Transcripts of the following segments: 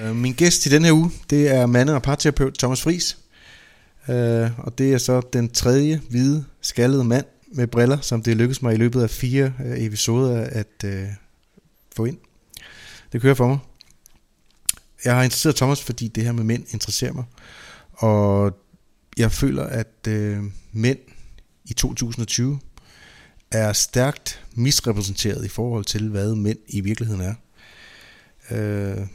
Øh, min gæst i denne her uge, det er mande- og parterapeut Thomas Fris. Øh, og det er så den tredje hvide, skaldede mand med briller, som det lykkedes mig i løbet af fire øh, episoder at øh, få ind. Det kører for mig. Jeg har interesseret Thomas, fordi det her med mænd interesserer mig. Og jeg føler, at øh, mænd i 2020 er stærkt misrepræsenteret i forhold til, hvad mænd i virkeligheden er. Øh,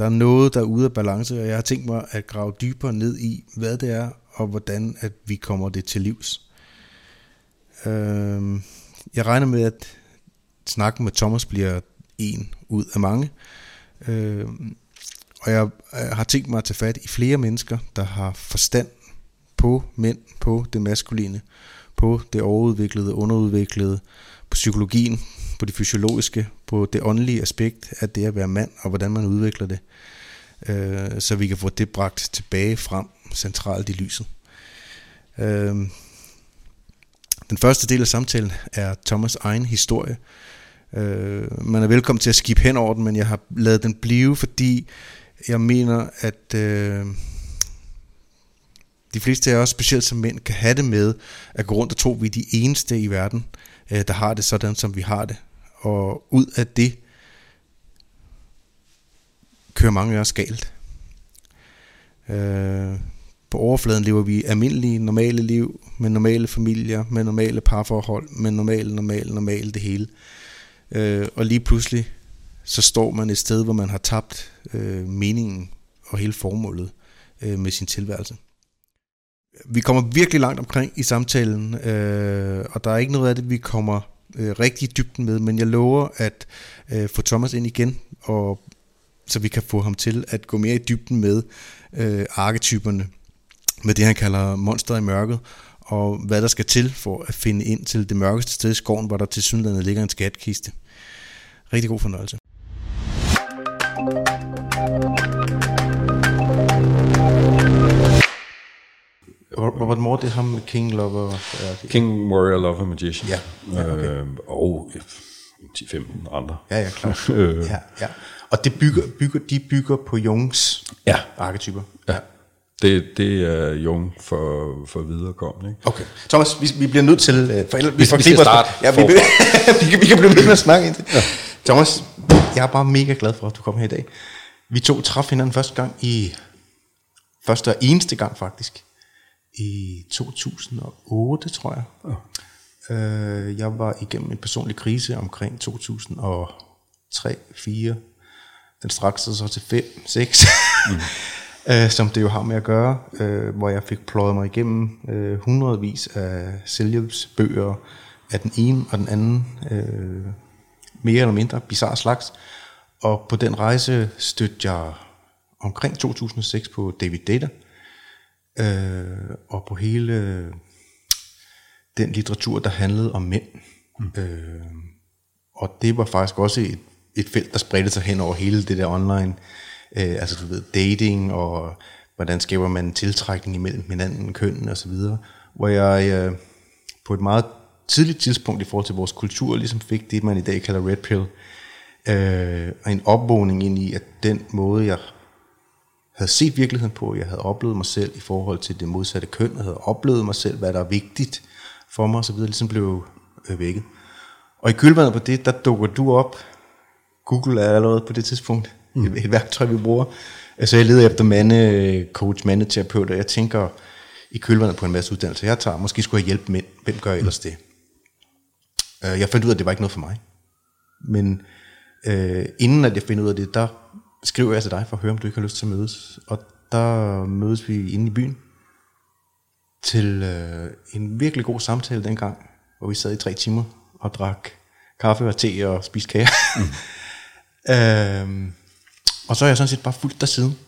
der er noget, der er ude af balance, og jeg har tænkt mig at grave dybere ned i, hvad det er, og hvordan at vi kommer det til livs. Øh, jeg regner med, at snakken med Thomas bliver en ud af mange. Øh, og jeg har tænkt mig at tage fat i flere mennesker, der har forstand på mænd, på det maskuline, på det overudviklede, underudviklede, på psykologien, på det fysiologiske, på det åndelige aspekt af det at være mand, og hvordan man udvikler det, øh, så vi kan få det bragt tilbage frem centralt i lyset. Øh, den første del af samtalen er Thomas' egen historie. Øh, man er velkommen til at skifte hen over den, men jeg har lavet den blive, fordi jeg mener, at øh, de fleste af os, specielt som mænd, kan have det med at gå rundt og tro, at vi er de eneste i verden, øh, der har det sådan, som vi har det. Og ud af det kører mange af os galt. Øh, på overfladen lever vi almindelige, normale liv, med normale familier, med normale parforhold, med normale, normale, normale det hele. Øh, og lige pludselig, så står man et sted, hvor man har tabt øh, meningen og hele formålet øh, med sin tilværelse. Vi kommer virkelig langt omkring i samtalen, øh, og der er ikke noget af det, vi kommer øh, rigtig i dybden med, men jeg lover at øh, få Thomas ind igen, og så vi kan få ham til at gå mere i dybden med øh, arketyperne, med det han kalder monster i mørket, og hvad der skal til for at finde ind til det mørkeste sted i skoven, hvor der til synligheden ligger en skatkiste. Rigtig god fornøjelse. Robert Moore, det er ham med King Lover. Ja, King Warrior Lover Magician. Ja, ja, okay. øh, og 10-15 andre. ja, ja, klart. Øh. ja, ja. Og det bygger, bygger, de bygger på Jungs Ja. arketyper. Ja. Det, det er Jung for, for viderekommende. Ikke? Okay. Thomas, vi, vi bliver nødt til... Øh, for ellers, vi, får vi skal starte Ja, vi, vi, kan, vi kan blive ved med at snakke indtil. Ja. Thomas, jeg er bare mega glad for, at du kom her i dag. Vi to traf hinanden første gang i... Første og eneste gang faktisk. I 2008, tror jeg. Ja. Øh, jeg var igennem en personlig krise omkring 2003 4 Den strakte sig så til 5, 6. Mm. øh, som det jo har med at gøre, øh, hvor jeg fik pløjet mig igennem øh, hundredvis af selvhjælpsbøger af den ene og den anden øh, mere eller mindre bizarre slags. Og på den rejse stødte jeg omkring 2006 på David Data, øh, og på hele den litteratur, der handlede om mænd. Mm. Øh, og det var faktisk også et, et felt, der spredte sig hen over hele det der online, øh, altså du ved, dating, og hvordan skaber man tiltrækning imellem hinanden, kønnen og så videre, hvor jeg øh, på et meget tidligt tidspunkt i forhold til vores kultur, ligesom fik det, man i dag kalder red pill, øh, en opvågning ind i, at den måde, jeg havde set virkeligheden på, jeg havde oplevet mig selv i forhold til det modsatte køn, jeg havde oplevet mig selv, hvad der er vigtigt for mig osv., ligesom blev øh, vækket. Og i kølvandet på det, der dukker du op. Google er allerede på det tidspunkt mm. et, et værktøj, vi bruger. Altså jeg leder efter mande, coach, mandeterapeut, og jeg tænker i kølvandet på en masse uddannelser, jeg tager. Måske skulle jeg hjælpe mænd. Hvem gør ellers det? Øh, Jeg fandt ud af, at det var ikke noget for mig. Men øh, inden at jeg finder ud af det, der skriver jeg til dig for at høre, om du ikke har lyst til at mødes. Og der mødes vi inde i byen til øh, en virkelig god samtale dengang, hvor vi sad i tre timer og drak kaffe og te og spiste kage. Mm. øhm, og så har jeg sådan set bare fulgt dig siden.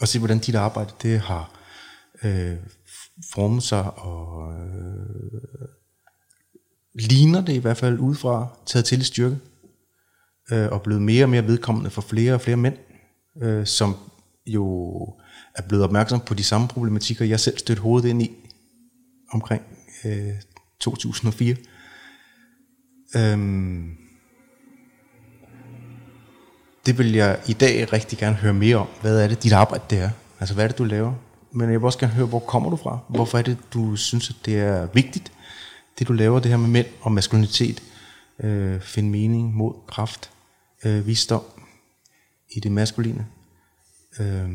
Og set, hvordan dit arbejde det har øh, formet sig og øh, ligner det i hvert fald udefra taget til i styrke. Øh, og blevet mere og mere vedkommende for flere og flere mænd, øh, som jo er blevet opmærksom på de samme problematikker, jeg selv stødte hovedet ind i omkring øh, 2004. Øhm, det vil jeg i dag rigtig gerne høre mere om. Hvad er det, dit arbejde det er? Altså, hvad er det, du laver? Men jeg vil også gerne høre, hvor kommer du fra? Hvorfor er det, du synes, at det er vigtigt, det du laver, det her med mænd og maskulinitet? Øh, finde mening, mod, kraft, øh, visdom i det maskuline. Øh,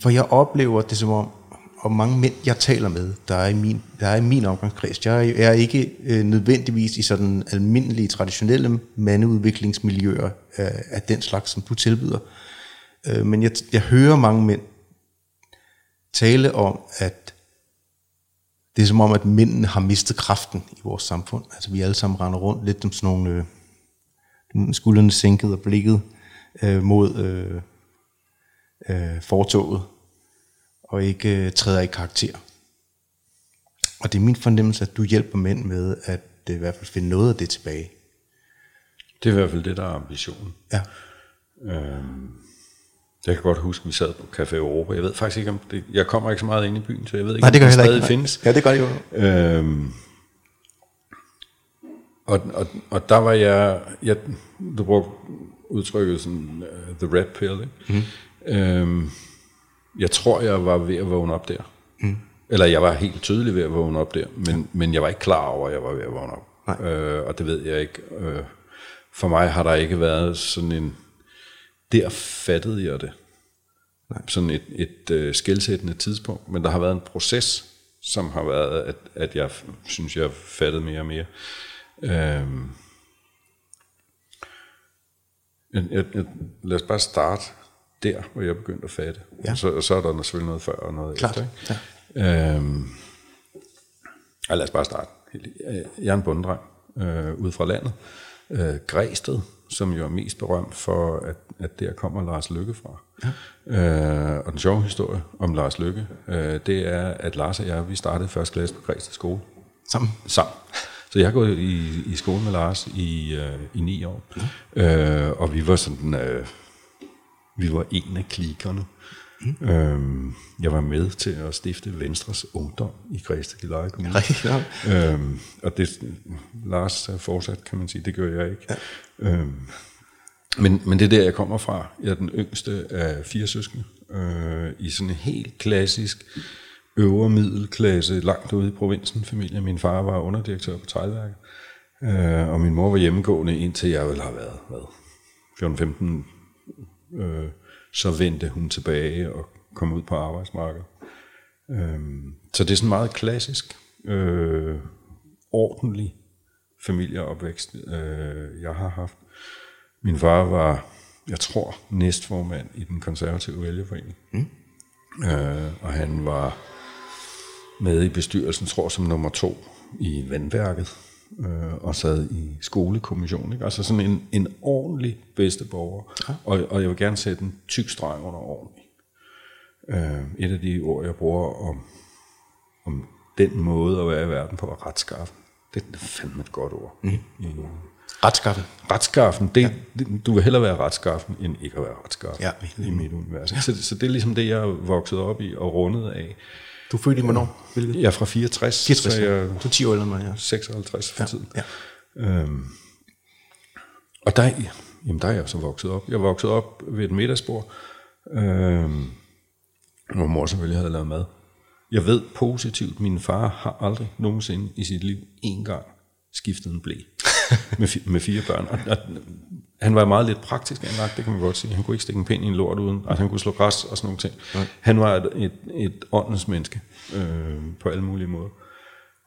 for jeg oplever det som om, og mange mænd, jeg taler med, der er i min, der er i min omgangskreds, jeg er ikke øh, nødvendigvis i sådan almindelige, traditionelle mandeudviklingsmiljøer af, af den slags, som du tilbyder. Øh, men jeg, jeg hører mange mænd tale om, at det er som om, at mændene har mistet kraften i vores samfund. Altså vi alle sammen render rundt lidt som sådan nogle øh, skuldrene sænket og blikket øh, mod øh, øh, fortoget og ikke øh, træder i karakter. Og det er min fornemmelse, at du hjælper mænd med at det i hvert fald finde noget af det tilbage. Det er i hvert fald det, der er ambitionen. Ja. Øhm, jeg kan godt huske, at vi sad på Café Europa. Jeg ved faktisk ikke, om det... Jeg kommer ikke så meget ind i byen, så jeg ved ikke, Nej, det gør om det stadig ikke. findes. Ja, det gør det jo. Øhm, og, og, og der var jeg, jeg du brugte udtrykket sådan, uh, the red pill, ikke? Mm. Øhm, jeg tror, jeg var ved at vågne op der. Mm. Eller jeg var helt tydelig ved at vågne op der, men, ja. men jeg var ikke klar over, at jeg var ved at vågne op. Nej. Øh, og det ved jeg ikke. Øh, for mig har der ikke været sådan en... Der fattede jeg det. Nej. Sådan et, et øh, skældsættende tidspunkt. Men der har været en proces, som har været, at, at jeg synes, jeg fattet mere og mere. Øhm, jeg, jeg, jeg, lad os bare starte der, hvor jeg begyndte at fatte. Ja. Og så, og så er der selvfølgelig noget før og noget Klart. efter. Ikke? Øhm, og lad os bare starte. Jeg er en bunddreng øh, ud fra landet. Øh, Græsted, som jo er mest berømt for, at, at der kommer Lars Lykke fra. Ja. Øh, og den sjove historie om Lars Lykke, øh, det er, at Lars og jeg, vi startede første klasse på Græsted skole. Sammen. Sammen. Så jeg har gået i, i skole med Lars i, øh, i ni år. Ja. Øh, og vi var sådan, øh, vi var en af klikkerne. Mm. Øhm, jeg var med til at stifte Venstres Ungdom i Græsted Gilleleje Kommune. Rigtig nok. Øhm, og det, Lars fortsat, kan man sige, det gør jeg ikke. Ja. Øhm, men, men det er der, jeg kommer fra. Jeg er den yngste af fire søskende. Øh, I sådan en helt klassisk øvre middelklasse, langt ude i provinsen familie. Min far var underdirektør på teglværket. Øh, og min mor var hjemmegående, indtil jeg vel har været hvad, 14-15 øh, så vendte hun tilbage og kom ud på arbejdsmarkedet. Øhm, så det er sådan meget klassisk, øh, ordentlig familieopvækst, øh, jeg har haft. Min far var, jeg tror, næstformand i den konservative vælgerforening. Mm. Øh, og han var med i bestyrelsen, tror som nummer to i vandværket, øh, og sad i skolekommission. Ikke? Altså sådan en, en ordentlig bedsteborger. Ja. Og, og jeg vil gerne sætte en tyk streg under ordentlig. Øh, et af de ord, jeg bruger om, om den måde at være i verden på, er retskaffen. Det er fandme et godt ord. Mm. I, Retskaffen. Retskaffen, det, ja. det, du vil hellere være retskaffen, end ikke at være retskaffen Ja. i mit univers. Ja. Så, så det er ligesom det, jeg er vokset op i og rundet af. Du er født i hvornår? Hvilket? Jeg er fra 64, 64, så jeg Du er 10 år ældre end mig, ja. 56 for Ja, tiden. ja. Øhm, og der, jamen der er jeg så vokset op. Jeg vokset op ved et middagsbord, øhm, hvor mor selvfølgelig havde lavet mad. Jeg ved positivt, min far har aldrig nogensinde i sit liv en gang skiftet en blæ med, med fire børn. Og, og, han var meget lidt praktisk anlagt, det kan man godt sige. Han kunne ikke stikke en pind i en lort uden. Altså, han kunne slå græs og sådan nogle ting. Ja. Han var et, et, et åndens menneske øh, på alle mulige måder.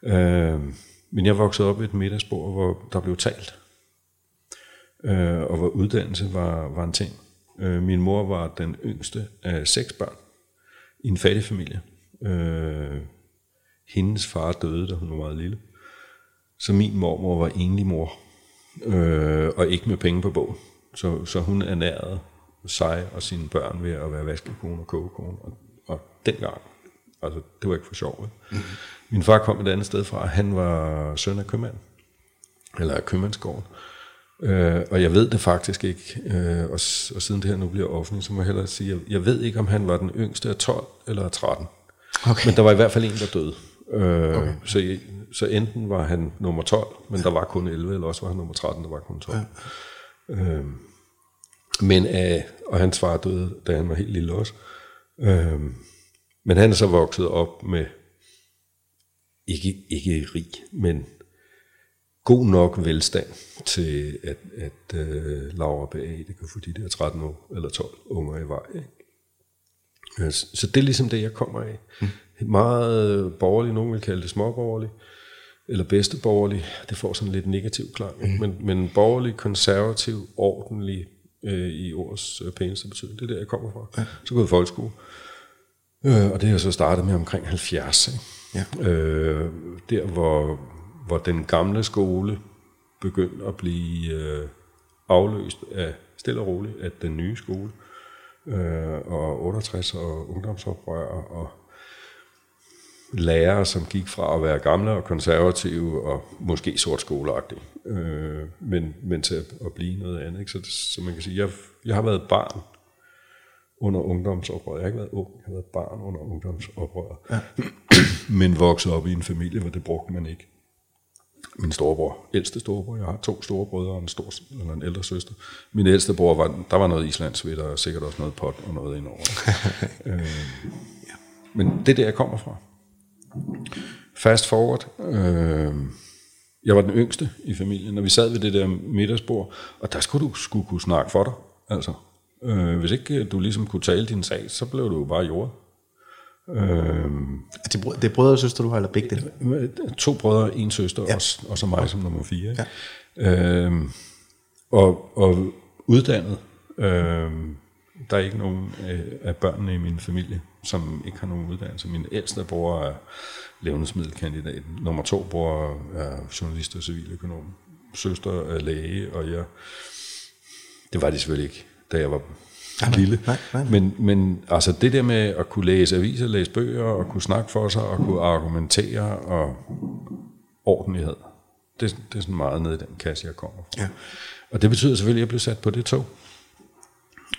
Øh, men jeg voksede op i et middagsbord, hvor der blev talt. Øh, og hvor uddannelse var, var en ting. Øh, min mor var den yngste af seks børn i en fattig familie. Øh, hendes far døde, da hun var meget lille. Så min mormor var enlig mor, øh, og ikke med penge på bogen. Så, så hun ernærede sig og sine børn ved at være vaskekone og kogekone. Og, og dengang, altså det var ikke for sjov. Mm-hmm. Min far kom et andet sted fra, han var søn af købmand, eller af købmandsgården. Øh, og jeg ved det faktisk ikke, øh, og, og siden det her nu bliver offentligt, så må jeg hellere sige, jeg, jeg ved ikke, om han var den yngste af 12 eller af 13. Okay. Men der var i hvert fald en, der døde. Øh, okay. så, så enten var han nummer 12, men der var kun 11, eller også var han nummer 13, der var kun 12. Ja. Øh, Men, øh, og hans far døde, da han var helt lille også. Øh, men han er så vokset op med, ikke, ikke rig, men god nok velstand til, at, at uh, Laura det kan få de der 13 år, eller 12 unger i vej. Ikke? Øh, så det er ligesom det, jeg kommer af. Mm. Meget borgerlig, nogen vil kalde det småborgerlig, eller bedsteborgerlig. Det får sådan lidt negativ klang. Mm. Men, men borgerlig, konservativ, ordentlig, øh, i ordets øh, pæneste betydning. Det er der, jeg kommer fra. Ja. Så går jeg i folkeskole. Øh, og det har så startet med omkring 70. Ikke? Ja. Øh, der, hvor, hvor den gamle skole begyndte at blive øh, afløst af stille og roligt af den nye skole. Øh, og 68 og ungdomsoprør og lærere, som gik fra at være gamle og konservative og måske sort skoleagtige, øh, men, men til at, at blive noget andet. Ikke? Så, så man kan sige, jeg, jeg har været barn under ungdomsoprøret. Jeg har ikke været ung, jeg har været barn under ungdomsoprøret. Ja. men vokset op i en familie, hvor det brugte man ikke. Min storebror, ældste storebror, jeg har to storebrødre og en, stor, eller en ældre søster. Min ældste bror, var, der var noget islandsvidt og sikkert også noget pot og noget indover. øh, ja. Men det er der, jeg kommer fra. Fast forward. Øh, jeg var den yngste i familien, når vi sad ved det der middagsbord, og der skulle du skulle kunne snakke for dig. Altså, øh, hvis ikke du ligesom kunne tale din sag, så blev du jo bare jordet. Øh, det, er, det er brødre og søster, du har, eller begge det? To brødre, en søster, ja. og, og så mig som nummer fire. Ikke? Ja. Øh, og, og uddannet. Øh, der er ikke nogen af børnene i min familie, som ikke har nogen uddannelse. Min ældste bror er levnedsmiddelkandidat. Nummer to bror er journalist og civiløkonom. Søster er læge, og jeg... Det var det selvfølgelig ikke, da jeg var nej, lille. Nej, nej. Men, men altså det der med at kunne læse aviser, læse bøger, og kunne snakke for sig, og kunne argumentere, og ordentlighed, det, det er sådan meget nede i den kasse, jeg kommer fra. Ja. Og det betyder selvfølgelig, at jeg blev sat på det tog.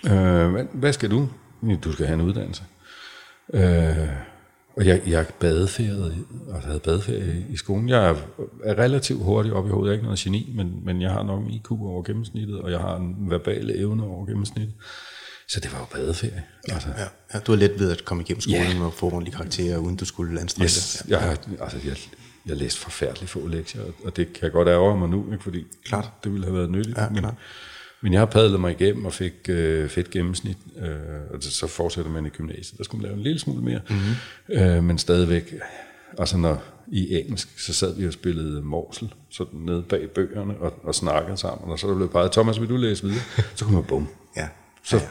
Øh, hvad, hvad skal du? Du skal have en uddannelse. Øh, og jeg, jeg badeferede, altså havde badeferie i skolen. Jeg er, er relativt hurtig op i hovedet. Jeg er ikke noget geni, men, men jeg har nok en IQ over gennemsnittet, og jeg har en verbal evne over gennemsnittet. Så det var jo badeferie. Ja, altså. ja, ja. Du er let ved at komme igennem skolen ja. og få ordentlige karakterer, uden du skulle anstrenge yes. dig. Ja. Jeg, altså, jeg, jeg læste forfærdeligt få lektier, og det kan jeg godt ærge mig nu, ikke? fordi klart. det ville have været nyttigt. Ja, men, klart. Men jeg har padlet mig igennem og fik øh, fedt gennemsnit, øh, og så fortsætter man i gymnasiet. Der skulle man lave en lille smule mere, mm-hmm. øh, men stadigvæk, altså når i engelsk, så sad vi og spillede morsel, så nede bag bøgerne og, og snakkede sammen, og så blev bare, Thomas, vil du læse videre? Så kunne man bum. Ja. Så, ja, ja.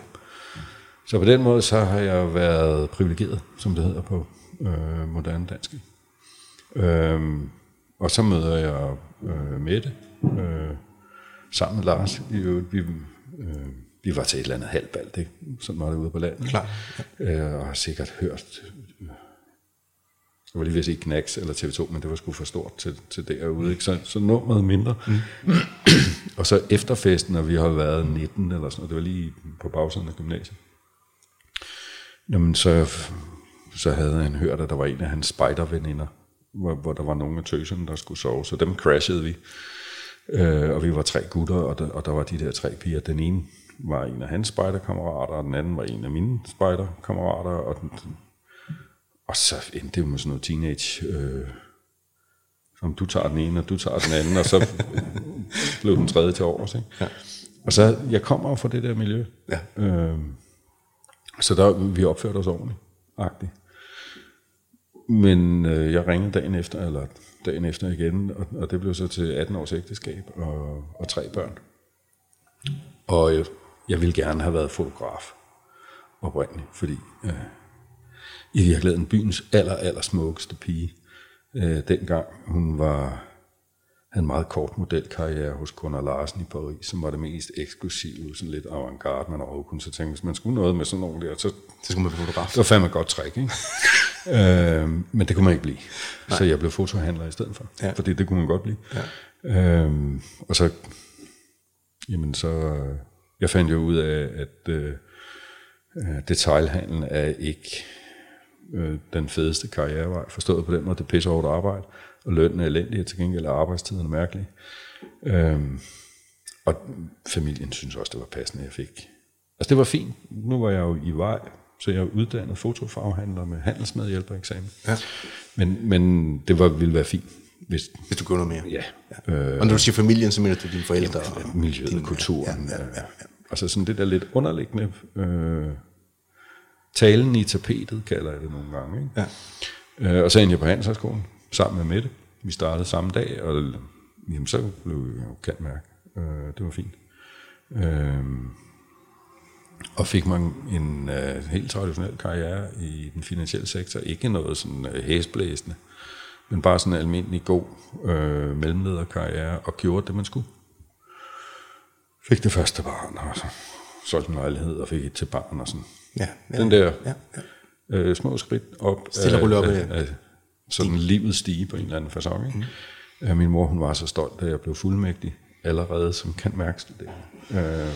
Så på den måde, så har jeg været privilegeret, som det hedder på øh, moderne dansk. Øh, og så møder jeg øh, Mette, øh, sammen med Lars. Vi, vi, øh, vi var til et eller andet halvbalt, ikke? sådan var det ude på landet. Klar. Øh, og har sikkert hørt, jeg var lige ved at sige Knacks eller TV2, men det var sgu for stort til, til derude, ikke? Så, så nummeret mindre. Mm. og så efterfesten, når vi har været 19 eller sådan noget, det var lige på bagsiden af gymnasiet. Jamen, så, så havde han hørt, at der var en af hans spiderveninder, hvor, hvor der var nogle af tøserne, der skulle sove, så dem crashede vi. Øh, og vi var tre gutter, og der, og der var de der tre piger. Den ene var en af hans spejderkammerater, og den anden var en af mine spejderkammerater, og, den, og så endte det med sådan noget teenage... Øh, som du tager den ene, og du tager den anden, og så blev den tredje til års. Ikke? Ja. Og så, jeg kommer jo fra det der miljø. Ja. Øh, så der, vi opførte os ordentligt, agtigt. Men øh, jeg ringede dagen efter, eller dagen efter igen, og, og det blev så til 18 års ægteskab og, og tre børn. Og jeg, jeg ville gerne have været fotograf oprindeligt, fordi øh, i virkeligheden byens aller, aller smukkeste pige, øh, dengang hun var havde en meget kort modelkarriere hos Gunnar Larsen i Paris, som var det mest eksklusive, sådan lidt avantgarde, man overhovedet kunne så tænke, hvis man skulle noget med sådan nogle der, så, så skulle man blive fotograf. Det var fandme et godt træk, ikke? øh, men det kunne man ikke blive. Nej. Så jeg blev fotohandler i stedet for, ja. fordi det kunne man godt blive. Ja. Øh, og så, jamen så, jeg fandt jo ud af, at øh, detailhandlen er ikke øh, den fedeste karrierevej, forstået på den måde, det er pisse hårdt arbejde og lønnen er elendig, og til gengæld er arbejdstiden mærkelig. Øhm, og familien synes også, det var passende, jeg fik Altså det var fint. Nu var jeg jo i vej, så jeg er uddannet fotofaghandler med handelsmedhjælpereksamen. Ja. Men, men det var, ville være fint, hvis... Hvis du gør noget mere. Ja. Øh, og når du siger familien, så mener du dine forældre? og miljøet, din- kulturen. Ja, ja, ja, ja. Altså sådan det der lidt underliggende... Øh, talen i tapetet, kalder jeg det nogle gange. Ikke? Ja. Øh, og så endte jeg på Handelshøjskolen sammen med Mette. Vi startede samme dag, og jamen, så blev jeg jo kendt mærke. Øh, det var fint. Øh, og fik mig en øh, helt traditionel karriere i den finansielle sektor. Ikke noget sådan øh, hæsblæsende, men bare sådan en almindelig god øh, mellemlederkarriere, og gjorde det, man skulle. Fik det første barn, og så solgte en lejlighed, og fik et til barn, og sådan. Ja, ja, Den der Ja, ja. øh, små skridt op Stille og roligt op, af, af, af sådan livets stige på en eller anden fasong. Ikke? Mm. Min mor hun var så stolt, at jeg blev fuldmægtig allerede som kan mærke studerende øh,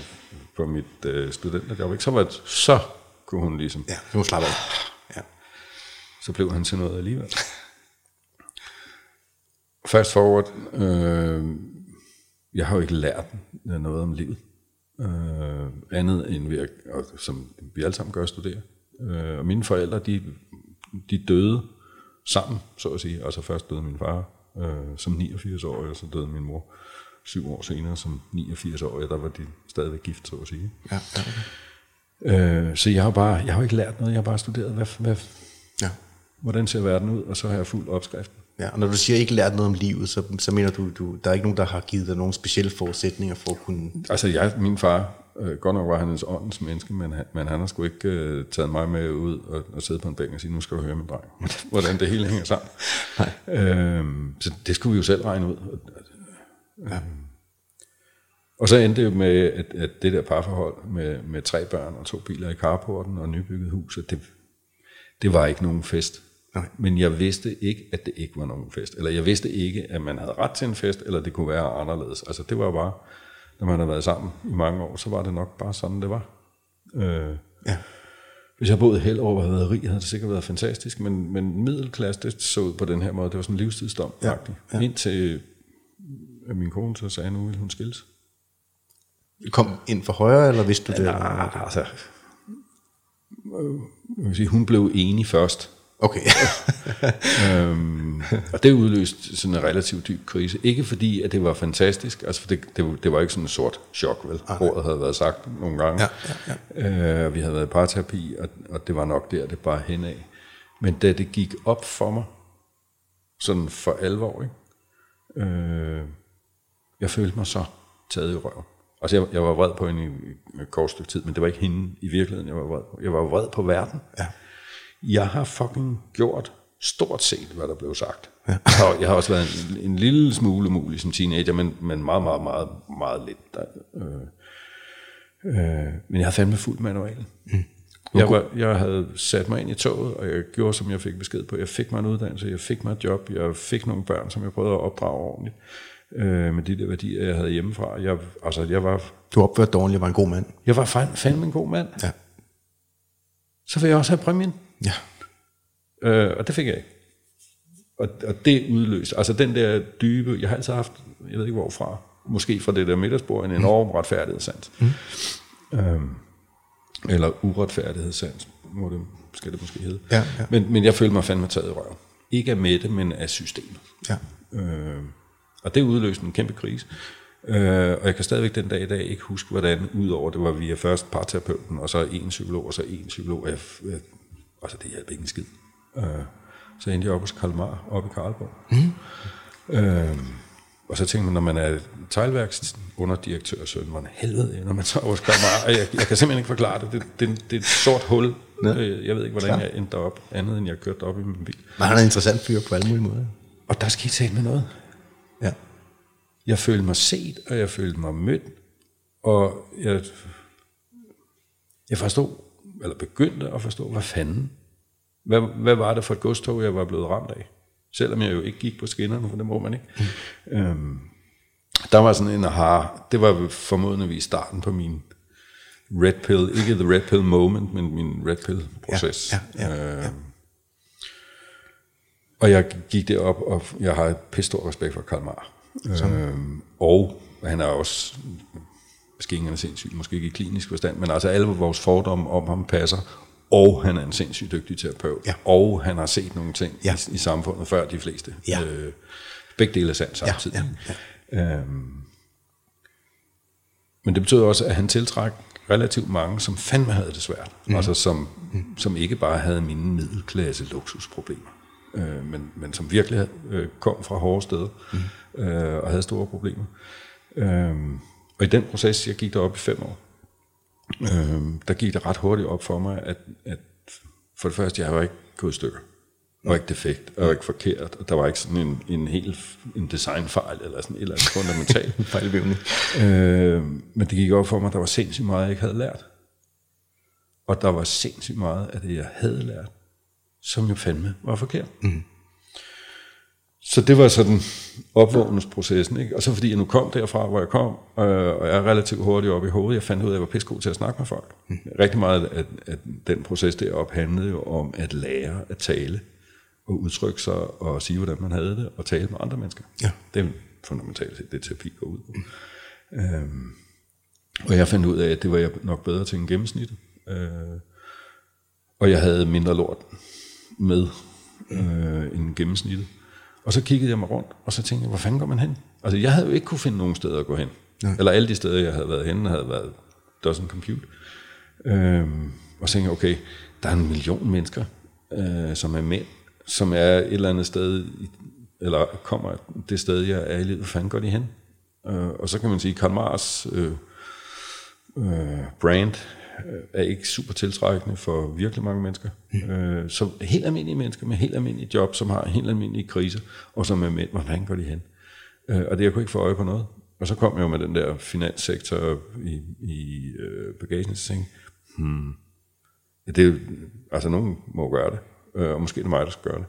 på mit øh, studenterjob. Ikke? Så, var det, så kunne hun ligesom, Ja, nu slapper af. Ja. så blev han til noget alligevel. Fast forward, øh, jeg har jo ikke lært noget om livet. Øh, andet end ved at, og, som vi alle sammen gør, studere. Øh, og mine forældre, de, de døde sammen, så at sige. Altså først døde min far øh, som 89 år, og så døde min mor syv år senere som 89 år. Der var de stadigvæk gift, så at sige. Ja, ja. Øh, så jeg har bare, jeg har ikke lært noget, jeg har bare studeret, hvad, hvad, ja. hvordan ser verden ud, og så har jeg fuldt opskriften. Ja, og når du siger ikke lært noget om livet, så, så mener du, du, der er ikke nogen, der har givet dig nogle specielle forudsætninger for at kunne... Altså, jeg, min far, øh, godt nok var han en åndens menneske, men, han- men han har sgu ikke øh, taget mig med ud og, og sidde på en bænk og sige, nu skal du høre min dreng, hvordan det hele hænger sammen. øhm, så det skulle vi jo selv regne ud. Ja. Og så endte det jo med, at, at det der parforhold med, med tre børn og to biler i carporten og nybygget hus, det, det var ikke nogen fest. Nej. Men jeg vidste ikke, at det ikke var nogen fest. Eller jeg vidste ikke, at man havde ret til en fest, eller det kunne være anderledes. Altså det var bare, når man har været sammen i mange år, så var det nok bare sådan, det var. Øh, Ja. hvis jeg boede helt over havde været rig, havde det sikkert været fantastisk, men, men middelklasse, det så ud på den her måde. Det var sådan en livstidsdom, Ja, ja, ja. Indtil øh, min kone så sagde, nu ville hun skilles. Kom ind for højre, eller vidste du det? Ah, altså, øh, jeg vil sige, hun blev enig først. Okay. øhm, og det udløste sådan en relativt dyb krise. Ikke fordi, at det var fantastisk, altså for det, det, det var ikke sådan en sort chok, vel? Ordet havde været sagt nogle gange. Ja, ja, Øh, vi havde været i parterapi, og, og det var nok der, det bare henad. Men da det gik op for mig, sådan for alvor, ikke? Øh, jeg følte mig så taget i røv. Altså, jeg, jeg var vred på hende i, i et kort stykke tid, men det var ikke hende i virkeligheden, jeg var vred på. Jeg var vred på verden. Ja. Jeg har fucking gjort stort set, hvad der blev sagt. Ja. Jeg, har, jeg har også været en, en lille smule mulig som teenager, men, men meget, meget, meget, meget lidt. Der, øh, øh, men jeg har fandme fuldt manualen. Mm. Jeg, var, jeg havde sat mig ind i toget, og jeg gjorde, som jeg fik besked på. Jeg fik mig en uddannelse, jeg fik mig et job, jeg fik nogle børn, som jeg prøvede at opdrage ordentligt. Øh, med de der værdier, jeg havde hjemmefra. Jeg, altså, jeg var, Du opførte dårligt, var en god mand. jeg var fandme en god mand. Ja. Så vil jeg også have præmien. Ja. Øh, og det fik jeg ikke. Og, og det udløste, altså den der dybe, jeg har altid haft, jeg ved ikke hvorfra, måske fra det der middagsbord, en enorm mm. retfærdighedssans. Mm. Øhm, eller uretfærdighedssans, må det, skal det måske hedde. Ja, ja. Men, men jeg følte mig fandme taget i røv. Ikke af Mette, men af systemet. Ja. Øh, og det udløste en kæmpe krise. Øh, og jeg kan stadigvæk den dag i dag ikke huske, hvordan, udover det var via først parterapeuten, og så en psykolog, og så en psykolog. Og jeg, jeg, altså, det hjalp ikke en skid. Øh, så endte jeg op hos Kalmar, oppe i Karlborg. Mm. Øh, og så tænkte man, når man er teglværks underdirektør, så er man helvede, når man tager hos Kalmar. Jeg, jeg kan simpelthen ikke forklare det. Det, det, det er et sort hul. Øh, Jeg ved ikke, hvordan jeg endte derop, andet end jeg kørte op i min bil. Men han er en interessant fyr på alle mulige måder. Og der skete tale med noget. Ja. Jeg følte mig set, og jeg følte mig mødt, og jeg, jeg forstod, eller begyndte at forstå, hvad fanden, hvad, hvad var det for et godstog, jeg var blevet ramt af? Selvom jeg jo ikke gik på skinnerne, for det må man ikke. Mm. Øhm, der var sådan en aha, det var formodentligvis starten på min red pill, ikke the red pill moment, men min red pill proces. Ja, ja, ja, ja. Øhm, og jeg gik derop, og jeg har et stor respekt for Karl Marr. Øhm, og han er også måske ikke er sindssyg, måske ikke i klinisk forstand, men altså alle vores fordomme om ham passer, og han er en sindssygt dygtig terapeut, Ja. og han har set nogle ting Ja. i, i samfundet før de fleste. Ja. Øh, begge dele er sandt samtidig. ja, Øhm, men det betød også, at han tiltrak relativt mange, som fandme havde det svært. Mm. Altså som, mm. som ikke bare havde mine middelklasse luksusproblemer, øh, men, men som virkelig øh, kom fra hårde steder mm. øh, og havde store problemer. Øh, og i den proces, jeg gik derop i fem år, øh, der gik det ret hurtigt op for mig, at, at for det første, jeg var ikke gået i stykker. Jeg var ikke defekt, var ikke forkert, og der var ikke sådan en, en helt en designfejl, eller sådan et eller andet fundamentalt. Fejlbivning. Øh, men det gik op for mig, at der var sindssygt meget, jeg ikke havde lært. Og der var sindssygt meget af det, jeg havde lært, som jo fandme var forkert. Mm. Så det var sådan opvågningsprocessen. Ikke? Og så fordi jeg nu kom derfra, hvor jeg kom, øh, og jeg er relativt hurtigt op i hovedet, jeg fandt ud af, at jeg var pissegod til at snakke med folk. Mm. Rigtig meget af at den proces deroppe handlede jo om at lære at tale, og udtrykke sig, og sige, hvordan man havde det, og tale med andre mennesker. Ja. Det er fundamentalt set, det terapi går ud på. Mm. Øhm, og jeg fandt ud af, at det var jeg nok bedre til en gennemsnit. Øh, og jeg havde mindre lort med øh, end gennemsnittet. Og så kiggede jeg mig rundt, og så tænkte jeg, hvor fanden går man hen? Altså, jeg havde jo ikke kunne finde nogen steder at gå hen. Nej. Eller alle de steder, jeg havde været henne, havde været doesn't compute. Øhm, og så tænkte jeg, okay, der er en million mennesker, øh, som er mænd, som er et eller andet sted, i, eller kommer det sted, jeg er i livet, hvor fanden går de hen? Øh, og så kan man sige, Karl Mars øh, øh, brand er ikke super tiltrækkende for virkelig mange mennesker. Mm. Øh, så helt almindelige mennesker med helt almindelige job, som har helt almindelige kriser, og som er mænd, hvordan går de hen? Øh, og det jeg kunne ikke få øje på noget. Og så kom jeg jo med den der finanssektor i, i øh, bagagen, så tænkte hmm, ja, det, er altså nogen må gøre det, øh, og måske er det mig, der skal gøre det.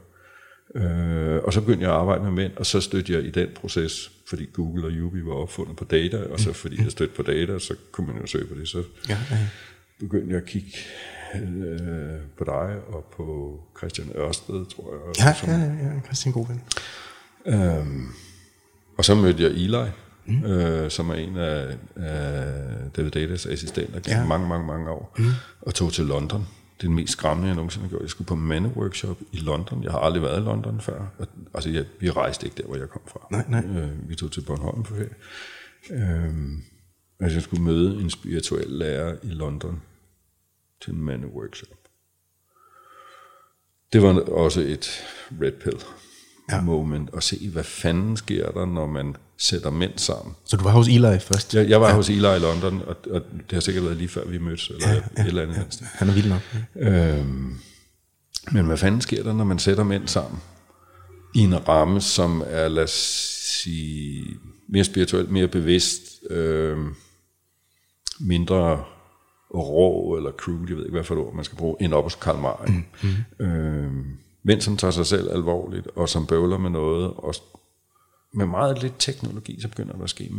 Øh, og så begyndte jeg at arbejde med mænd, og så stødte jeg i den proces, fordi Google og Yubi var opfundet på data, og så fordi jeg stødte på data, så kunne man jo søge på det, så Ja, ja. Begyndte jeg at kigge øh, på dig og på Christian Ørsted, tror jeg. Ja, som, ja, ja, ja, Christian god ven. Øhm, og så mødte jeg Eli, mm. øh, som er en af, af David Datas assistenter gennem Ja. mange, mange, mange år, mm. og tog til London. Det er den mest skræmmende, jeg nogensinde har gjort. Jeg skulle på mandeworkshop i London. Jeg har aldrig været i London før. Altså, jeg, vi rejste ikke der, hvor jeg kom fra. Nej, nej. Øh, vi tog til Bornholm på ferie. Øhm, altså, jeg skulle møde en spirituel lærer i London til en mandeworkshop. Det var også et red pill Ja. moment at se, hvad fanden sker der, når man sætter mænd sammen. Så du var hos Eli først? Jeg, jeg var ja. hos Eli i London, og, og det har sikkert været lige før vi mødtes, eller ja, ja, et eller andet. Ja. Han er vild nok. Øhm, men hvad fanden sker der, når man sætter mænd sammen i en ramme, som er, lad os sige, mere spirituelt, mere bevidst, øhm, mindre rå eller crude, jeg ved ikke, hvad for et ord man skal bruge, end op hos Karl Marx. Mm. Øhm, mænd, som tager sig selv alvorligt, og som bøvler med noget, og med meget lidt teknologi, så begynder der at ske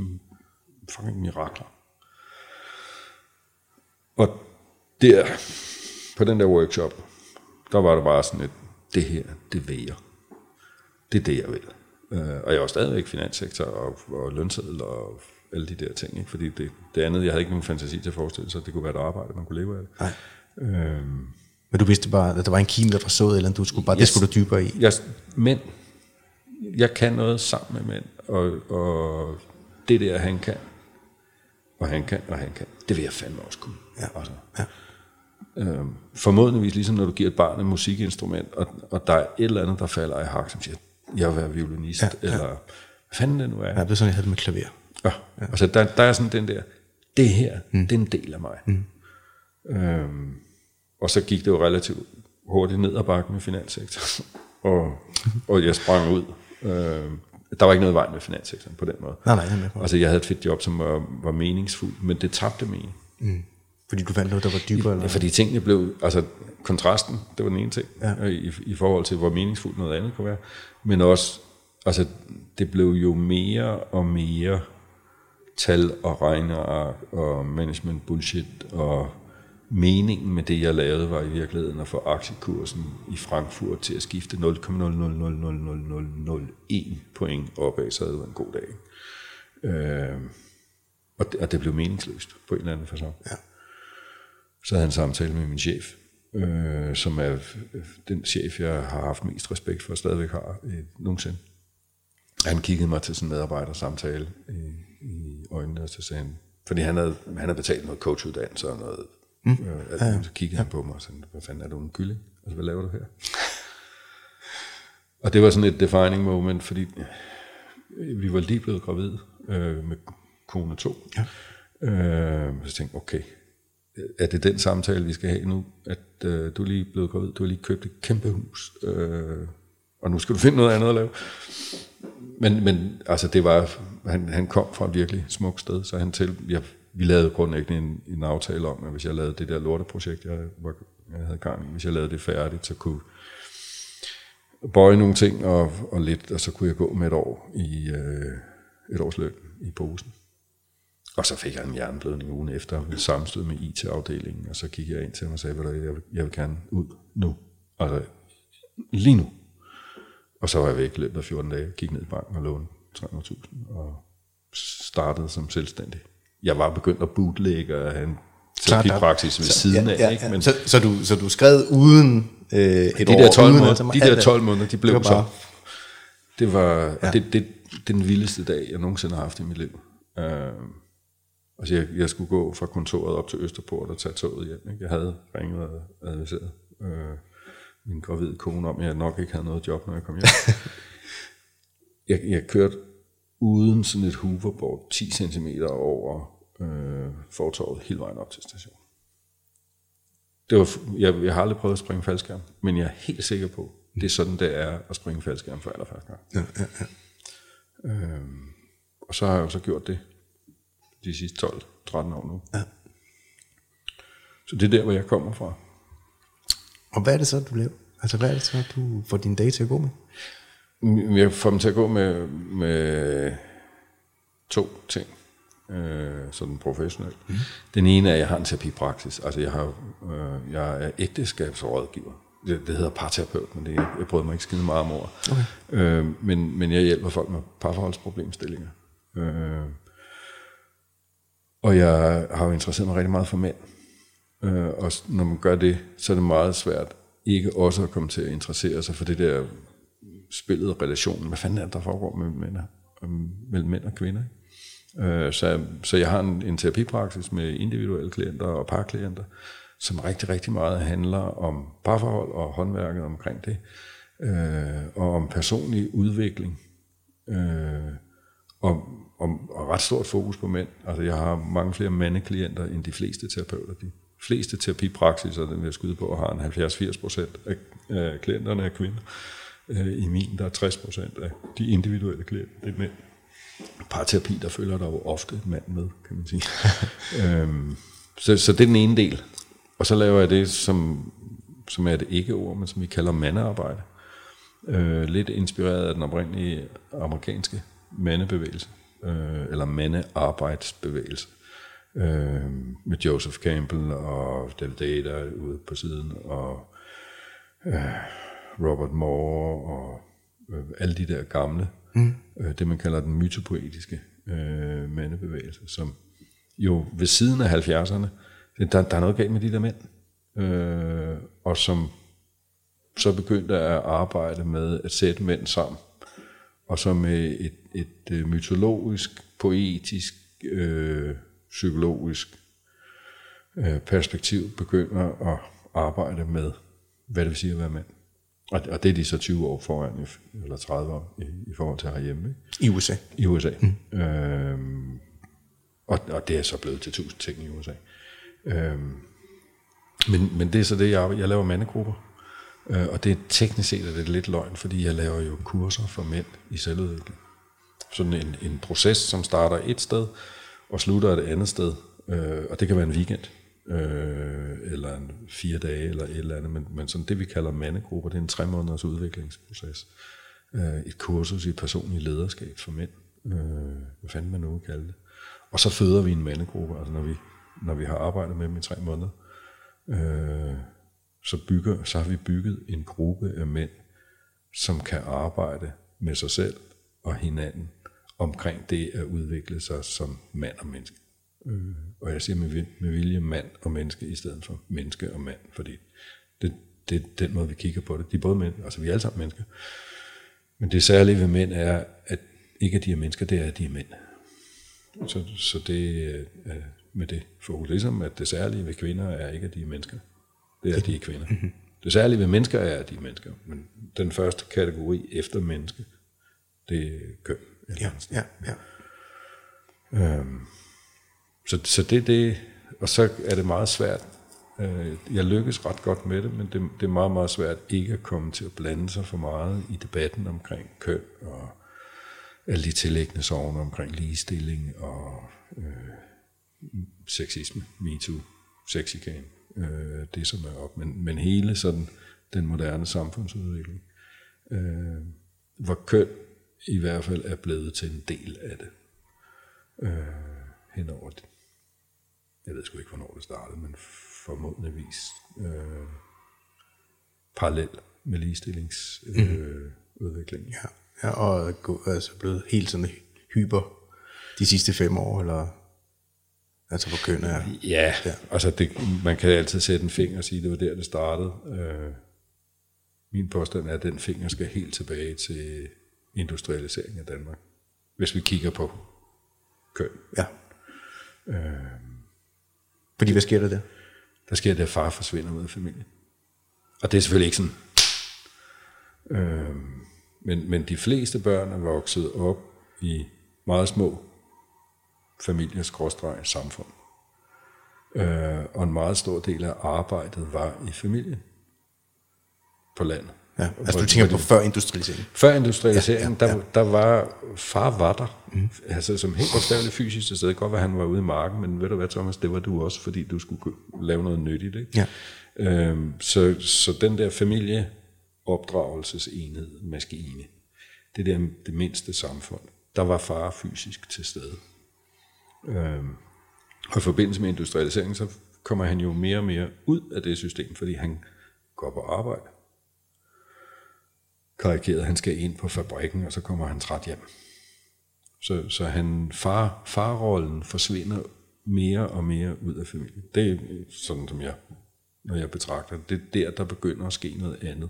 fucking mirakler. Og der, på den der workshop, der var det bare sådan et, det her, det vil jeg. Det er det, jeg vil. Øh, og jeg var stadigvæk finanssektor og, og lønseddel og alle de der ting, ikke? fordi det, det andet, jeg havde ikke nogen fantasi til at forestille sig, at det kunne være et arbejde, man kunne leve af det. Nej. Øhm, Men du vidste bare, at der var en kim, der var sået, eller du skulle bare, det Yes. skulle du dybere i. jeg, mænd, jeg kan noget sammen med mænd, og, og det der, han kan, og han kan, og han kan, det vil jeg fandme også kunne. Ja. Altså. Ja. Øhm, formodentligvis ligesom når du giver et barn et musikinstrument, og, og der er et eller andet, der falder i hak, som siger, jeg vil være violinist, ja. ja. eller hvad fanden det nu er. ja, det er sådan, jeg havde det med klaver. Ja. ja. Altså, der, der er sådan den der, det her, mm. det er en del af mig. Mm. Øhm, og så gik det jo relativt hurtigt ned ad bakken med finanssektoren, og, og jeg sprang ud. Øhm, der var ikke noget i vejen med finanssektoren på den måde. Nej, nej, jeg. Altså, jeg havde et fedt job, som var, var meningsfuldt, men det tabte mening. Fordi du fandt noget, der var dybere? Ja, Eller? fordi tingene blev, altså kontrasten, det var den ene ting, Ja. ja. i, i forhold til, hvor meningsfuldt noget andet kunne være. Men også, altså det blev jo mere og mere tal og regneark og management bullshit, og meningen med det, jeg lavede, var i virkeligheden at få aktiekursen i Frankfurt til at skifte 0,0000001 point opad, så havde det en god dag. Øh, Og det, og det blev meningsløst på en eller anden façon. Ja. Så havde jeg en samtale med min chef, øh, som er den chef, jeg har haft mest respekt for, og stadigvæk har øh, nogensinde. Han kiggede mig til sådan en medarbejdersamtale i, i øjnene, og så sagde han, fordi han havde, han havde betalt noget coachuddannelse og noget, mm. øh, alt, ja, ja. så kiggede han på mig og sagde, hvad fanden er du en kylling? Altså, hvad laver du her? og det var sådan et defining moment, fordi vi var lige blevet gravid øh, med kone 2. Ja. Øh, så tænkte jeg, okay, er det den samtale, vi skal have nu? At øh, du er lige blevet gravid, du har lige købt et kæmpe hus, øh, og nu skal du finde noget andet at lave. Men, men altså det var, han, han kom fra et virkelig smukt sted, så han til, jeg, vi lavede grundlæggende en, en aftale om, at hvis jeg lavede det der lorteprojekt, jeg, var, jeg havde gang i, hvis jeg lavede det færdigt, så kunne bøje nogle ting og, og lidt, og så kunne jeg gå med et år i øh, et års løn i posen. Og så fik jeg en hjerneblødning ugen efter, med sammenstød med IT-afdelingen, og så gik jeg ind til ham og sagde, at jeg, jeg vil gerne ud nu. Altså, lige nu. Og så var jeg væk i løbet af 14 dage, gik ned i banken og lånte 300.000, og startede som selvstændig. Jeg var begyndt at bootlægge og have en terapipraksis ved siden af. Ja, ja, ikke? Men, så, så, du, så du skrev uden øh, et de år? Der 12 uden, måneder, de der 12 måneder, de blev det bare, så... Det var Ja. ja. det, det, den vildeste dag, jeg nogensinde har haft i mit liv. Uh, altså jeg, jeg skulle gå fra kontoret op til Østerport og tage toget hjem. Ikke? Jeg havde ringet og adviseret uh, min gravide kone om, at jeg nok ikke havde noget job, når jeg kom hjem. jeg, jeg kørte uden sådan et hoverboard 10 cm over øh, fortorvet hele vejen op til stationen. Det var, jeg, jeg har aldrig prøvet at springe faldskærm, men jeg er helt sikker på, det er sådan, det er at springe faldskærm for allerførste gang. Ja, ja, ja. Øhm, og så har jeg jo så gjort det de sidste 12-13 år nu. Ja. Så det er der, hvor jeg kommer fra. Og hvad er det så, du laver? Altså, hvad er det så, du får din dag til at gå med? Mm, Jeg får dem til at gå med, med to ting, øh, sådan professionelt. Mm. Den ene er, at jeg har en terapipraksis. Altså, jeg, har, øh, jeg er ægteskabsrådgiver. Det, det hedder parterapeut, men det, jeg bryder mig ikke skide meget om ord. Okay. Øh, men, men jeg hjælper folk med parforholdsproblemstillinger. Øh, og jeg har jo interesseret mig rigtig meget for mænd. Øh, og når man gør det, så er det meget svært ikke også at komme til at interessere sig for det der spillet relationen. Hvad fanden er det, der foregår med mænd, og- øh, mellem mænd og kvinder? ikke? Øh, så, så jeg har en, en terapipraksis med individuelle klienter og parklienter, som rigtig, rigtig meget handler om parforhold og håndværket omkring det, øh, og om personlig udvikling, øh, og, og, og ret stort fokus på mænd. Altså jeg har mange flere mandeklienter end de fleste terapeuter. De fleste terapipraksiser, den vil jeg skyde på, har en 70-80 procent af, klienterne er kvinder. Øh, I min, der er 60 procent af de individuelle klienter, det er mænd. Parterapi, der følger der jo ofte mand med, kan man sige. øhm, så, så det er den ene del. Og så laver jeg det, som, som er et ikke-ord, men som vi kalder mandearbejde. Øh, lidt inspireret af den oprindelige amerikanske mandebevægelse, øh, eller mandearbejdsbevægelse, øh, med Joseph Campbell og David Data ude på siden, og øh, Robert Moore og øh, alle de der gamle, mm. øh, det man kalder den mytopoetiske øh, mandebevægelse, som jo ved siden af 70'erne, der, der er noget galt med de der mænd, øh, og som så begyndte at arbejde med at sætte mænd sammen, og så med et, et øh, mytologisk, poetisk, øh, psykologisk øh, perspektiv begynder at arbejde med, hvad det vil sige at være mand. Og, og det er de så 20 år foran, eller 30 år i, i forhold til herhjemme, ikke? I USA. i USA. Mm. Øhm, og, og det er så blevet til tusind ting i USA. Øhm, men, men det er så det, jeg, jeg laver mandegrupper. Øh, og det er teknisk set er det lidt løgn, fordi jeg laver jo kurser for mænd i selvudvikling. Sådan en, en proces, som starter et sted og slutter et andet sted. Øh, og det kan være en weekend, øh, eller en fire dage, eller et eller andet. Men, men sådan det, vi kalder mandegrupper, det er en tre måneders udviklingsproces. Øh, et kursus i personlig lederskab for mænd. Øh, hvad fanden man nu kalde det. Og så føder vi en mandegruppe, altså når vi, når vi har arbejdet med dem i tre måneder. Øh, så, bygger, så har vi bygget en gruppe af mænd, som kan arbejde med sig selv og hinanden omkring det at udvikle sig som mand og menneske. Øh, og jeg siger med, med vilje mand og menneske i stedet for menneske og mand, fordi det, det er den måde, vi kigger på det. De er både mænd, altså vi er alle sammen mennesker. Men det særlige ved mænd er, at ikke at de er mennesker, det er, at de er mænd. Så, så det er med det fokus, ligesom at det særlige ved kvinder er ikke, at de er mennesker. Det er, at de er kvinder. Det særlige ved mennesker er, at de er mennesker. Men den første kategori efter menneske, det er køn. Ja, ja, ja. Så, så det er det, og så er det meget svært. Øh, Jeg lykkes ret godt med det, men det, det er meget, meget svært ikke at komme til at blande sig for meget i debatten omkring køn og alle de tillæggende sovne omkring ligestilling og øh, sexisme, MeToo, sexikan, øh, det som er op. Men, men hele sådan den moderne samfundsudvikling, øh, hvor køn i hvert fald er blevet til en del af det øh, henover det. Jeg ved sgu ikke, hvornår det startede, men formodentligvis øh, parallel med ligestillingsudviklingen. Øh, udviklingen. ja. ja og gå, altså blevet helt sådan hyper de sidste fem år, eller altså hvor køn er. Ja, ja. altså det, man kan altid sætte en finger og sige, det var der, det startede. Øh, min påstand er, at den finger skal helt tilbage til industrialiseringen af Danmark. Hvis vi kigger på køn. Ja. Fordi hvad sker der der? Der sker det, at far forsvinder ud af familien. Og det er selvfølgelig ikke sådan. Øh, men, men de fleste børn er vokset op i meget små familiers skråstreg samfund. Øh, og en meget stor del af arbejdet var i familien på landet. Ja. Altså du tænker på før industrialisering. Før industrialiseringen, ja, ja, ja. Der, der var, far var der, mm. altså som helt bogstaveligt fysisk til stede. Godt være, han var ude i marken, men ved du hvad, Thomas, det var du også, fordi du skulle lave noget nyttigt. Ikke? Ja. Øhm, så, så den der familieopdragelsesenhed, maskine, det der det mindste samfund, der var far fysisk til stede. Øhm, og i forbindelse med industrialiseringen, så kommer han jo mere og mere ud af det system, fordi han går på arbejde. Karikeret, han skal ind på fabrikken, og så kommer han træt hjem. Så, så han, far, farrollen forsvinder mere og mere ud af familien. Det er sådan, som jeg, når jeg betragter det, det er der, der begynder at ske noget andet,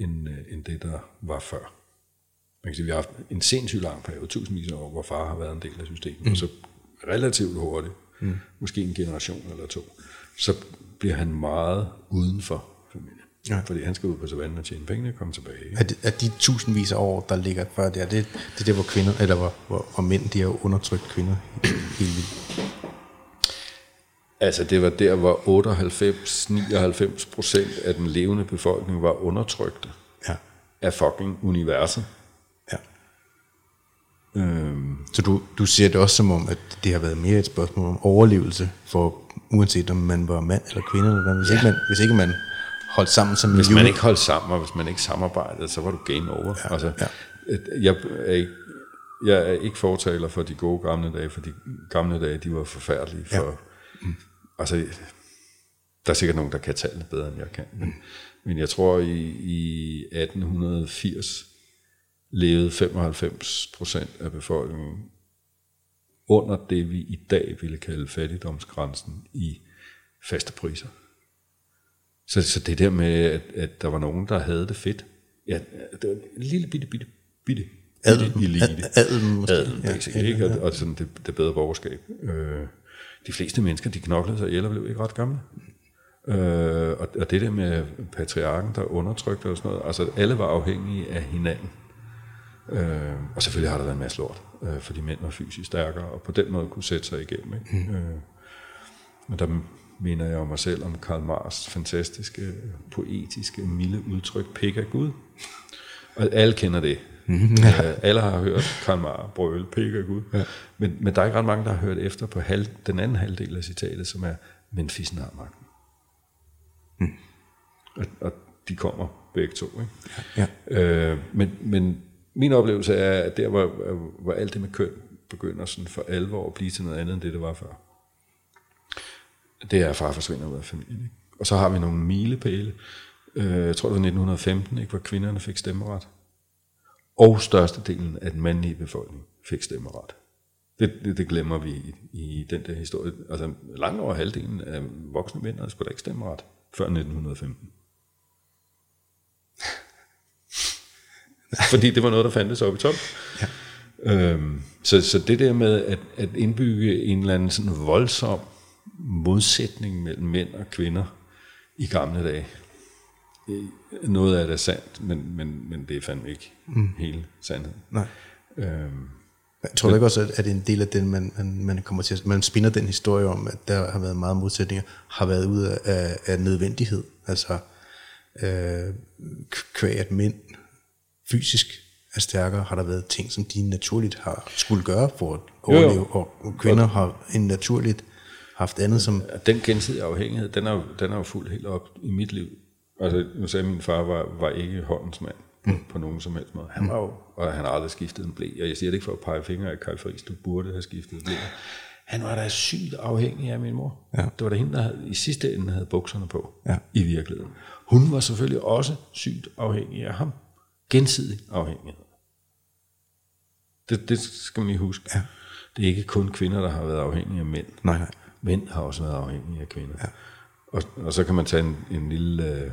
end, øh, end det, der var før. Man kan sige, vi har haft en sindssygt lang periode, tusindvis af år, hvor far har været en del af systemet, mm. og så relativt hurtigt, mm. måske en generation eller to, så bliver han meget uden for familien. Ja. Fordi han skal ud på savannen og tjene penge og komme tilbage. Det, er de tusindvis af år, der ligger før der, det, det er der, hvor kvinder, eller hvor, hvor, hvor mænd, de har undertrykt kvinder helt vildt. Altså det var der, hvor 98-99 procent af den levende befolkning var undertrykte Ja. af fucking universet. ja. Øhm, Så du, du ser det også som om, at det har været mere et spørgsmål om overlevelse, for uanset om man var mand eller kvinde, eller hvad, hvis, ja. ikke man, hvis ikke man holdt sammen som hvis man ikke holdt sammen, og hvis man ikke samarbejdede, så var du game over. Ja, altså, ja. Jeg, er ikke, jeg er ikke fortaler for de gode gamle dage, for de gamle dage, de var forfærdelige. For, ja. mm. Altså, der er sikkert nogen, der kan tallene bedre, end jeg kan. Men, men jeg tror, i, i 1880 levede 95 procent af befolkningen under det, vi i dag ville kalde fattigdomsgrænsen i faste priser. Så, så det der med, at, at der var nogen, der havde det fedt. Ja, det var en lille bitte, bitte, bitte, Adel- bitte elite. ad- adelen måske. Adelen, Ja, ikke? Og, og sådan det, det bedre borgerskab. Øh, de fleste mennesker, de knoklede sig ihjel og blev ikke ret gamle. Øh, og, og det der med patriarken, der undertrykte og sådan noget, altså alle var afhængige af hinanden. Øh, og selvfølgelig har der været en masse lort, øh, fordi mænd var fysisk stærkere, og på den måde kunne sætte sig igennem. Ikke? Mm. Øh, men der mener jeg mig selv om Karl Marx fantastiske, poetiske, milde udtryk, pik af Gud. Og alle kender det. Ja. alle har hørt Karl Marx brøle, pik af Gud. Ja. Men, men der er ikke ret mange, der har hørt efter på halv, den anden halvdel af citatet, som er, men fissen har magten. Mm. Og, og de kommer begge to. Ikke? Ja. Øh, men, men min oplevelse er, at der, hvor, hvor alt det med køn begynder sådan for alvor at blive til noget andet, end det, det var før, det er, at far forsvinder ud af familien. Ikke? Og så har vi nogle milepæle. Øh, jeg tror, det var 1915, ikke, hvor kvinderne fik stemmeret. Og størstedelen af den mandlige befolkning fik stemmeret. Det, det, det glemmer vi i, i den der historie. Altså langt over halvdelen af voksne mænd havde sgu da ikke stemmeret før 1915. Fordi det var noget, der fandtes op i top. Ja. Øhm, så, så det der med at, at indbygge en eller anden sådan voldsom modsætning mellem mænd og kvinder i gamle dage, noget af det er sandt, men, men, men det er fandme ikke mm. hele sandheden. Nej. Øhm, jeg tror men, ikke også, at, en del af den, man, man, man kommer til man spinder den historie om, at der har været meget modsætninger, har været ud af, af nødvendighed. Altså, øh, kvæg at mænd fysisk er stærkere, har der været ting, som de naturligt har skulle gøre for at overleve, jo, jo. og kvinder har en naturligt haft andet som... Den gensidige afhængighed, den er, jo, den er jo fuldt helt op i mit liv. Altså, nu sagde min far, var, var ikke håndens mand på, mm. på nogen som helst måde. Han var jo, og han har aldrig skiftet en blæ. Og jeg siger det ikke for at pege fingre af Karl Friis, du burde have skiftet blæ. Han var da sygt afhængig af min mor. Ja. Det var da hende, der havde, i sidste ende havde bukserne på, ja. i virkeligheden. Hun var selvfølgelig også sygt afhængig af ham. Gensidig afhængighed. Det, det skal man huske. Ja. Det er ikke kun kvinder, der har været afhængige af mænd. Nej, nej. Mænd har også været afhængige af kvinder. Ja. Og, og så kan man tage en, en lille øh,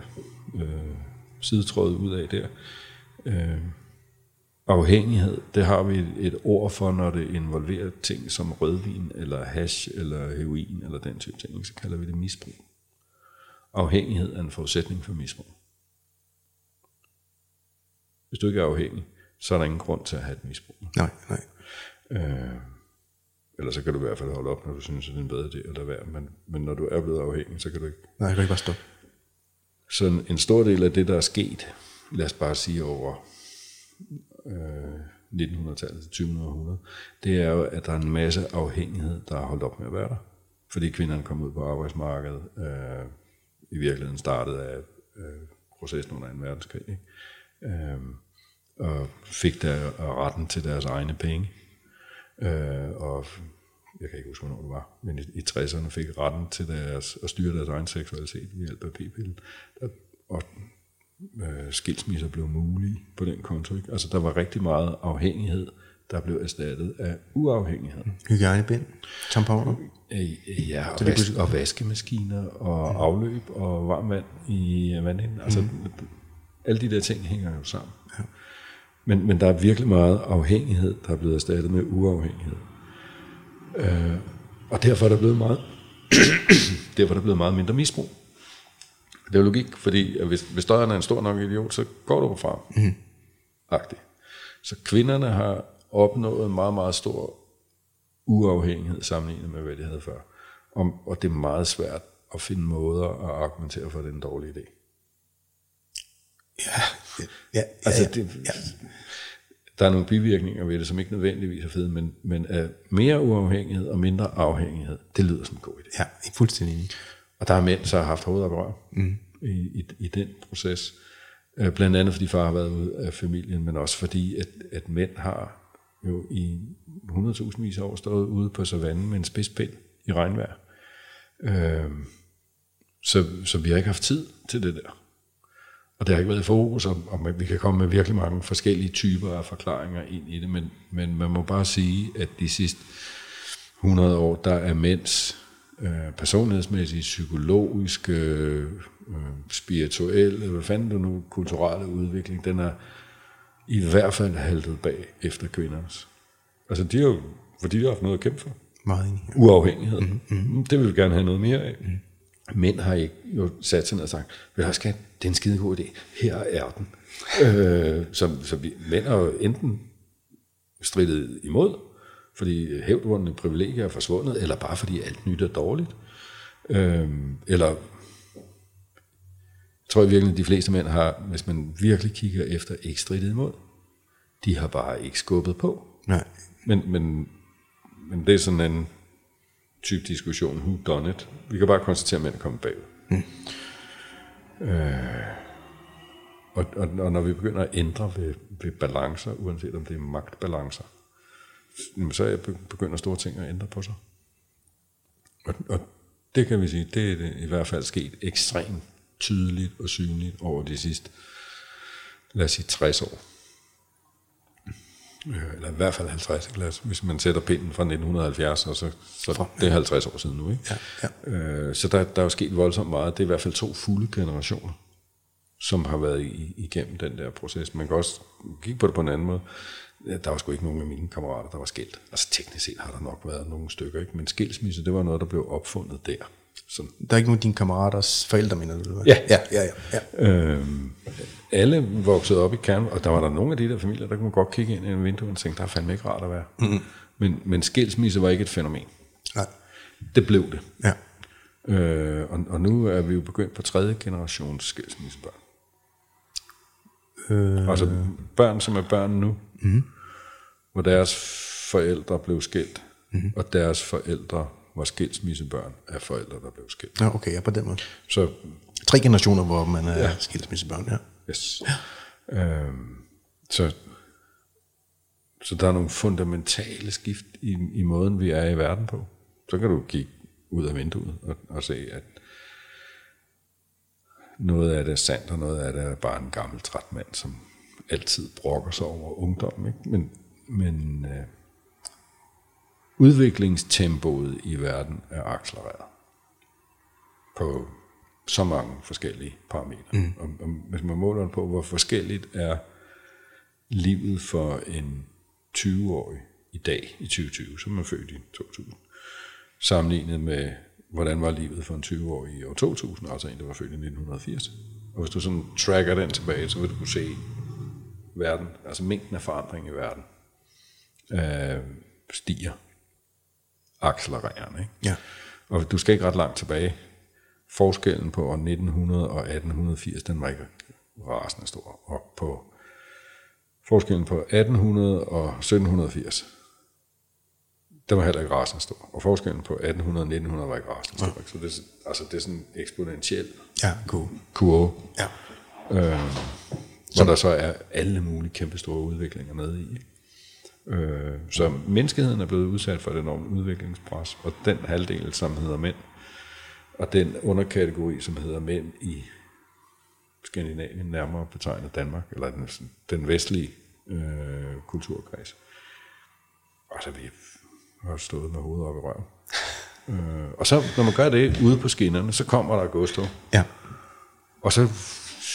øh, sidetråd ud af der. Øh, afhængighed, det har vi et ord for, når det involverer ting som rødvin, eller hash, eller heroin, eller den type ting. Så kalder vi det misbrug. Afhængighed er en forudsætning for misbrug. Hvis du ikke er afhængig, så er der ingen grund til at have et misbrug. Nej, nej. Øh, eller så kan du i hvert fald holde op, når du synes, at det er en bedre idé at lade være. Men, men når du er blevet afhængig, så kan du ikke... Nej, du kan ikke bare stoppe. Så en, en stor del af det, der er sket, lad os bare sige over øh, 1900-tallet til 2000 det er jo, at der er en masse afhængighed, der har holdt op med at være der. Fordi kvinderne kom ud på arbejdsmarkedet, øh, i virkeligheden startede af øh, processen under en verdenskrig, ikke? Øh, og fik der retten til deres egne penge. Øh, og jeg kan ikke huske, hvornår det var, men i, i 60'erne fik retten til deres, at styre deres egen seksualitet ved hjælp af p-pillen. Og øh, skilsmisser blev mulige på den konto. Ikke? Altså der var rigtig meget afhængighed, der blev erstattet af uafhængighed. Hygiejnebind, tamponer? Øh, ja, og, vask, og vaskemaskiner, og ja. afløb, og varmt vand i vandhænden. Altså, mm. alle de der ting hænger jo sammen. Ja. Men, men der er virkelig meget afhængighed, der er blevet erstattet med uafhængighed. Øh, og derfor er der blevet meget, derfor er der blevet meget mindre misbrug. Det er jo logik, fordi hvis, hvis døren er en stor nok idiot, så går du farm. Mm. Agtigt. Så kvinderne har opnået meget, meget stor uafhængighed sammenlignet med, hvad de havde før. Og, og det er meget svært at finde måder at argumentere for, at det er en dårlig idé. Ja, ja, ja, altså, det, ja. Der er nogle bivirkninger ved det, som ikke nødvendigvis er fede, men, men af mere uafhængighed og mindre afhængighed, det lyder som en god idé. Ja, fuldstændig Og der er mænd, så har haft hovedoprør mm. i, i, i den proces. Øh, blandt andet fordi far har været ude af familien, men også fordi, at, at mænd har jo i 100.000 vis af år stået ude på savannen med en spidspind i regnvejr. Øh, så, så vi har ikke haft tid til det der. Og det har ikke været i fokus, og, og vi kan komme med virkelig mange forskellige typer af forklaringer ind i det, men, men man må bare sige, at de sidste 100 år, der er mænds øh, personlighedsmæssige, psykologiske, øh, spirituelle, hvad fanden du nu, kulturelle udvikling, den er i hvert fald haltet bag efter kvindernes. Altså de har jo, fordi de har haft noget at kæmpe for. Meget enig. Uafhængighed. Mm-hmm. Det vil vi gerne have noget mere af. Mm. Mænd har ikke jo sat sig ned og sagt, du skat, det er en skide god idé, her er den. øh, så, så vi, mænd har jo enten strittet imod, fordi hævdvundne privilegier er forsvundet, eller bare fordi alt nyt er dårligt. Øh, eller jeg tror virkelig, at de fleste mænd har, hvis man virkelig kigger efter, ikke strittet imod. De har bare ikke skubbet på. Nej. Men, men, men det er sådan en type diskussion, who done it. Vi kan bare konstatere, at mænd er kommet bagud. Mm. Øh, og, og, og når vi begynder at ændre ved, ved balancer, uanset om det er magtbalancer, så er begynder store ting at ændre på sig. Og, og det kan vi sige, det er i hvert fald sket ekstremt tydeligt og synligt over de sidste, lad os sige, 60 år. Øh, Eller i hvert fald 50, ikke? Os- hvis man sætter pinden fra 1970, og så, så det er 50 år siden nu. Ikke? Ja, Øh, så der, der er jo sket voldsomt meget. Det er i hvert fald to fulde generationer, som har været i, igennem den der proces. Man kan også kigge på det på en anden måde. Ja, Der var sgu ikke nogen af mine kammerater, der var skilt. Altså teknisk set har der nok været nogle stykker, ikke? men skilsmisse, det var noget, der blev opfundet der. Sådan. Der er ikke nogen af dine kammeraters forældre, mener du? Ja. ja, ja, ja, ja. Øhm, alle voksede op i kernen, og der var der nogle af de der familier, der kunne man godt kigge ind i en vindue og tænke, der er fandme ikke rart at være. Mm-hmm. Men, men skilsmisse var ikke et fænomen. Nej. Det blev det. Ja. Øh, og, og nu er vi jo begyndt på tredje generations skilsmissebørn. Øh. Altså børn, som er børn nu, mm. hvor deres forældre blev skilt, mm. og deres forældre var skilsmissebørn af forældre, der blev skilt. ja, okay, ja, på den måde. Så Tre generationer, hvor man er ja. skilsmissebørn, ja. Yes. Øhm, så, så der er nogle fundamentale skift i, i måden, vi er i verden på. Så kan du kigge ud af vinduet og, og se, at noget af det er sandt, og noget af det er bare en gammel træt mand, som altid brokker sig over ungdommen. Ikke? Men, men øh, udviklingstempoet i verden er accelereret på så mange forskellige parametre. Mm. Og, og hvis man måler på, hvor forskelligt er livet for en 20-årig i dag, i 2020, som er født i 2000, sammenlignet med, hvordan var livet for en 20-årig i år 2000, altså en, der var født i 1980. Og hvis du sådan tracker den tilbage, så vil du kunne se verden, altså mængden af forandring i verden, øh, stiger accelererende. Ikke? Ja. Og du skal ikke ret langt tilbage. Forskellen på år 1900 og 1880, den var ikke rasende stor. Og på forskellen på 1800 og 1780, den var heller ikke rasende stor. Og forskellen på 1800 og 1900 var ikke rasende stor. Ikke? Så det, er, sådan- altså, det er sådan en eksponentiel Ja, cool. kurve, Ja. øh, hvor der så er alle mulige kæmpe store udviklinger med i. ikke? Øh, så menneskeheden er blevet udsat for et enormt udviklingspres, og den halvdel, som hedder mænd, og den underkategori, som hedder mænd i Skandinavien, nærmere betegnet Danmark, eller den, den vestlige øh, kulturkreds. Altså, vi har stået med hovedet op i røven. øh, og så, når man gør det ude på skinnerne, så kommer der Gusto, Ja. og så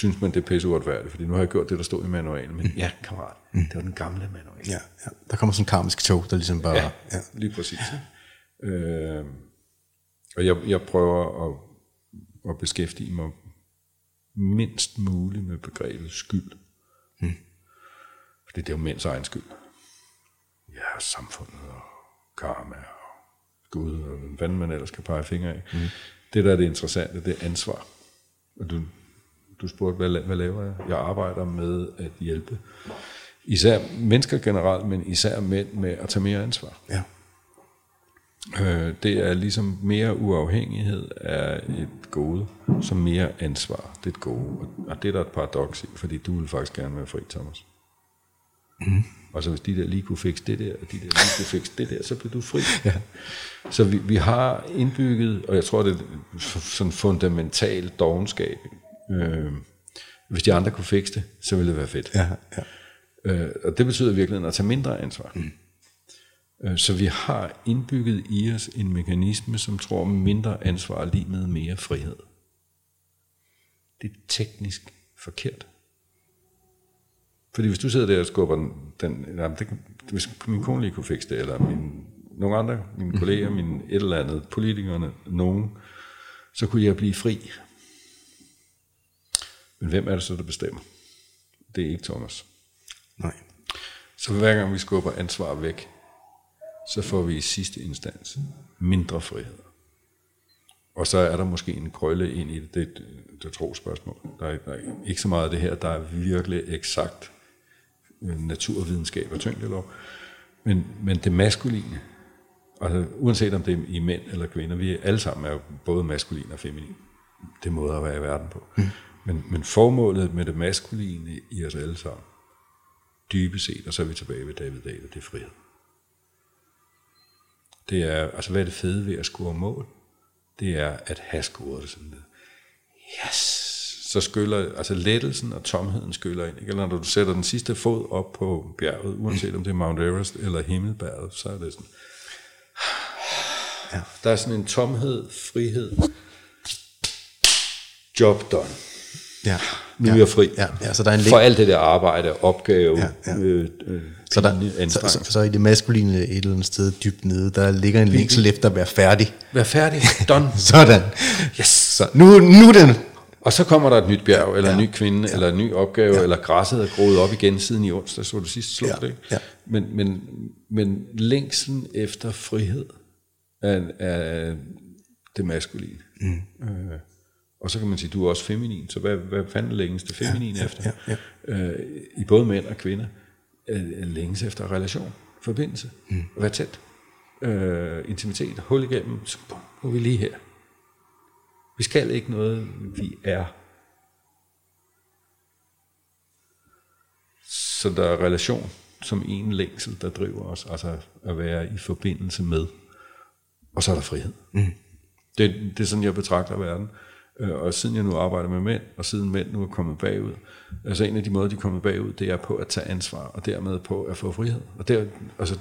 synes man, det er pisse uretfærdigt, fordi nu har jeg gjort det, der stod i manualen. Men ja, kammerat, det var den gamle manual. Ja, ja. Der kommer sådan en karmisk tog, der ligesom bare... Ja, ja. lige præcis. ikke? Øh, og jeg, jeg prøver at, at beskæftige mig mindst muligt med begrebet skyld. Hmm. Fordi det er jo mænds egen skyld. Ja, samfundet og karma og Gud og hvad man ellers kan pege fingre af. Mm. Det, der er det interessante, det er ansvar. Og du, du spurgte, hvad, hvad laver jeg? Jeg arbejder med at hjælpe især mennesker generelt, men især mænd med at tage mere ansvar. ja. Øh, det er ligesom mere uafhængighed af et gode, som mere ansvar. Det er et gode. Og- Og det er der et paradoks i, fordi du vil faktisk gerne være fri, Thomas. Mm. Og så hvis de der lige kunne fikse det der, og de der lige kunne fikse det der, så bliver du fri. Ja. Så vi, vi har indbygget, og jeg tror, det er sådan fundamental dogenskab. Øh, hvis de andre kunne fikse det, så ville det være fedt. Ja, ja. Øh, og det betyder virkelig at tage mindre ansvar. Mm. Øh, så vi har indbygget i os en mekanisme, som tror mindre ansvar lige med mere frihed. Det er teknisk forkert. Fordi hvis du sidder der og skubber den, den jamen det, hvis min kone lige kunne fikse det, eller min, nogle andre, mine kolleger, mine et eller andet, politikerne, nogen, så kunne jeg blive fri. Men hvem er det så, der bestemmer? Det er ikke Thomas. Nej. Så hver gang vi skubber ansvar væk, så får vi i sidste instans mindre frihed. Og så er der måske en krølle ind i det, det, et- det er et trospørgsmål. Der er, der er ikke så meget af det her, der er virkelig eksakt øh, naturvidenskab og tyngdelov. Men, men det maskuline, altså uanset om det er i mænd eller kvinder, vi alle sammen er jo både maskuline og feminine. Det er måder at være i verden på. Mm. Men, men formålet med det maskuline i os alle sammen, dybest set, og så er vi tilbage ved David Dahl, det er frihed. Det er, altså hvad er det fede ved at score mål? Det er at have scoret det sådan noget. Yes! så skyller, altså lettelsen og tomheden skyller ind. Ikke? Eller når du sætter den sidste fod op på bjerget, uanset om det er Mount Everest eller Himmelbjerget, så er det sådan, ja. der er sådan en tomhed, frihed, job done. Ja. Nu ja. er jeg fri. Ja, ja, så der er en For alt det der arbejde, opgave, Ja, ja. Øh, øh, Så, der, så, så, så i det maskuline et eller andet sted dybt nede, der ligger en længsel efter at være færdig. Vær færdig, done. Sådan. Yes. Så nu, nu den. Og så kommer der et nyt bjerg, eller en ny kvinde, eller en ny opgave, ja. eller græsset er groet op igen siden i onsdag, så du sidst slog Ja, det. Ikke? ja. Men, men, men længslen efter frihed er, er det maskuline. Mm. Øh, og så kan man sige, du er også feminin, så hvad, hvad fanden længes det feminine ja, efter? ja, Øh, I både mænd og kvinder er, er længes efter relation, forbindelse, mm. at være tæt, øh, intimitet, hul igennem, så bum, nu er vi lige her. Vi skal ikke noget, vi er. Så der er relation som en længsel, der driver os, altså at være i forbindelse med. Og så er der frihed. Mm. Det, det er sådan, jeg betragter verden. Øh, Og siden jeg nu arbejder med mænd, og siden mænd nu er kommet bagud, altså en af de måder, de er kommet bagud, det er på at tage ansvar, og dermed på at få frihed. Og der, altså,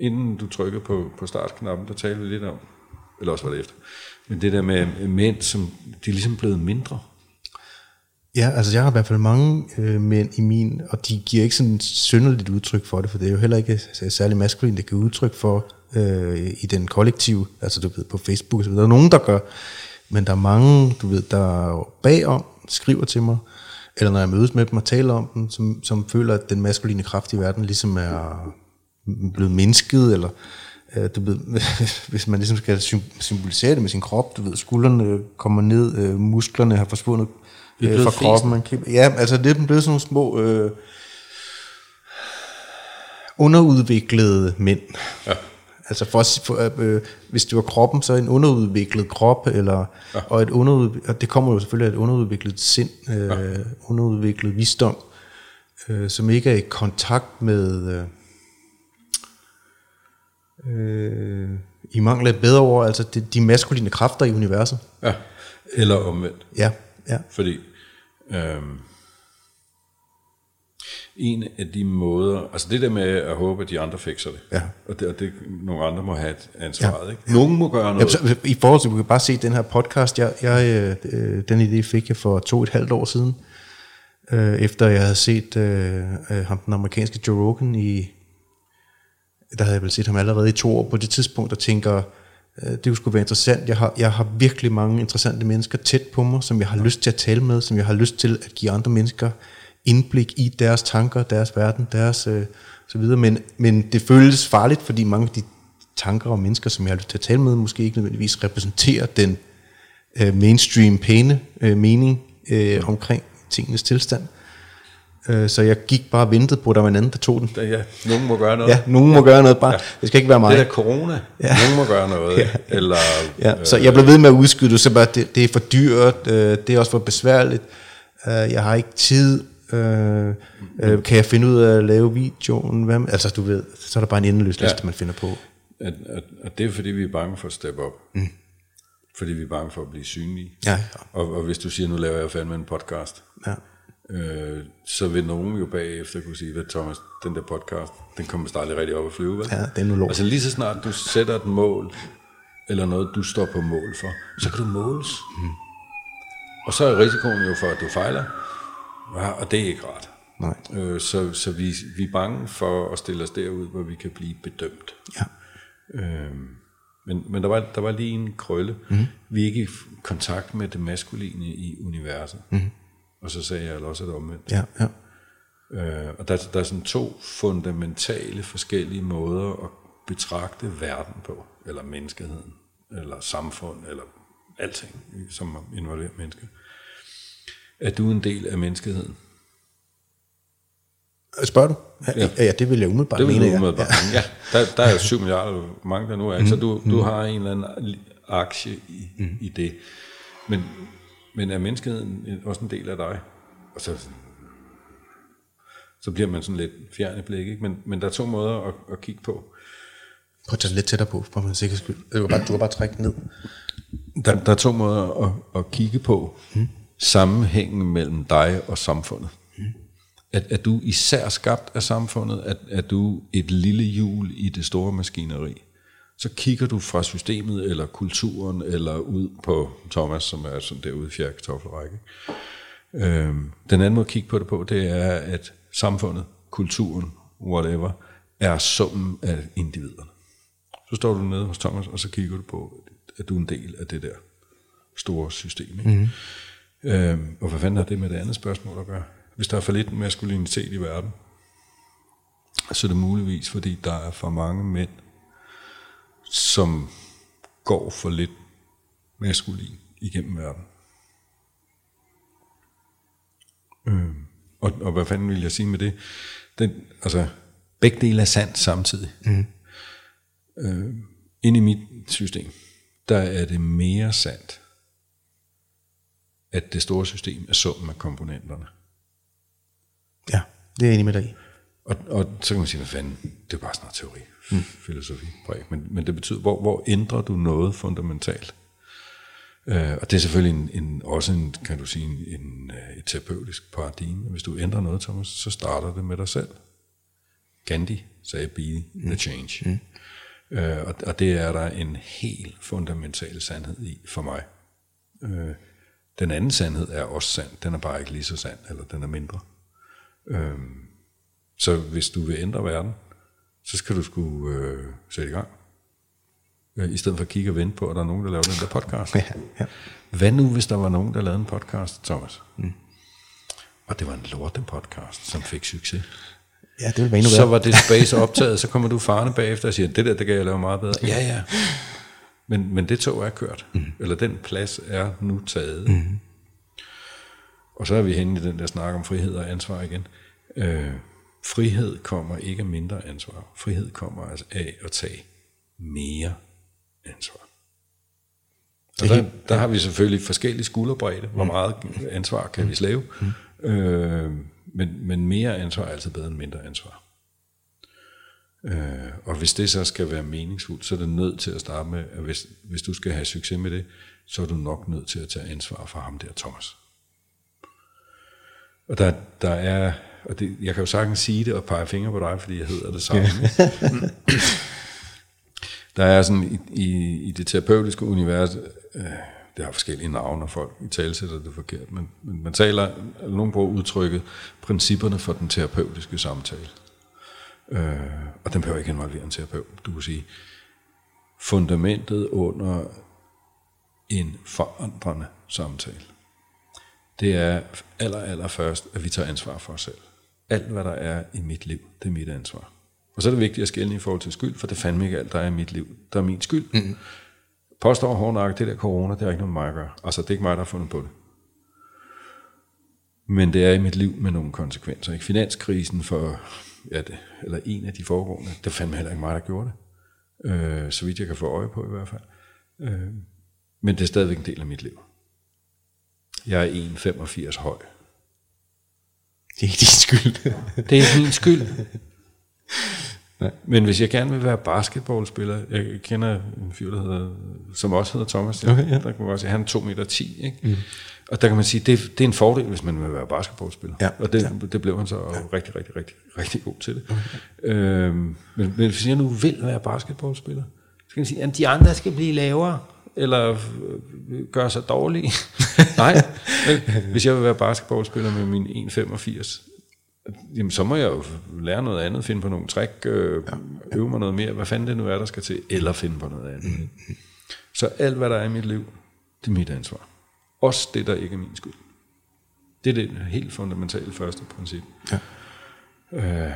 inden du trykkede på, på startknappen, der talte vi lidt om, eller også var det efter, men det der med mænd, som de er ligesom blevet mindre. Ja, altså jeg har i hvert fald mange øh, mænd i min, og de giver ikke sådan synderligt udtryk for det, for det er jo heller ikke særlig maskulin, det giver udtryk for øh, i den kollektive, altså du ved, på Facebook og så videre. Der er nogen, der gør, men der er mange, du ved, der er bagom, skriver til mig, eller når jeg mødes med dem og taler om dem, som, som føler, at den maskuline kraft i verden ligesom er blevet mindsket, eller øh, du ved, hvis man ligesom skal sym- symbolisere det med sin krop, du ved, skuldrene kommer ned, øh, musklerne har forsvundet øh, fra kroppen. Man kan, ja, altså det er blevet sådan nogle små øh, underudviklede mænd. Ja. Altså for, for øh, hvis det var kroppen, så en underudviklet krop, eller, ja. og, et underud, og det kommer jo selvfølgelig af et underudviklet sind, øh, ja. underudviklet visdom, øh, som ikke er i kontakt med, øh, øh, i mangel af bedre ord, altså de, de maskuline kræfter i universet. Ja. Eller omvendt. Ja, ja. Fordi øhm, en af de måder, altså det der med at håbe, at de andre fikser det, Ja. og det, og det nogle andre må have et ansvaret, ja. ikke? Nogen må gøre Ja, noget. så, I forhold til, du kan bare se den her podcast, jeg, jeg, øh, den idé fik jeg for to og et halvt år siden, øh, efter jeg havde set øh, øh, ham, den amerikanske Joe Rogan i, der havde jeg vel set ham allerede i to år på det tidspunkt, og tænker, øh, det kunne sgu være interessant. Jeg har, jeg har virkelig mange interessante mennesker tæt på mig, som jeg har lyst til at tale med, som jeg har lyst til at give andre mennesker indblik i deres tanker, deres verden, deres øh, så videre. Men, men det føles farligt, fordi mange af de tanker og mennesker, som jeg har lyst til at tale med, måske ikke nødvendigvis repræsenterer den øh, mainstream pæne øh, mening øh, omkring tingenes tilstand. Øh, så jeg gik bare og ventede på, at der var en anden, der tog den. Ja, nogen må gøre noget. Ja, nogen må gøre noget bare. Ja. Det skal ikke være mig. Det der corona, ja. nogen må gøre noget. Ja. Eller, Ja, så jeg blev ved med at udskyde det, så bare, det, det er for dyrt, øh, det er også for besværligt, øh, jeg har ikke tid, øh, øh, kan jeg finde ud af at lave videoen, hvad, med- altså du ved, så er der bare en endeløs liste, Ja. man finder på. at, at, at det er fordi, vi er bange for at steppe op. Mm. Fordi vi er bange for at blive synlige. Ja, ja. Og, og hvis du siger, nu laver jeg fandme en podcast, Ja. øh, så vil nogen jo bagefter kunne sige, at Thomas, den der podcast, den kommer vist aldrig rigtig op at flyve, vel? Ja, det er nu lort. Altså lige så snart du sætter et mål, eller noget, du står på mål for, så kan du måles. Mm. Og så er risikoen jo for, at du fejler, ja, og det er ikke rart. Nej. Øh, så så vi, vi er bange for at stille os derud, hvor vi kan blive bedømt. Ja. Øhm, men men der, var, der var lige en krølle. Mm. Vi er ikke i kontakt med det maskuline i universet. Mm. Og så sagde jeg også, at det omvendt. Ja, ja. Øh, og der, der er sådan to fundamentale forskellige måder at betragte verden på, eller menneskeheden, eller samfund, eller alting, som involverer mennesker. Er du en del af menneskeheden? Spørger du? Ja, ja. det vil jeg umiddelbart Det vil mene, umiddelbart. Ja. ja. Der, der er 7 milliarder, mange der nu er. Mm. Så du, du har en eller anden aktie i, mm. i det. Men, men er menneskeheden en- også en del af dig? Og så, så bliver man sådan lidt fjern i blik. Ikke? Men, men der er to måder at, at kigge på. Prøv at tage lidt tættere på, for min sikkerheds skyld. Du kan bare, du kan bare trække ned. Der, der er to måder at, at kigge på, mm. Sammenhængen mellem dig og samfundet. Mm. At, er du især skabt af samfundet? At, er du et lille hjul i det store maskineri? Så kigger du fra systemet, eller kulturen, eller ud på Thomas, som er sådan derude i fjerde kartoffelrække. Øhm, den anden måde at kigge på det på, det er, at samfundet, kulturen, whatever, er summen af individerne. Så står du nede hos Thomas, og så kigger du på, at du er en del af det der store system. Ikke? Mm-hmm. Øhm, og hvad fanden har det med det andet spørgsmål at gøre? Hvis der er for lidt maskulinitet i verden, så er det muligvis, fordi der er for mange mænd, som går for lidt maskulin igennem verden. Øhm, og, og hvad fanden vil jeg sige med det? Den, altså, begge dele er sandt samtidig. Mm. Øh, inde i mit system, der er det mere sandt, at det store system er summen af komponenterne. Ja, det er jeg enig med dig i. Og, og så kan man sige, hvad fanden, det er bare sådan noget teori, mm. filosofi. Men, men det betyder, hvor, hvor ændrer du noget fundamentalt? Øh, og det er selvfølgelig en, en, også en, kan du sige, en, en, øh, et terapeutisk paradigme. Hvis du ændrer noget, Thomas, så starter det med dig selv. Gandhi sagde, be the mm. change. Mm. Øh, og, og det er der en helt fundamental sandhed i for mig. Øh, den anden sandhed er også sand, den er bare ikke lige så sand, eller den er mindre. Øh, så hvis du vil ændre verden, så skal du skulle øh, sætte i gang. Øh, I stedet for at kigge og vente på, at der er nogen, der laver den der podcast. Ja, ja. Hvad nu, hvis der var nogen, der lavede en podcast, Thomas? Mm. Og det var en lorte podcast, som fik succes. Ja, det vil være endnu Så var det space optaget, så kommer du farne bagefter og siger, det der, det kan jeg lave meget bedre. Ja, ja. Men, men det tog er kørt. Mm. Eller den plads er nu taget. Mm. Og så er vi henne i den der snak om frihed og ansvar igen. Øh, frihed kommer ikke af mindre ansvar. Frihed kommer altså af at tage mere ansvar. Og der, der har vi selvfølgelig forskellige skulderbredde. Hvor meget ansvar kan vi slæve? Mm. Øh, men, men mere ansvar er altid bedre end mindre ansvar. Øh, og hvis det så skal være meningsfuldt, så er det nødt til at starte med, at hvis, hvis du skal have succes med det, så er du nok nødt til at tage ansvar for ham der, Thomas. Og der, der er, og det, jeg kan jo sagtens sige det og pege fingre på dig, fordi jeg hedder det samme. der er sådan i, i, i det terapeutiske univers, øh, det har forskellige navne, og folk i tale sætter det forkert, men, men man taler, nogen bruger udtrykket, principperne for den terapeutiske samtale. Øh, og den behøver ikke involvere en terapeut. Du kan sige, fundamentet under en forandrende samtale, det er aller, aller først, at vi tager ansvar for os selv. Alt, hvad der er i mit liv, det er mit ansvar. Og så er det vigtigt at skælde i forhold til skyld, for det fandme ikke alt, der er i mit liv, der er min skyld. Mm påstår hårdnakket, det der corona, det har ikke noget med mig at gøre. Altså, det er ikke mig, der har fundet på det. Men det er i mit liv med nogle konsekvenser. Ikke? Finanskrisen for, ja, det, eller en af de foregående, det fandme heller ikke mig, der gjorde det. Øh, så vidt jeg kan få øje på i hvert fald. Øh, men det er stadigvæk en del af mit liv. Jeg er 1,85 høj. Det er ikke din skyld. det er min skyld. Nej. Men hvis jeg gerne vil være basketballspiller, jeg kender en fyr, der hedder, som også hedder Thomas, okay, ja. der man også, han er 2 meter 10, ikke? Mm. Og der kan man sige, det, det er en fordel, hvis man vil være basketballspiller. Ja. Og det, ja. det blev han så ja. rigtig, rigtig, rigtig, rigtig god til det. Okay. Øhm, men, men hvis jeg nu vil være basketballspiller, så kan man sige, at de andre skal blive lavere, eller øh, gøre sig dårlige. Nej, hvis jeg vil være basketballspiller med min 1,85, jamen så må jeg jo lære noget andet, finde på nogle træk, øh, øve mig noget mere, hvad fanden det nu er, der skal til, eller finde på noget andet. Mm. Så alt, hvad der er i mit liv, det er mit ansvar. Også det, der ikke er min skyld. Det er det helt fundamentale første princip. Ja. Øh,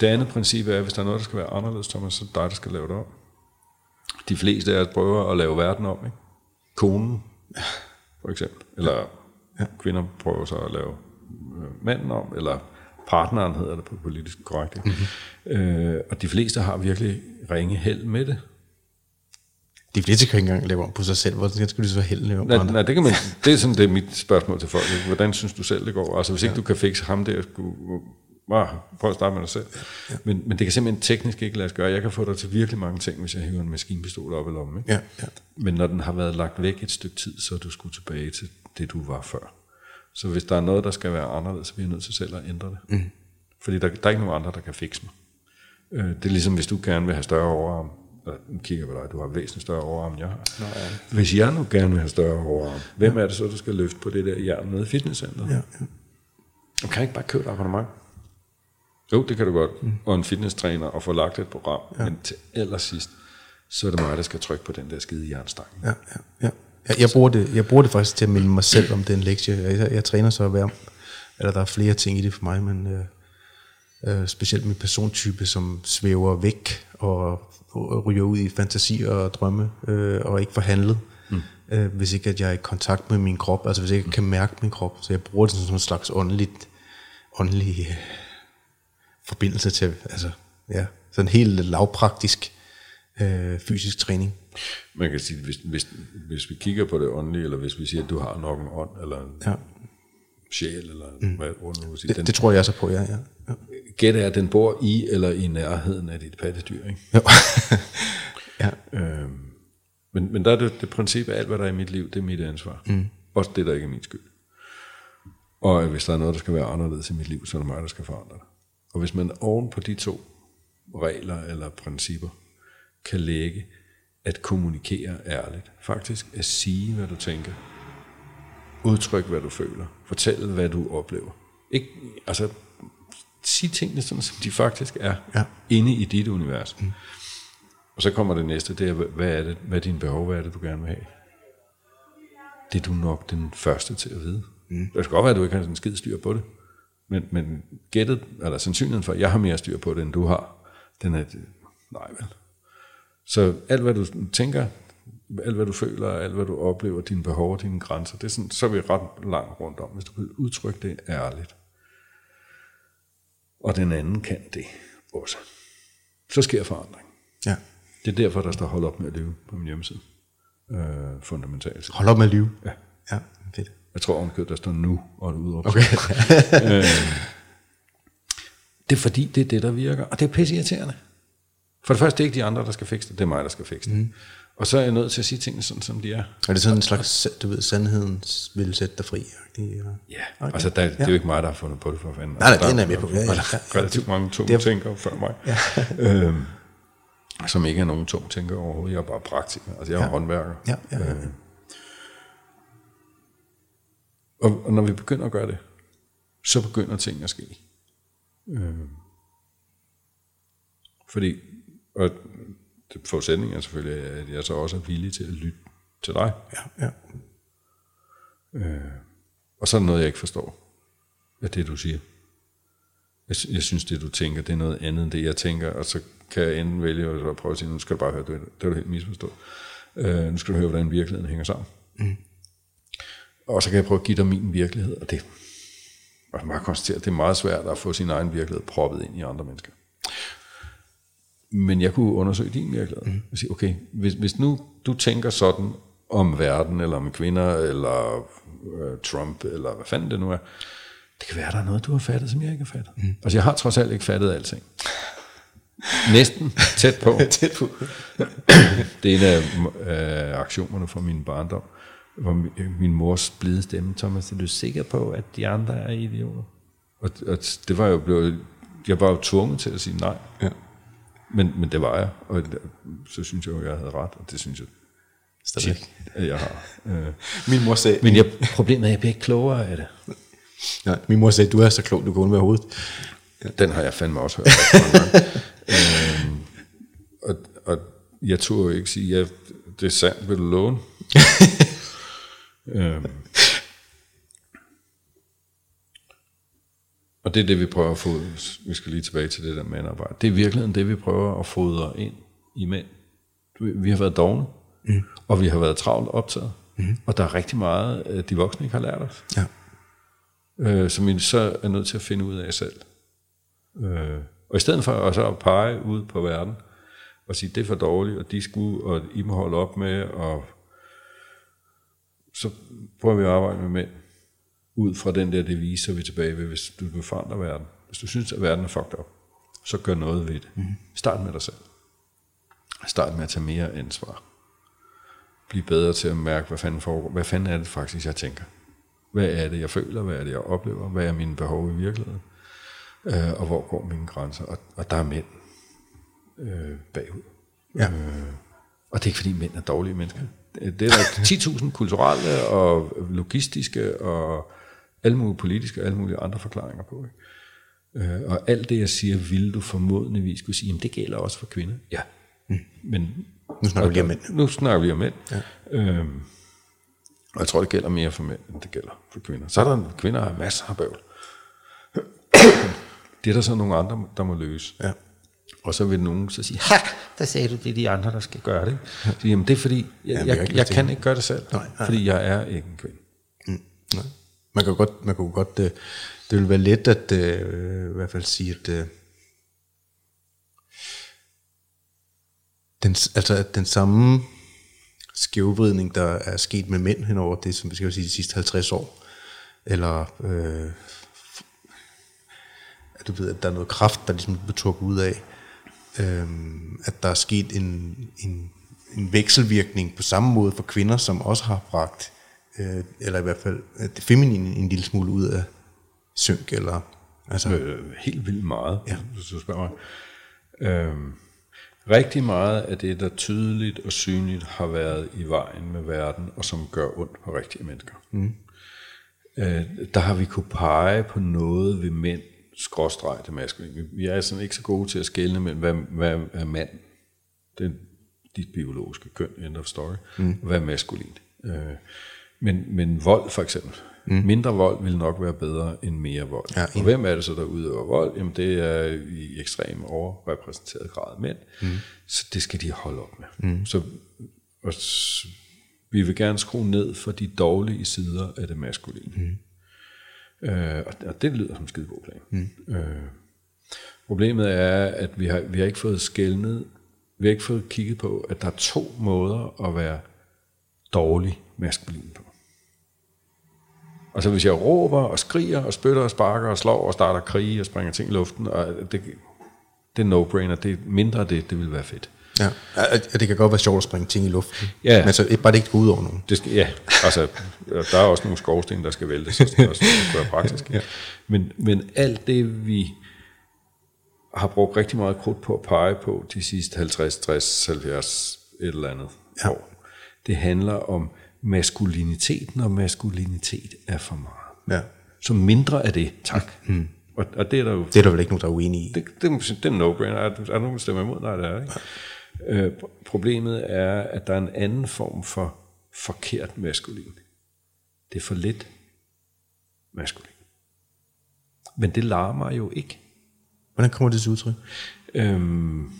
det andet princip er, at hvis der er noget, der skal være anderledes, Thomas, så er det dig, der skal lave det om. De fleste af os prøver at lave verden om. Ikke? Konen, for eksempel. Eller ja. kvinder prøver så at lave manden om, eller partneren hedder det på politisk korrekt. Mm-hmm. Øh, og de fleste har virkelig ringe held med det. De fleste kan ikke engang lave om på sig selv. Hvordan skal du så held lave om nej, nej, det, kan man, det er sådan det er mit spørgsmål til folk. Hvordan synes du selv, det går? Altså hvis ikke ja. du kan fikse ham der, skulle, ah, prøv at starte med dig selv. Ja. Men, men det kan simpelthen teknisk ikke lade sig gøre. Jeg kan få dig til virkelig mange ting, hvis jeg hiver en maskinpistol op i lommen. Ikke? Ja, ja. Men når den har været lagt væk et stykke tid, så er du skulle tilbage til det, du var før. Så hvis der er noget, der skal være anderledes, så bliver jeg nødt til selv at ændre det. Mm. Fordi der, der er ikke nogen andre, der kan fikse mig. Øh, det er ligesom, hvis du gerne vil have større overarm, nu kigger på dig, du har væsentligt større overarm, end jeg har. Nå, ja. Hvis jeg nu gerne vil have større overarm, hvem er det så, der skal løfte på det der jern nede i fitnesscenteret? Ja, ja. Du kan ikke bare købe et abonnement. Jo, det kan du godt. Mm. Og en fitnesstræner og få lagt et program. Ja. Men til allersidst, så er det mig, der skal trykke på den der skide jernstang. Ja, ja, ja. Jeg, jeg, bruger det, jeg bruger det faktisk til at minde mig selv om den lektie. Jeg, jeg, jeg træner så hver, eller der er flere ting i det for mig, men øh, øh, specielt min persontype, som svæver væk og, og ryger ud i fantasi og drømme, øh, og ikke forhandlet. Mm. Øh, hvis ikke at jeg er i kontakt med min krop, altså hvis jeg ikke mm. kan mærke min krop. Så jeg bruger det som en slags åndeligt, åndelig øh, forbindelse til, altså ja, sådan helt lavpraktisk øh, fysisk træning. Man kan sige, hvis, hvis, hvis vi kigger på det åndelige, eller hvis vi siger, at du har nok en ånd, eller en ja. sjæl, eller mm. hvad nu vil sige. Det, den, det tror jeg så på, ja. ja. Ja. Gæt er, at den bor i eller i nærheden af dit pattedyr, ikke? Jo. ja. Øhm, men, men der er det, det princip, at alt, hvad der er i mit liv, det er mit ansvar. Mm. Også det, der ikke er min skyld. Og hvis der er noget, der skal være anderledes i mit liv, så er det mig, der skal forandre det. Og hvis man oven på de to regler eller principper kan lægge at kommunikere ærligt, faktisk at sige, hvad du tænker, udtryk, hvad du føler, fortælle, hvad du oplever. Ikke, altså, sige tingene sådan, som de faktisk er, ja. inde i dit univers. Mm. Og så kommer det næste, det er, hvad er det, hvad er dine behov, hvad er det, du gerne vil have? Det er du nok den første til at vide. Mm. Det kan godt være, at du ikke har en skid styr på det. Men, men gættet, eller sandsynligheden for, at jeg har mere styr på det, end du har, den er, nej vel. Så alt, hvad du tænker, alt, hvad du føler, alt, hvad du oplever, dine behov og dine grænser, det er sådan, så er vi ret langt rundt om, hvis du kan udtrykke det ærligt. Og den anden kan det også. Så sker forandring. Ja. Det er derfor, der står hold op med at leve på min hjemmeside. Øh, fundamentalt. Hold op med at leve? Ja. Ja, fedt. Jeg tror ovenkøbet, der står nu, og det udråb. Okay. øh, det er fordi, det er det, der virker. Og det er pisse irriterende. For det første, det er ikke de andre, der skal fikse det. Det er mig, der skal fikse det. Mm. Og så er jeg nødt til at sige tingene sådan, som de er. Er det sådan en slags, du ved, sandheden vil sætte dig fri? Eller? Ja, okay. altså der, det er jo ikke mig, der har fundet på det for fanden. Nej, nej, det er med på. Ja, ja, ja. Relativt mange tunge er... tænker før mig. Ja. øhm, som ikke er nogen tung tænker overhovedet. Jeg er bare praktiker. Altså jeg er ja. håndværker. Ja, ja, ja. Øh, og, og når vi begynder at gøre det, så begynder ting at ske. Øh, fordi, og det forudsætning er selvfølgelig, at jeg så også er villig til at lytte til dig. Ja, ja. Øh, og så er der noget, jeg ikke forstår af det, du siger. Jeg, jeg synes, det du tænker, det er noget andet end det, jeg tænker, og så kan jeg enten vælge at prøve at sige, nu skal du bare høre, det, det er du helt misforstået. Øh, nu skal du høre, hvordan virkeligheden hænger sammen. Mm. Og så kan jeg prøve at give dig min virkelighed, og det jeg kan bare konstatere, at det er meget svært at få sin egen virkelighed proppet ind i andre mennesker. Men jeg kunne undersøge din virkelighed. Mm. Og sige, okay, hvis, hvis nu du tænker sådan om verden, eller om kvinder, eller øh, Trump, eller hvad fanden det nu er, det kan være, der er noget, du har fattet, som jeg ikke har fattet. Mm. Altså, jeg har trods alt ikke fattet alting. Næsten tæt på. tæt på. det er en af øh, aktionerne fra min barndom hvor min mors blide stemme, Thomas, er du sikker på, at de andre er idioter? Og, og det var jo blevet, jeg var jo tvunget til at sige nej. Ja. Men, men det var jeg, og så synes jeg jo, jeg havde ret, og det synes jeg Stadig. at jeg har. Øh. Min mor sagde... Men jeg, problemet er, at jeg bliver ikke klogere af det. Ja, min mor sagde, du er så klog, du kan undvære hovedet. Den har jeg fandme også hørt. øh, og, og jeg jo ikke sige, at det er sandt, vil du låne? Øhm. Og det er det, vi prøver at få, vi skal lige tilbage til det der mandarbejde. Det er virkelig det, vi prøver at fodre ind i mænd. Vi har været dogne, mm. og vi har været travlt optaget. Mm. Og der er rigtig meget, de voksne ikke har lært os. Ja. Øh, som vi så er nødt til at finde ud af selv. Øh, og i stedet for at så pege ud på verden, og sige, det er for dårligt, og de skulle, og I må holde op med, og så prøver vi at arbejde med mænd ud fra den der devise, så vi tilbage ved, hvis du vil forandre verden. Hvis du synes, at verden er fucked up, så gør noget ved det. Mm. Start med dig selv. Start med at tage mere ansvar. Bliv bedre til at mærke, hvad fanden, foregår. hvad fanden er det faktisk, jeg tænker. Hvad er det, jeg føler? Hvad er det, jeg oplever? Hvad er mine behov i virkeligheden? Øh, og hvor går mine grænser? Og, og der er mænd øh, bagud. Ja. Øh, og det er ikke fordi mænd er dårlige mennesker. Det er der 10.000 kulturelle og logistiske og alle mulige politiske og alle mulige andre forklaringer på. Ikke? Øh, og alt det, jeg siger, vil du formodentligvis kunne sige, jamen det gælder også for kvinder. Ja. Mm. Men, Nu snakker vi lige om mænd. Nu snakker vi om mænd. Ja. Øhm, og jeg tror, det gælder mere for mænd, end det gælder for kvinder. Så er der kvinder, der har masser af bøvl. Det er der så nogle andre, der må løse. Ja. Og så vil nogen så sige, ha, der sagde du, det er de andre, der skal gøre det. Så, jamen det er fordi, jeg, Jamen, jeg, jeg jeg, kan det. ikke gøre det selv, Nej, nej. fordi jeg er ikke en kvinde. Nej. Man kan godt, man kan godt øh, det vil være let at øh, i hvert fald sige, at øh, den, altså, at den samme skævvridning, der er sket med mænd henover det, som vi skal sige, de sidste 50 år, eller øh, at du ved, at der er noget kraft, der ligesom bliver trukket ud af, øh, at der er sket en, en, en vekselvirkning på samme måde for kvinder, som også har bragt, øh, eller i hvert fald det feminine en lille smule ud af synk, eller altså, Øh, helt vildt meget, ja. hvis du spørger mig. Øhm, rigtig meget af det, der tydeligt og synligt har været i vejen med verden, og som gør ondt på rigtige mennesker. Mm. Øh, der har vi kunne pege på noget ved mænd, skråstreg det maskuline. Vi- er sådan ikke så gode til at skelne mellem, hvad, hvad er mand, det er dit biologiske køn, end of story, mm. hvad er maskulint. Øh, men, men vold for eksempel. Mm. Mindre vold vil nok være bedre end mere vold. Ja, og hvem er det så, der udøver vold? Jamen det er i ekstrem overrepræsenteret grad mænd. Mm. Så det skal de holde op med. Mm. Så og, vi vil gerne skrue ned for de dårlige sider af det maskuline. Mm. Øh, og, og det lyder som en skide god plan. Mm. Øh, problemet er, at vi har, vi har ikke fået skældnet, vi har ikke fået kigget på, at der er to måder at være dårlig maskulin på. Altså hvis jeg råber og skriger og spytter og sparker og slår og starter krige og springer ting i luften, og det, det er no-brainer, det er mindre det, det vil være fedt. ja, det kan godt være sjovt at springe ting i luften, Ja. men så bare det ikke går ud over nogen. Det skal, ja, altså, der er også nogle skorsten, der skal væltes, så det også skal være praktisk. ja. men, men alt det, vi har brugt rigtig meget krudt på at pege på de sidste 50, 60, 70, et eller andet Ja. år, det handler om maskuliniteten, og maskulinitet er for meget. Ja. Så mindre af det, tak. Mm. Og, og det er der jo Det er der vel ikke nogen, der er uenige i. det, det, er- det er en no-brainer. Er, er der nogen, der stemmer imod? Nej, det er der ikke. Øh, pro- problemet er, at der er en anden form for forkert maskulin. Det er for lidt maskulin. Men det larmer jo ikke. Hvordan kommer det til udtryk? Øhm,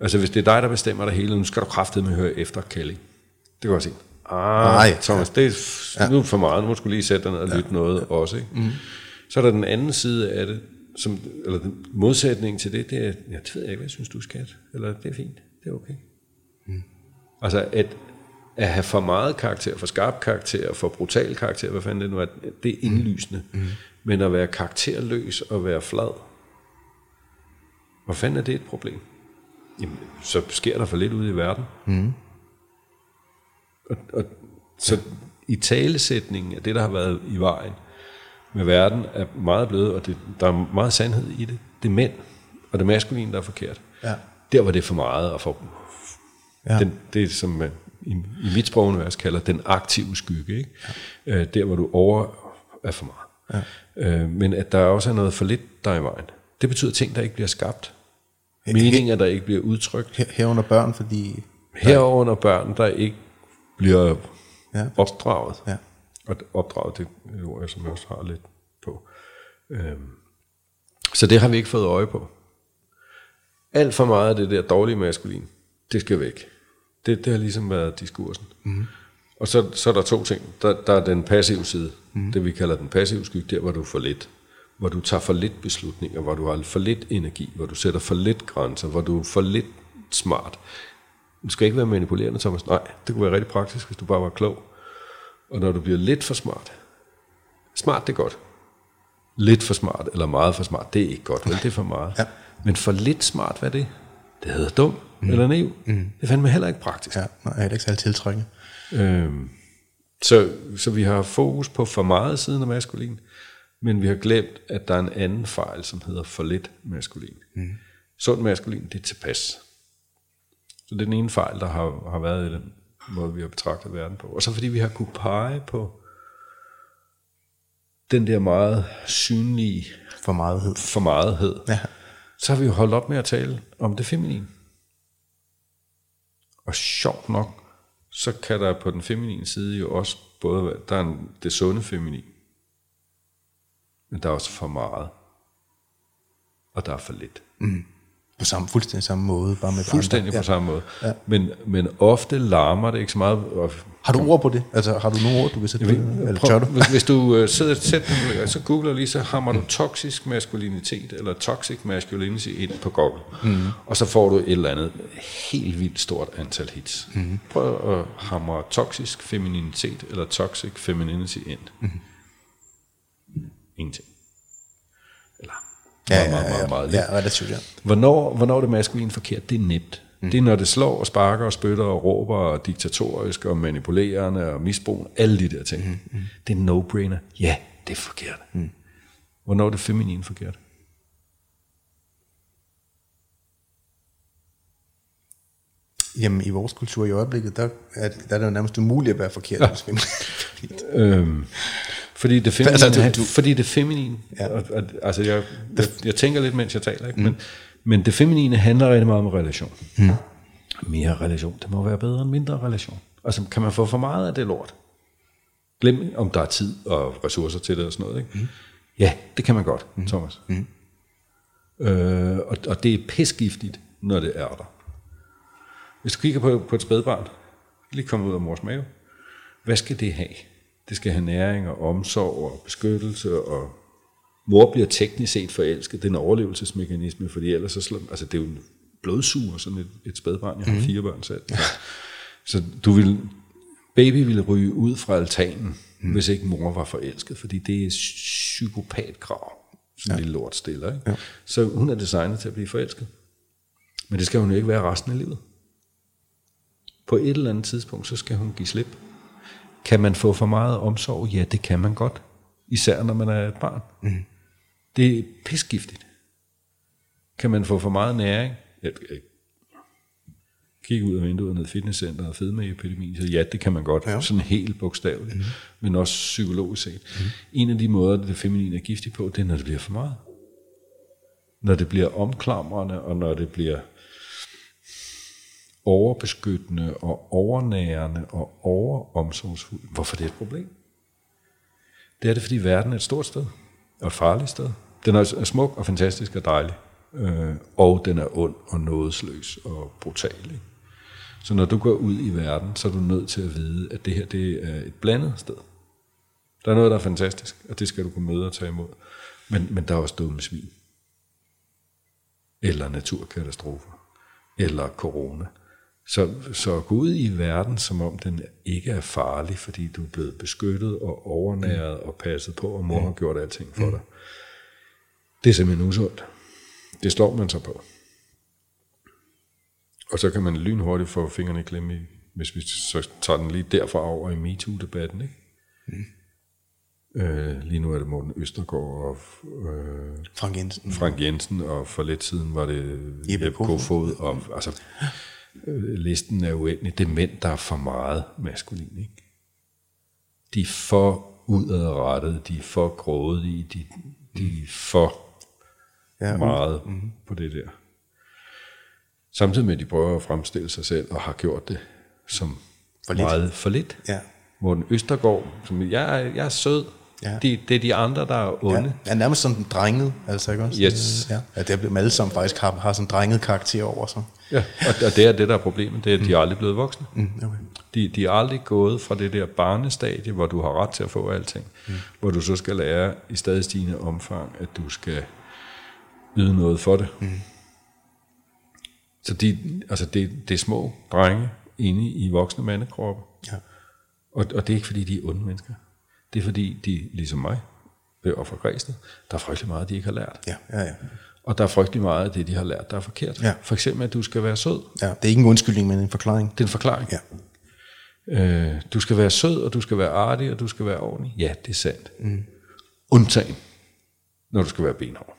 altså hvis det er dig, der bestemmer det hele, nu skal du kraftedeme høre efter Kelly. Det kan jeg sige. Ah, Nej. Thomas, det er f- nu for meget. Nu må du lige sætte dig ned og lytte noget også. Ikke? Mm. Så er der den anden side af det, som, eller den modsætning til det, det er, ja, det ved jeg ikke, hvad jeg synes, du skal. Eller det er fint, det er okay. Mm. Altså at, at have for meget karakter, for skarp karakter, for brutal karakter, hvad fanden det nu er, det er indlysende. Mm. Men at være karakterløs og være flad, hvor fanden er det et problem? Jamen, så sker der for lidt ude i verden. Mm. Og, og, så i talesætningen af det, der har været i vejen med verden, er meget blevet, og det, der er meget sandhed i det. Det er mænd, og det maskuline, der er forkert. Ja. Der var det for meget, og for, Ja. den, det som man i, i mit sprogunivers kalder den aktive skygge. Ikke? Ja. Øh, der, hvor du over er for meget. Ja. Øh, men at der også er noget for lidt, der er i vejen. Det betyder ting, der ikke bliver skabt. Meninger, der ikke bliver udtrykt. Her, herunder børn, fordi... Herunder børn, der ikke bliver Ja. opdraget. Ja. Og opdraget, det er jeg som jeg også har lidt på. Øhm. Så det har vi ikke fået øje på. Alt for meget af det der dårlige maskulin, det skal væk. Det, det har ligesom været diskursen. Mm. Og så, så er der to ting. Der, der er den passive side, mm. det vi kalder den passive skygge, der hvor du for lidt. Hvor du tager for lidt beslutninger, hvor du har for lidt energi, hvor du sætter for lidt grænser, hvor du er for lidt smart. Du skal ikke være manipulerende, Thomas. Nej, det kunne være rigtig praktisk, hvis du bare var klog. Og når du bliver lidt for smart, smart det er godt. Lidt for smart, eller meget for smart, det er ikke godt, vel? Det er for meget. Ja. Men for lidt smart, hvad er det? Det hedder dum mm. eller naiv. Mm. Det fandt mig heller ikke praktisk. Ja, nej, jeg er ikke særlig tiltrækkende. Øhm, Så, så vi har fokus på for meget siden af maskulin, men vi har glemt, at der er en anden fejl, som hedder for lidt maskulin. Mm. Sund maskulin, det er tilpas. Så det er den ene fejl, der har, har været i den måde, vi har betragtet verden på. Og så fordi vi har kunne pege på den der meget synlige For meget for megthed, Ja. så har vi jo holdt op med at tale om det feminine. Og sjovt nok, så kan der på den feminine side jo også både være, der er en, det sunde feminin, men der er også for meget, og der er for lidt. På samme, fuldstændig samme måde, bare med Fuldstændig andre. på samme måde. Men, men ofte larmer det ikke så meget. Har du ord på det? Altså, har du nogle ord, du vil sætte det? Eller tør du? Hvis, hvis du uh, sidder sæt, så googler lige, så hammer du toksisk maskulinitet, eller toxic masculinity ind på Google. Mm. Og så får du et eller andet helt vildt stort antal hits. Mm. Prøv at hamre toksisk femininitet, eller toxic femininity ind. Mm. Ingenting. Eller meget, meget, meget, meget lidt. ja, relativt, ja. Hvornår, hvornår det maskulin forkert? Det er nemt. Mm. Det er, når det slår og sparker og spytter og råber og diktatorisk og manipulerende og misbrugende. Alle de der ting. Mm. Mm. Det er no-brainer. Ja, det er forkert. Mm. Hvornår er det feminin forkert? Jamen, i vores kultur i øjeblikket, der er, der er det jo nærmest umuligt at være forkert. Ja. Øhm, fordi det feminine, Altså, altså, du- fordi det feminine Ja. og, og, altså jeg, jeg, jeg tænker lidt, mens jeg taler, ikke? Men, men det feminine handler rigtig meget om relation. Mm. Mere relation, det må være bedre end mindre relation. Altså, kan man få for meget af det lort? Glem, om der er tid og ressourcer til det og sådan noget, ikke? Mm. Ja, det kan man godt, mm. Thomas. Mm. Øh, og, og det er pisgiftigt, når det er der. Hvis du kigger på, på et spædbarn, lige kommet ud af mors mave, hvad skal det have? Det skal have næring og omsorg og beskyttelse, og mor bliver teknisk set forelsket. Det er en overlevelsesmekanisme, fordi ellers så slår, altså det er jo en blodsuger, sådan et, et spædbarn. Jeg har fire børn selv. Så du vil, baby ville ryge ud fra altanen, mm. hvis ikke mor var forelsket, fordi det er psykopatkrav, sådan ja. lille lort stiller. Ikke? Ja. Så hun er designet til at blive forelsket. Men det skal hun jo ikke være resten af livet. På et eller andet tidspunkt, så skal hun give slip. Kan man få for meget omsorg? Ja, det kan man godt. Især når man er et barn. Mm. Det er pisgiftigt. Kan man få for meget næring? Jeg, jeg kigge ud af vinduet ned i fitnesscenteret og fedme i epidemien, så ja, det kan man godt. Ja. Sådan helt bogstaveligt. Mm. Men også psykologisk set. Mm. En af de måder, det feminine er giftigt på, det er, når det bliver for meget. Når det bliver omklamrende, og når det bliver overbeskyttende og overnærende og overomsorgsfuld. Hvorfor det er et problem? Det er det, fordi verden er et stort sted og et farligt sted. Den er smuk og fantastisk og dejlig, øh, og den er ond og nådesløs og brutal. Ikke? Så når du går ud i verden, så er du nødt til at vide, at det her det er et blandet sted. Der er noget, der er fantastisk, og det skal du kunne møde og tage imod. Men, men der er også dumme svin. Eller naturkatastrofer. Eller corona. Så, så gå ud i verden, som om den ikke er farlig, fordi du er blevet beskyttet og overnæret og passet på, og mor har gjort alting for dig. Det er simpelthen usundt. Det slår man sig på. Og så kan man lynhurtigt få fingrene i klemme, i, hvis vi så tager den lige derfra over i MeToo-debatten. Ikke? Mm. Øh, lige nu er det Morten Østergaard og øh, Frank Jensen. Frank Jensen, og for lidt siden var det Jeppe Kofod. Og, altså, listen er uendelig. Det er mænd, der er for meget maskulin. Ikke? De er for udadrettede, de er for grådige, de, de er for Ja, ja, meget mm-hmm. på det der. Samtidig med, at de prøver at fremstille sig selv, og har gjort det som For lidt. meget for lidt. Ja. Morten Østergaard, som jeg, jeg er sød. Ja. Ja. De, det er de andre, der er onde. Ja, ja, nærmest sådan drenget, altså ikke også? Yes. Ja, ja det er dem alle sammen faktisk har, har sådan en drenget karakter over sig. Ja, og, og det er det, der er problemet, det er, at de er aldrig blevet voksne. Mm, okay. De, de er aldrig gået fra det der barnestadie, hvor du har ret til at få alting, mm. hvor du så skal lære i stadig stigende omfang, at du skal yde noget for det. Mm. Så de, altså det, det er små drenge inde i voksne mandekroppe. Ja. Og, og det er ikke, fordi de er onde mennesker. Det er, fordi de, ligesom mig, og fra Græsted, der er frygtelig meget, de ikke har lært. Ja, ja, ja. Og der er frygtelig meget af det, de har lært, der er forkert. Ja. For eksempel, at du skal være sød. ja. Det er ikke en undskyldning, men en forklaring. Det er en forklaring. Ja. Øh, du skal være sød, og du skal være artig, og du skal være ordentlig. Ja, det er sandt. Mm. Undtagen, når du skal være benhård.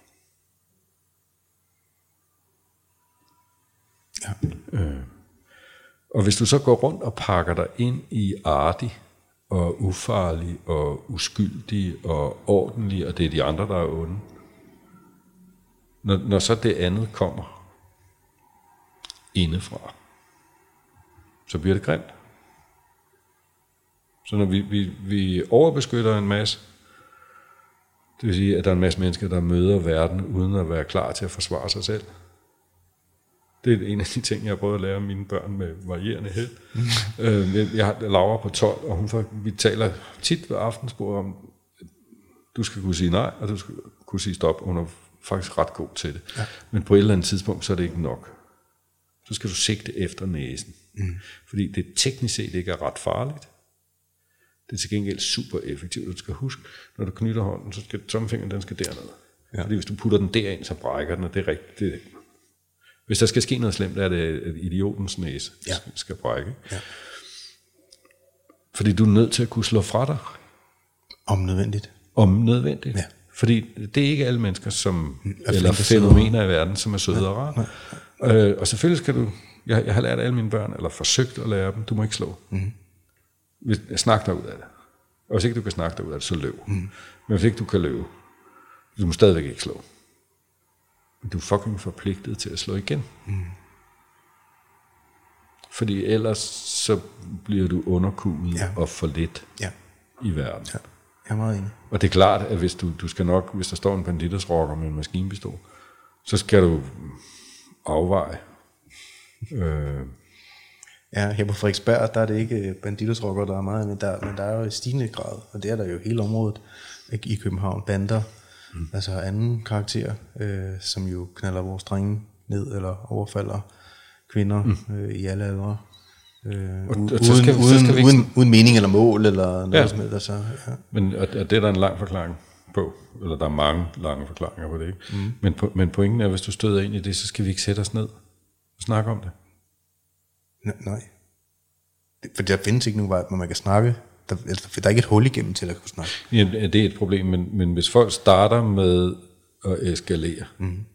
Ja. Øh. Og hvis du så går rundt og pakker dig ind i artig, og ufarlig, og uskyldig, og ordentlig, og det er de andre, der er onde. Når, når så det andet kommer indefra, så bliver det grimt. Så når vi, vi, vi overbeskytter en masse, det vil sige, at der er en masse mennesker, der møder verden, uden at være klar til at forsvare sig selv. Det er en af de ting, jeg har prøvet at lære mine børn med varierende held. øh, jeg har Laura på 12, og hun får, vi taler tit ved aftensbordet om, du skal kunne sige nej, og du skal kunne sige stop. Hun er faktisk ret god til det. Ja. Men på et eller andet tidspunkt, så er det ikke nok. Så skal du sigte efter næsen. Mm. Fordi det teknisk set ikke er ret farligt. Det er til gengæld super effektivt. Du skal huske, når du knytter hånden, så skal tommelfingeren den skal derned. Ja. Fordi hvis du putter den derind, så brækker den, og det er rigtigt. Det, hvis der skal ske noget slemt, er det, at idiotens næse ja. skal brække. Ja. Fordi du er nødt til at kunne slå fra dig. Om nødvendigt. Om nødvendigt. Ja. Fordi det er ikke alle mennesker, som, er eller fænomener i verden, som er søde og rare. Øh, og selvfølgelig skal du, jeg, jeg har lært alle mine børn, eller forsøgt at lære dem, du må ikke slå. Mm. Snak dig ud af det. Og hvis ikke du kan snakke dig ud af det, så løb. Mm. Men hvis ikke du kan løbe, du må stadigvæk ikke slå. Du er fucking forpligtet til at slå igen. Mm. Fordi ellers så bliver du underkuget ja. og for lidt ja. i verden. Ja. Jeg er meget enig. Og det er klart, at hvis du, du skal nok, hvis der står en banditers rocker med en maskinpistol, så skal du afveje. Øh, Ja, her på Frederiksberg, der er det ikke banditers rocker, der er meget, men der, men der er jo i stigende grad, og det er der jo hele området i København, bander, mm. altså anden karakter, øh, som jo knaller vores drenge ned, eller overfalder kvinder mm. øh, i alle aldre. Øh, og, uden, og så skal, uden, så skal vi uden, uden mening eller mål, eller noget ja. som helst. Altså, ja. Men og, og det er der en lang forklaring på, eller der er mange lange forklaringer på det, ikke? Mm. Men, på, men pointen er, at hvis du støder ind i det, så skal vi ikke sætte os ned og snakke om det. Nej. For der findes ikke nogen vej, hvor man kan snakke. Der, altså, der er ikke et hul igennem til at kunne snakke. Ja, det er et problem, men, men hvis folk starter med at eskalere, mm.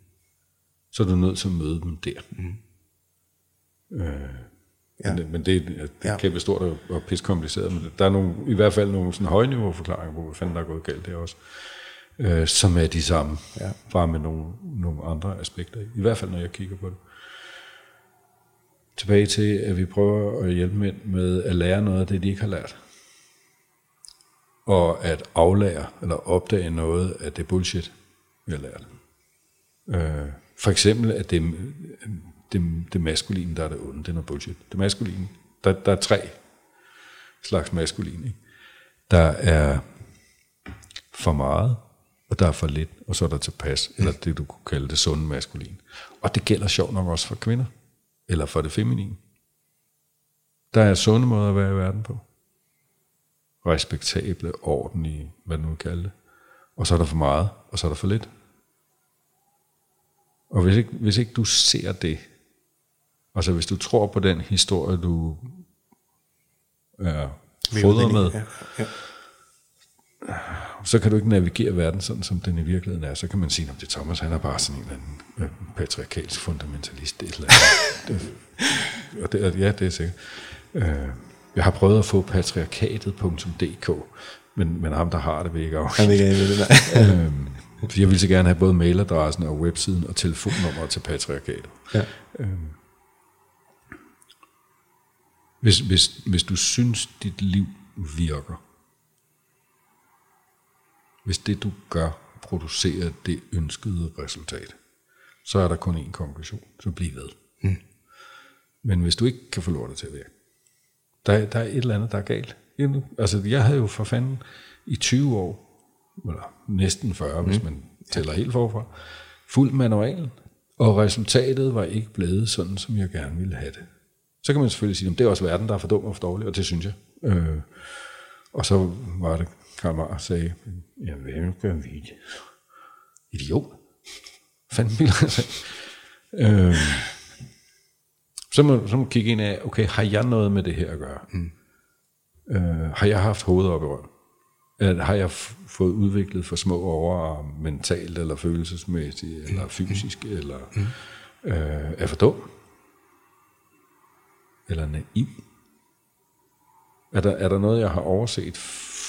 så er du nødt til at møde dem der. Mm. Øh, ja. men, men det er, det er kæmpe stort og, og piskompliceret, men der er nogle, i hvert fald nogle sådan højniveau forklaringer på, hvad fanden der er gået galt der også, øh, som er de samme, ja. bare med nogle, nogle andre aspekter. I hvert fald, når jeg kigger på det tilbage til, at vi prøver at hjælpe mænd med at lære noget af det, de ikke har lært. Og at aflære eller opdage noget af det bullshit, vi har lært. Øh, for eksempel, at det, det, det maskuline, der er det onde, det er noget bullshit. Det maskuline, der, der er tre slags maskulin. Ikke? Der er for meget, og der er for lidt, og så er der tilpas, eller det du kunne kalde det sunde maskulin. Og det gælder sjovt nok også for kvinder eller for det feminine. Der er sunde måder at være i verden på. Respektable, ordentlige, hvad nu kalde det. Og så er der for meget, og så er der for lidt. Og hvis ikke, hvis ikke du ser det, altså hvis du tror på den historie, du er fodret med, ja, ja så kan du ikke navigere verden sådan, som den i virkeligheden er. Så kan man sige, at det Thomas, han er bare sådan en eller anden øh, patriarkalsk fundamentalist. Det eller det, og det, ja, det er sikkert. Øh, jeg har prøvet at få patriarkatet.dk, men, men ham, der har det, vil ikke afhænge. Han vil ikke det, øhm, jeg vil så gerne have både mailadressen og websiden og telefonnummer til patriarkatet. Ja. Øhm, hvis, hvis, hvis du synes, dit liv virker, hvis det du gør producerer det ønskede resultat, så er der kun én konklusion, så bliv ved. Mm. Men hvis du ikke kan få lortet til at virke, der, der er et eller andet, der er galt. Altså, jeg havde jo for fanden i 20 år, eller næsten 40, mm. hvis man tæller helt forfra, fuld manual, og resultatet var ikke blevet sådan, som jeg gerne ville have det. Så kan man selvfølgelig sige, at det er også verden, der er for dum og for dårlig, og det synes jeg. Øh, og så var det kammerat sagde, jeg vil gøre en video. Idiot. Fanden vil jeg sige. Så må, så må kigge ind af, okay, har jeg noget med det her at gøre? Mm. øh, har jeg haft hovedet op i røven? Eller har jeg fået udviklet for små overarm, mentalt eller følelsesmæssigt, eller fysisk, eller øh, er for dum? Eller naiv? Er der, er der noget, jeg har overset,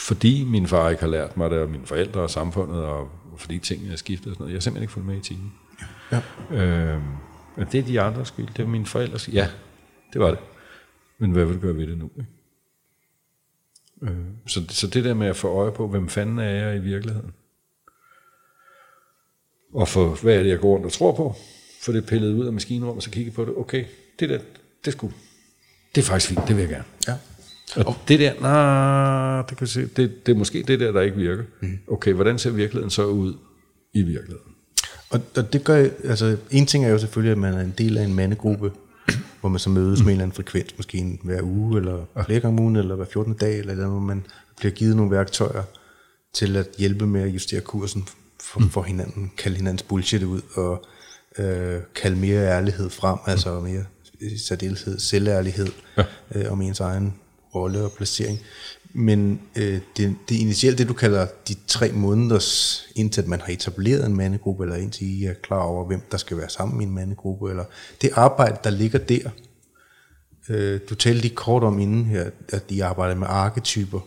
fordi min far ikke har lært mig det, og mine forældre og samfundet, og fordi tingene er skiftet og sådan noget? Jeg har simpelthen ikke fulgt med i timen. Ja. Øh, men det er de andres skyld, det er mine forældres skyld. Ja, det var det. Men hvad vil du gøre ved det nu? Ikke? Øh, så, så det der med at få øje på, hvem fanden er jeg i virkeligheden? Og for hvad er det, jeg går rundt og tror på? For det pillet ud af maskinrummet, og så kigge på det. Okay, det der, det skulle, det er faktisk fint, det vil jeg gerne. Ja. Og det der, nej, det, kan se, det, det er måske det der, der ikke virker. Okay, hvordan ser virkeligheden så ud i virkeligheden? Og, og det gør, altså en ting er jo selvfølgelig, at man er en del af en mandegruppe, hvor man så mødes med en eller anden frekvens, måske en hver uge, eller flere gange om ugen, eller hver 14. dag, eller noget, hvor man bliver givet nogle værktøjer til at hjælpe med at justere kursen for, for hinanden, kalde hinandens bullshit ud, og øh, kalde mere ærlighed frem, altså mere i særdeleshed selværlighed ja. øh, om ens egen rolle og placering. Men øh, det, det initielt, det du kalder de tre måneders, indtil at man har etableret en mandegruppe, eller indtil I er klar over, hvem der skal være sammen i en mandegruppe, eller det arbejde, der ligger der. Øh, du talte lige kort om inden her, at de arbejder med arketyper.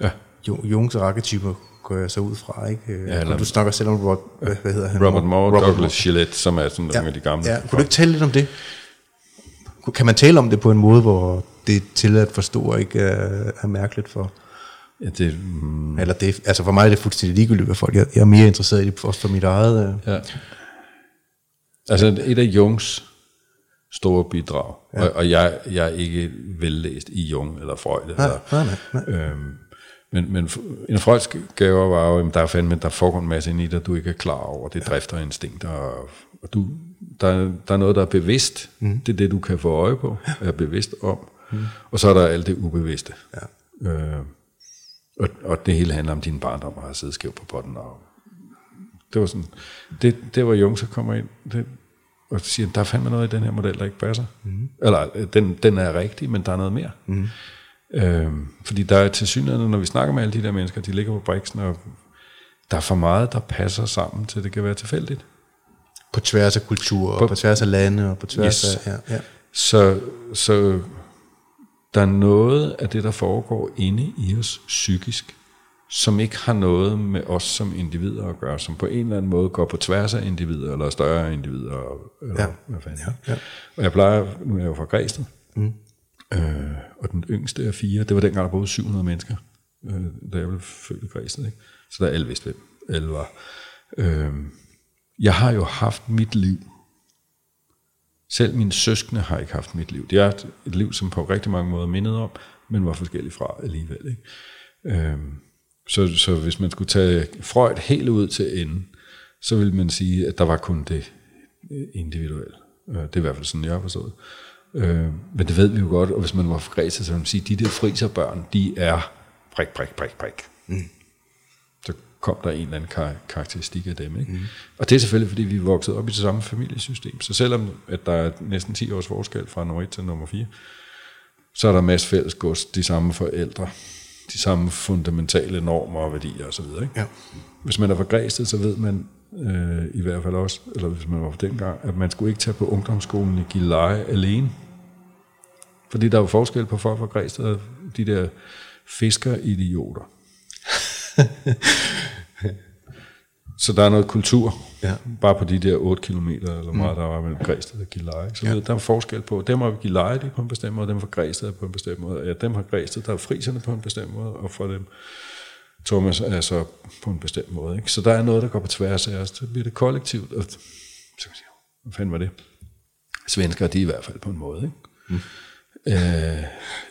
Ja. Jungs arketyper går jeg så ud fra, ikke? Ja, ja, eller- du snakker selv om Robert, hvad, hvad hedder han? Robert Moore, Robert Douglas Gillette, som er sådan nogle af de gamle. Ja, kunne du ikke tale lidt om det? Kan man tale om det på en måde, hvor det er tilladt at forstå og ikke er, er mærkeligt for... Ja, det, mm, Eller det, altså for mig er det fuldstændig ligegyldigt, hvad folk... Jeg, jeg er mere interesseret i det, også for mit eget... Øh. ja. Altså et af Jungs store bidrag, ja. og, og jeg, jeg er ikke vellæst i Jung eller Freud. Nej, Eller, nej, nej, nej. Øhm, men, men en af Freuds gaver var jo, at der er fandme, der foregår en masse ind i dig, du ikke er klar over. Det er drifter og instinkter, og, og du, der, der er noget, der er bevidst. Mm. Det er det, du kan få øje på, er bevidst om. Mm. Og så er der alt det ubevidste. Ja. Øh, og, og det hele handler om din barndom, og har siddet skævt på potten. Og det var sådan, det, det var Jung, så kommer ind, det, og siger, der er fandme noget i den her model, der ikke passer. Mm. Eller, øh, den, den er rigtig, men der er noget mere. Mm. Øhm, fordi der er til synligheden, når vi snakker med alle de der mennesker, de ligger på briksen, og der er for meget, der passer sammen, til det kan være tilfældigt. På tværs af kultur, og På- på tværs af lande, og på tværs Yes. af... Ja, ja. Så, så der er noget af det, der foregår inde i os psykisk, som ikke har noget med os som individer at gøre, som på en eller anden måde går på tværs af individer, eller større individer, eller Ja. hvad fanden. Ja, ja. Og jeg plejer, nu er jeg jo fra Græsted, mm. øh, og den yngste af fire, det var dengang, der boede 700 mennesker, øh, da jeg blev født i Græsted, ikke? Så der er alle vidste, hvem alle var. Øh, jeg har jo haft mit liv selv mine søskende har ikke haft mit liv. Det har et liv, som på rigtig mange måder mindede om, men var forskelligt fra alligevel. Ikke? Øhm, så, så hvis man skulle tage Freud helt ud til enden, så ville man sige, at der var kun det individuelle. Øh, Det er i hvert fald sådan, jeg har forstået. Øh, men det ved vi jo godt, og hvis man var fra Græsted, så ville man sige, at de der friserbørn, de er prik, prik, prik, prik. Mm kom der en eller anden kar- karakteristik af dem. Ikke? Mm. Og det er selvfølgelig, fordi vi er vokset op i det samme familiesystem. Så selvom at der er næsten 10 års forskel fra nummer 1 til nummer 4, så er der masser fælles gods, de samme forældre, de samme fundamentale normer og værdier osv. Ikke? Ja. Hvis man er fra Græsted, så ved man øh, i hvert fald også, eller hvis man var fra dengang, at man skulle ikke tage på ungdomsskolen i Gilleleje alene. Fordi der er jo forskel på folk fra Græsted og de der fiskeridioter. Så der er noget kultur, Ja. bare på de der 8 kilometer, eller hvor meget der var mellem Græsted og Gilleleje. Så ja. der er forskel på, dem har Gilleleje de er på en bestemt måde, dem fra Græsted er på en bestemt måde. Ja, dem har Græsted, der er friserne på en bestemt måde, og for dem Thomas er så på en bestemt måde. Ikke? Så der er noget, der går på tværs af os. Så bliver det kollektivt. Og, så kan man sige, hvad fanden var det? Svensker, de er i hvert fald på en måde. Ikke? Mm. Øh,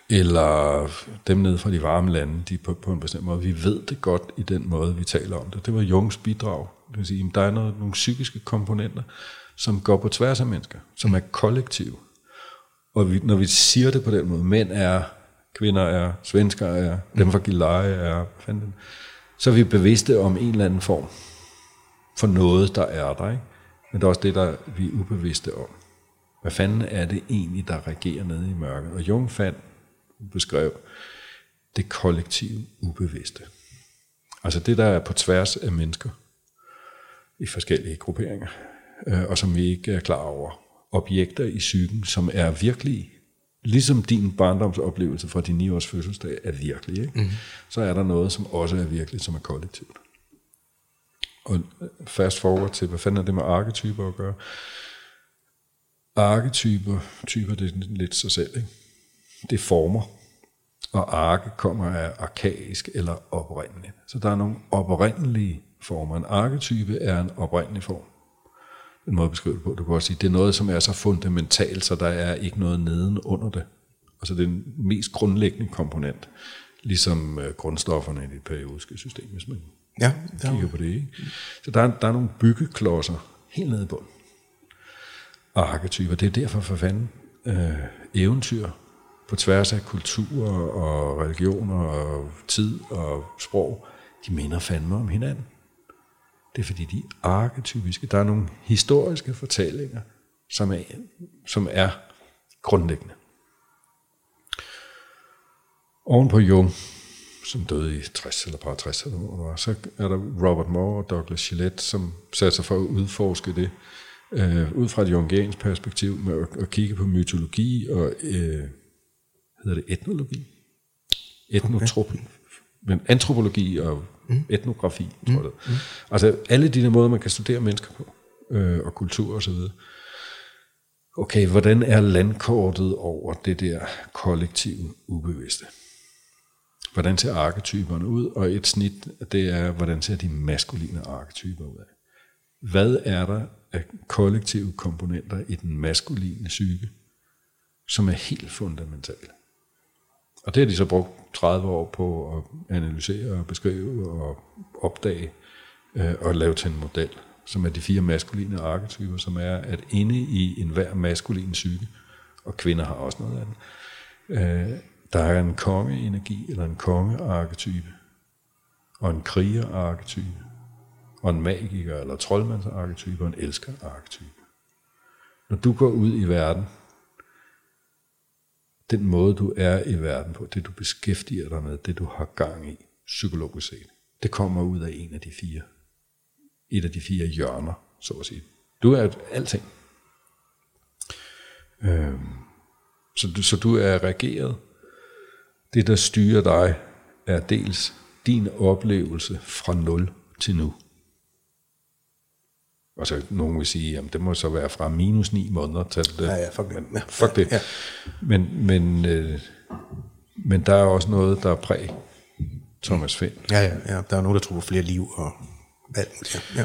eller dem nede fra de varme lande, de på, på en bestemt måde. Vi ved det godt i den måde, vi taler om det. Det var Jungs bidrag. Det vil sige, at der er noget, nogle psykiske komponenter, som går på tværs af mennesker, som er kollektive. Og vi, når vi siger det på den måde, mænd er, kvinder er, svensker er, dem fra Gilleleje er, fanden, så er vi bevidste om en eller anden form for noget, der er der. Ikke? Men det er også det, der vi er ubevidste om. Hvad fanden er det egentlig, der regerer nede i mørket? Og Jung fandt, beskrev, det kollektive ubevidste. Altså det, der er på tværs af mennesker i forskellige grupperinger, øh, og som vi ikke er klar over. Objekter i psyken, som er virkelige, ligesom din barndomsoplevelse fra din 9 års fødselsdag er virkelig, ikke? Mm. så er der noget, som også er virkeligt, som er kollektivt. Og fast forward til, hvad fanden er det med arketyper at gøre? Arketyper, typer, det er lidt sig selv, ikke? Det er former. Og arke kommer af arkaisk eller oprindeligt. Så der er nogle oprindelige former. En arketype er en oprindelig form. En måde at beskrive det på. Du kan også sige, det er noget, som er så fundamentalt, så der er ikke noget neden under det. Altså det er den mest grundlæggende komponent. Ligesom øh, grundstofferne i det periodiske system, hvis man Ja, kigger på det. Ikke? Så der er, der er nogle byggeklodser helt nede i bunden. Og arketyper, det er derfor for fanden øh, eventyr på tværs af kulturer og religioner og tid og sprog, de minder fandme om hinanden. Det er fordi, de er arketypiske. Der er nogle historiske fortællinger, som er, som er grundlæggende. Oven på Jung, som døde i 60 eller par 60 eller noget, så er der Robert Moore og Douglas Gillette, som satte sig for at udforske det, øh, ud fra et jungiansk perspektiv, med at, at kigge på mytologi og, øh, hedder det etnologi? Etnotropi. Okay. Men antropologi og mm. etnografi, tror jeg mm. det. Mm. Altså alle de der måder, man kan studere mennesker på, øh, og kultur og så videre. Okay, hvordan er landkortet over det der kollektive ubevidste? Hvordan ser arketyperne ud? Og et snit, det er, hvordan ser de maskuline arketyper ud af? Hvad er der af kollektive komponenter i den maskuline psyke, som er helt fundamentale? Og det har de så brugt 30 år på at analysere og beskrive og opdage øh, og lave til en model, som er de fire maskuline arketyper, som er, at inde i enhver maskulin psyke, og kvinder har også noget af den, øh, der er en kongeenergi, eller en kongearketype, og en krigerarketype, og en magiker, eller troldmandsarketype, og en elskerarketype. Når du går ud i verden, den måde, du er i verden på, det du beskæftiger dig med, det du har gang i, psykologisk set, det kommer ud af en af de fire, et af de fire hjørner, så at sige. Du er alting. Øhm, så, du, så du er reageret. Det, der styrer dig, er dels din oplevelse fra 0 til nu. Og så nogen vil sige, at det må så være fra minus 9 måneder til det. Ja, ja, fuck det. Men, fuck det. Ja. Men, men, øh, men der er også noget, der er præg Thomas Finn. Ja, ja, ja. Der er nogen, der tror på flere liv og alt muligt. Ja.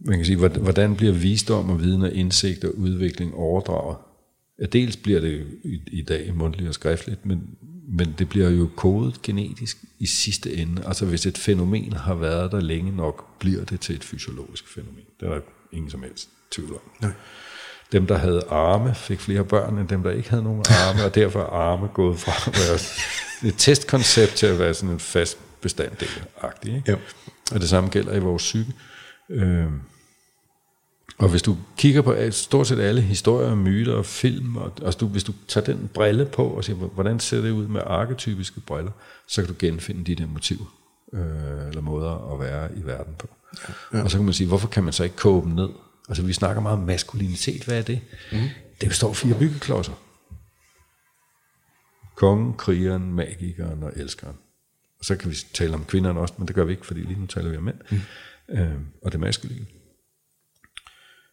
Man kan sige, hvordan bliver visdom og viden og indsigt og udvikling overdraget? Ja, dels bliver det i, i dag mundtligt og skriftligt, men, men det bliver jo kodet genetisk i sidste ende. Altså hvis et fænomen har været der længe nok, bliver det til et fysiologisk fænomen. Det er der ingen som helst tvivl om. Nej. Dem, der havde arme, fik flere børn end dem, der ikke havde nogen arme, og derfor er arme gået fra at være et testkoncept til at være sådan en fast bestanddel-agtig. Ikke? Ja. Og det samme gælder i vores psyke. Øh, og hvis du kigger på stort set alle historier, myter og film, og, altså du, hvis du tager den brille på og siger, hvordan ser det ud med arketypiske briller, så kan du genfinde de der motiver, øh, eller måder at være i verden på. Ja. Og så kan man sige, hvorfor kan man så ikke koge dem ned? Altså vi snakker meget om maskulinitet, hvad er det? Mm. Det består fire byggeklodser. Kongen, krigeren, magikeren og elskeren. Og så kan vi tale om kvinderne også, men det gør vi ikke, fordi lige nu taler vi om mænd. Mm. Øh, og det maskuline.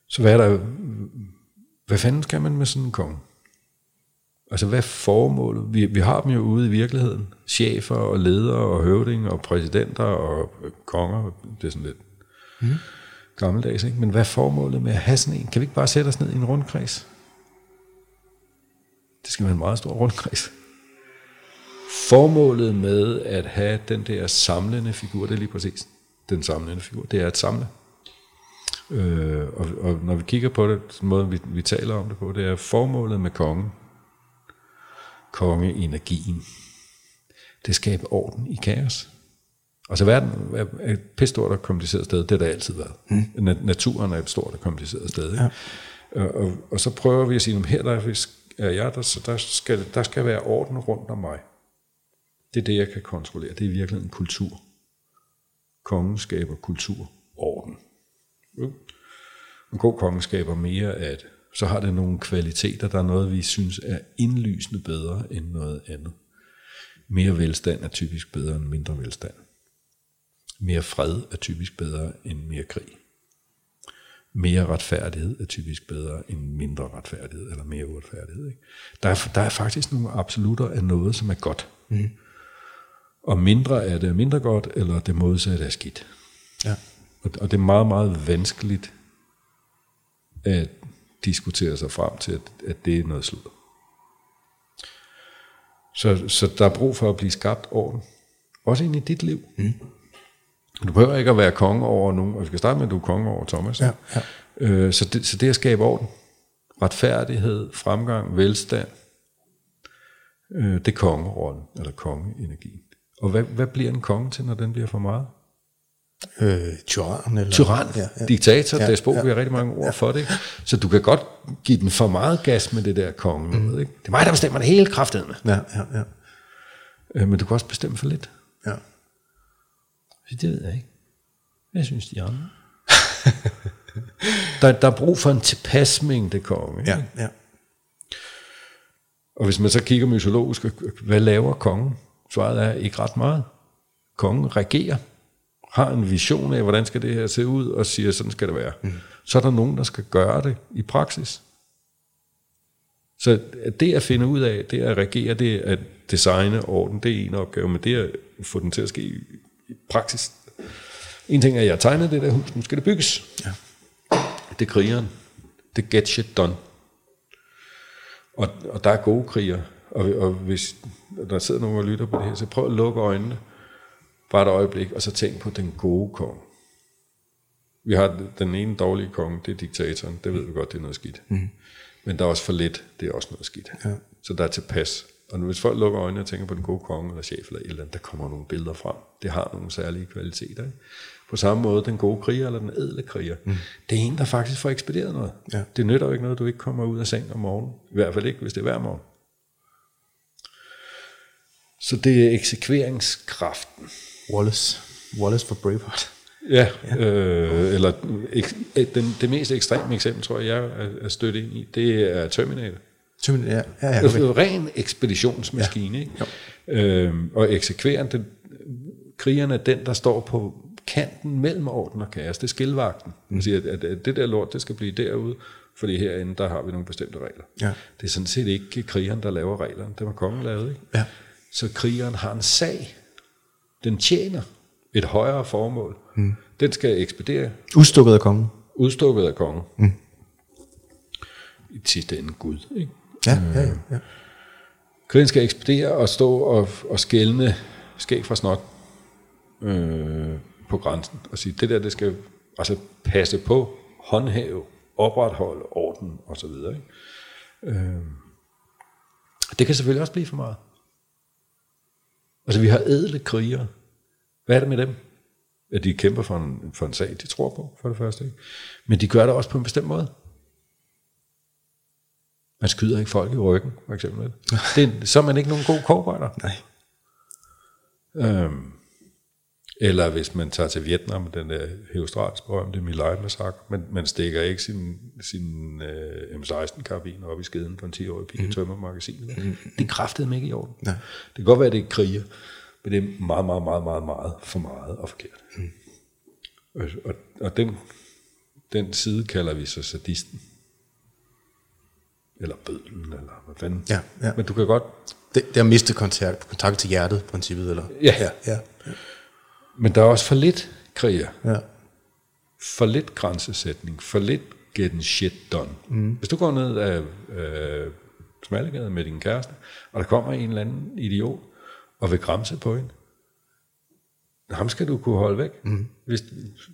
Så hvad er der, hvad fanden skal man med sådan en konge? Altså hvad er formålet? Vi, vi har dem jo ude i virkeligheden. Chefer og ledere og høvdinger og præsidenter og konger. Det er sådan lidt mm. gammeldags, ikke? Men hvad er formålet med at have sådan en? Kan vi ikke bare sætte os ned i en rundkreds? Det skal være en meget stor rundkreds. Formålet med at have den der samlende figur, det er lige præcis den samlende figur, det er at samle. Øh, og, og når vi kigger på det, den måde vi, vi taler om det på, det er formålet med kongen, kongeenergien, det skaber orden i kaos. Altså verden er et pisse stort og kompliceret sted, det har der altid været. Mm. Naturen er et stort og kompliceret sted. Ikke? Ja. Og, og, og så prøver vi at sige, at her der er jeg, der, så der skal, der skal være orden rundt om mig. Det er det, jeg kan kontrollere. Det er i virkeligheden en kultur. Kongen skaber kultur, orden. En god konge skaber mere at så har det nogle kvaliteter, der er noget, vi synes er indlysende bedre end noget andet. Mere velstand er typisk bedre end mindre velstand. Mere fred er typisk bedre end mere krig. Mere retfærdighed er typisk bedre end mindre retfærdighed, eller mere uretfærdighed. Ikke? Der, er, der er faktisk nogle absolutter af noget, som er godt. Mm. Og mindre er det mindre godt, eller det modsatte er skidt. Ja. Og, og det er meget, meget vanskeligt at diskutere sig frem til, at, at det er noget sludder. Så, så der er brug for at blive skabt orden. Også ind i dit liv. Mm. Du behøver ikke at være konge over nogen. Og vi skal starte med, at du er konge over Thomas. Ja, ja. Øh, så, det, så det at skabe orden. Retfærdighed, fremgang, velstand. Øh, det er kongerollen, eller kongeenergien. Og hvad, hvad bliver en konge til, når den bliver for meget? Øh, tyran. Eller, tyran, ja, ja. diktator, ja, despot, ja, vi har rigtig mange ord ja, for det. Så du kan godt give den for meget gas med det der konge. Mm. Ikke? Det er mig, der bestemmer det hele kraftet med. Ja, ja, ja. Øh, men du kan også bestemme for lidt. Ja. Det ved jeg ikke. Jeg synes, de andre. der, der er brug for en tilpas mængde konge. Ikke? Ja, ja. Og hvis man så kigger mytologisk, hvad laver kongen? Svaret er ikke ret meget. Kongen regerer har en vision af, hvordan skal det her se ud, og siger, sådan skal det være. Mm. Så er der nogen, der skal gøre det i praksis. Så det at finde ud af, det at regere, det at designe orden, det er en opgave, men det at få den til at ske i praksis. En ting er, at jeg tegner det der hus, nu skal det bygges. Ja. Det er krigeren. Det get shit done. Og, og der er gode kriger. Og, og hvis der sidder nogen og lytter på det her, så prøv at lukke øjnene Bare et øjeblik, og så tænk på den gode konge. Vi har den ene dårlige konge, det er diktatoren. Det ved vi godt, det er noget skidt. Mm. Men der er også for lidt, det er også noget skidt. Ja. Så der er tilpas. Og hvis folk lukker øjnene og tænker på den gode konge eller chef eller et eller andet, der kommer nogle billeder frem. Det har nogle særlige kvaliteter. Ikke? På samme måde, den gode kriger eller den ædle kriger, mm. det er en, der faktisk får ekspederet noget. Ja. Det nytter jo ikke noget, du ikke kommer ud af seng om morgenen. I hvert fald ikke, hvis det er hver morgen. Så det er eksekveringskraften. Wallace. Wallace for Braveheart. Ja, ja. Øh, eller ek, den, det mest ekstreme eksempel, tror jeg, jeg er stødt ind i, det er Terminator. Terminator, ja. ja, ja er ren ekspeditionsmaskine, ja. ikke? Øhm, og eksekveren, den, krigeren er den, der står på kanten mellem orden og kaos. Det er skilvagten. Man siger, at, at det der lort, det skal blive derude, fordi herinde, der har vi nogle bestemte regler. Ja. Det er sådan set ikke krigeren, der laver reglerne. Det var kongen lavet, ikke? Ja. Så krigeren har en sag, den tjener et højere formål. Mm. Den skal ekspedere. Udstukket af kongen. Udstukket af kongen. Mm. I sidste ende Gud. Ikke? Ja, ja, ja. ja. Krigen skal ekspedere og stå og, og skælne skæg fra snot øh, på grænsen og sige, det der, det skal altså passe på, håndhæve, opretholde orden og så videre. Ikke? Øh, det kan selvfølgelig også blive for meget. Altså vi har ædle krigere. Hvad er det med dem? At de kæmper for en, for en sag, de tror på, for det første. Ikke? Men de gør det også på en bestemt måde. Man skyder ikke folk i ryggen, for eksempel. Det så er man ikke nogen god kårbejder. Nej. Øhm, eller hvis man tager til Vietnam, den der heostrats berømte milaj massakre man, man stikker ikke sin, sin uh, M16-karabin op i skeden på en 10-årig pige mm. tømmer magasinet. Mm. Det kræftede mig ikke i orden. Nej. Det kan godt være, at det er kriger, men det er meget, meget, meget, meget, meget for meget og forkert. Mm. Og, og, og den, den side kalder vi så sadisten. Eller bødlen, eller hvad fanden. Ja, ja. Men du kan godt... Det, det er at miste kontakt, kontakt til hjertet, princippet, eller? Ja. ja, ja. Men der er også for lidt kriger. Ja. For lidt grænsesætning. For lidt getting shit done. Mm. Hvis du går ned af øh, Smallegade med din kæreste, og der kommer en eller anden idiot og vil græmse på hende, ham skal du kunne holde væk. Mm. Hvis,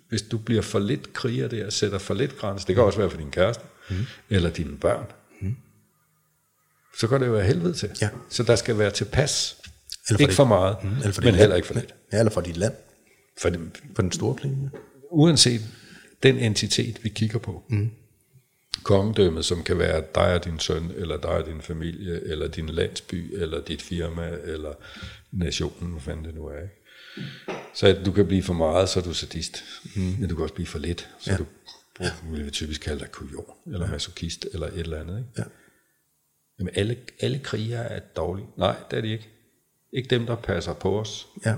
hvis du bliver for lidt kriger der, sætter for lidt grænse, det kan også være for din kæreste, mm. eller dine børn. Så går det jo være helvede til. Ja. Så der skal være tilpas. Eller for ikke dit, for meget, mm. eller for men heller ikke for lidt. Ja, eller for dit land. For den, for den store klinge. Uanset den entitet, vi kigger på. Mm. kongedømmet, som kan være dig og din søn, eller dig og din familie, eller din landsby, eller dit firma, eller nationen, hvad fanden det nu er. Ikke? Så at du kan blive for meget, så er du sadist. Mm. Men du kan også blive for lidt, så ja. du vil vi typisk kalde dig kujon, eller ja. masochist, eller et eller andet. Ikke? Ja. Jamen alle, alle krigere er dårlige. Nej, det er de ikke. Ikke dem, der passer på os. Ja.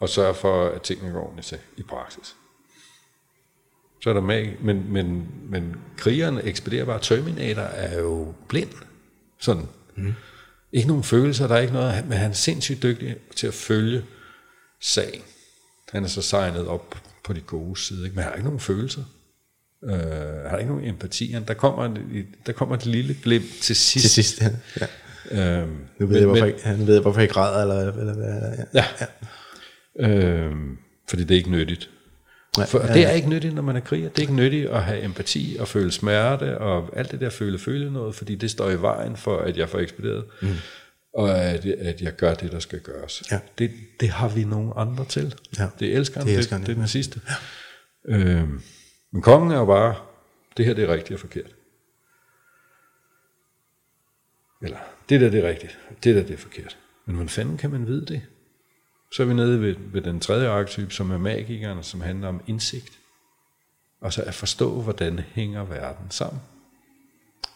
Og sørger for, at tingene går ordentligt til i praksis. Så er der mag, men, men, men krigeren ekspederer bare. Terminator er jo blind. Sådan. Mm. Ikke nogen følelser, der er ikke noget, men han er sindssygt dygtig til at følge sagen. Han er så sejnet op på de gode side, ikke? men han har ikke nogen følelser. Øh, han har ikke nogen empati. Der kommer, der kommer et lille glimt til sidst. Til sidst, ja. ja. Øhm, nu ved men, jeg, hvorfor, men, han ved, hvorfor jeg græder, eller, eller hvad. Ja. ja. ja. Øhm, fordi det er ikke nyttigt. For, og det er ikke nyttigt, når man er kriger. Det er ikke nyttigt at have empati og føle smerte og alt det der føle føle noget, fordi det står i vejen for, at jeg får ekspederet. Mm. Og at, at jeg gør det, der skal gøres. Ja. Det, det har vi nogle andre til. Ja. Det elsker det, elsker det, det er den sidste. Ja. Øhm, men kongen er jo bare, det her det er rigtigt og forkert. Eller, det der det er rigtigt, det der det er forkert. Men hvordan fanden kan man vide det? Så er vi nede ved, ved den tredje arketype, som er magikeren, som handler om indsigt. Og så at forstå, hvordan hænger verden sammen.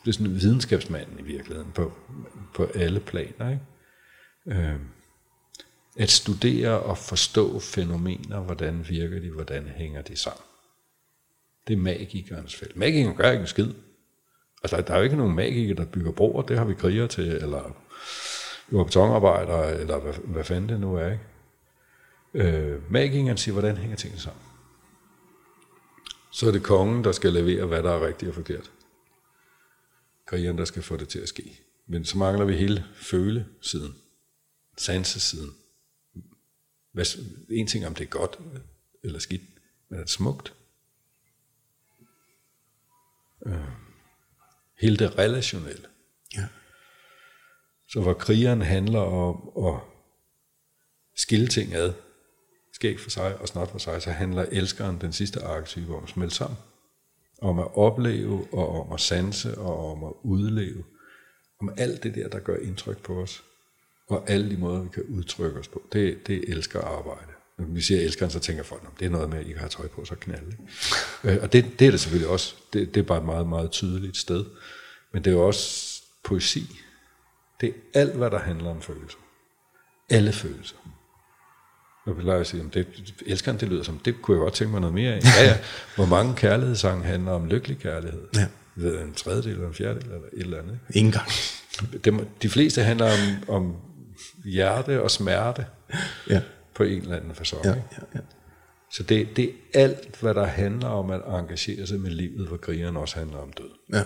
Det er sådan videnskabsmanden i virkeligheden på, på alle planer. Ikke? Øh, at studere og forstå fænomener, hvordan virker de, hvordan hænger de sammen. Det er magikernes felt. Magikeren gør ikke en skid. Altså, der er jo ikke nogen magikere, der bygger broer, det har vi kriger til, eller jo betonarbejdere, eller hvad, hvad fanden det nu er. Ikke? Øh, magikeren siger, hvordan hænger tingene sammen. Så er det kongen, der skal levere, hvad der er rigtigt og forkert. Krigeren, der skal få det til at ske. Men så mangler vi hele følesiden, sansesiden. Hvad, en ting om det er godt eller skidt, men er det smukt? Øh, hele det relationelle. Ja. Så hvor krigeren handler om at skille ting ad, skæg for sig og snot for sig, så handler elskeren, den sidste arketype, om at smelte sammen. Om at opleve, og om at sanse, og om at udleve. Om alt det der, der gør indtryk på os. Og alle de måder, vi kan udtrykke os på. Det, det elsker arbejde. Når vi siger elskeren, så tænker folk, at det er noget med, at I kan have tøj på, så knalde. Øh, og det, det er det selvfølgelig også. Det, det er bare et meget, meget tydeligt sted. Men det er jo også poesi. Det er alt, hvad der handler om følelser. Alle følelser. Jeg vil at sige, det, elskeren, det lyder som, det kunne jeg godt tænke mig noget mere af. Ja, ja. Hvor mange kærlighedssange handler om lykkelig kærlighed? Ja. Ved en tredjedel eller en fjerdedel eller et eller andet. Ikke? Ingen gang. De, de fleste handler om, om hjerte og smerte ja. På en eller anden fasong. Ja, ja, ja. Så det, det er alt, hvad der handler om at engagere sig med livet, hvor krigeren også handler om død. Ja.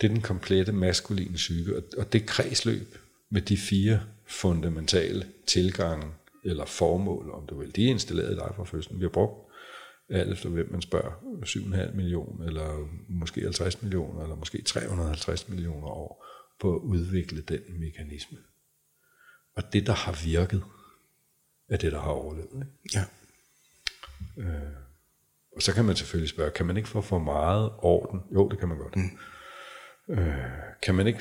Det er den komplette maskuline psyke, og det kredsløb med de fire fundamentale tilgange eller formål, om du vil. De er installeret i dig fra fødslen. Vi har brugt alt efter hvem man spørger, 7,5 millioner, eller måske 50 millioner, eller måske 350 millioner år på at udvikle den mekanisme. Og det, der har virket, er det, der har overlevet. Ikke? Ja. Øh, og så kan man selvfølgelig spørge, kan man ikke få for meget orden? Jo, det kan man godt. Mm. Øh, kan man ikke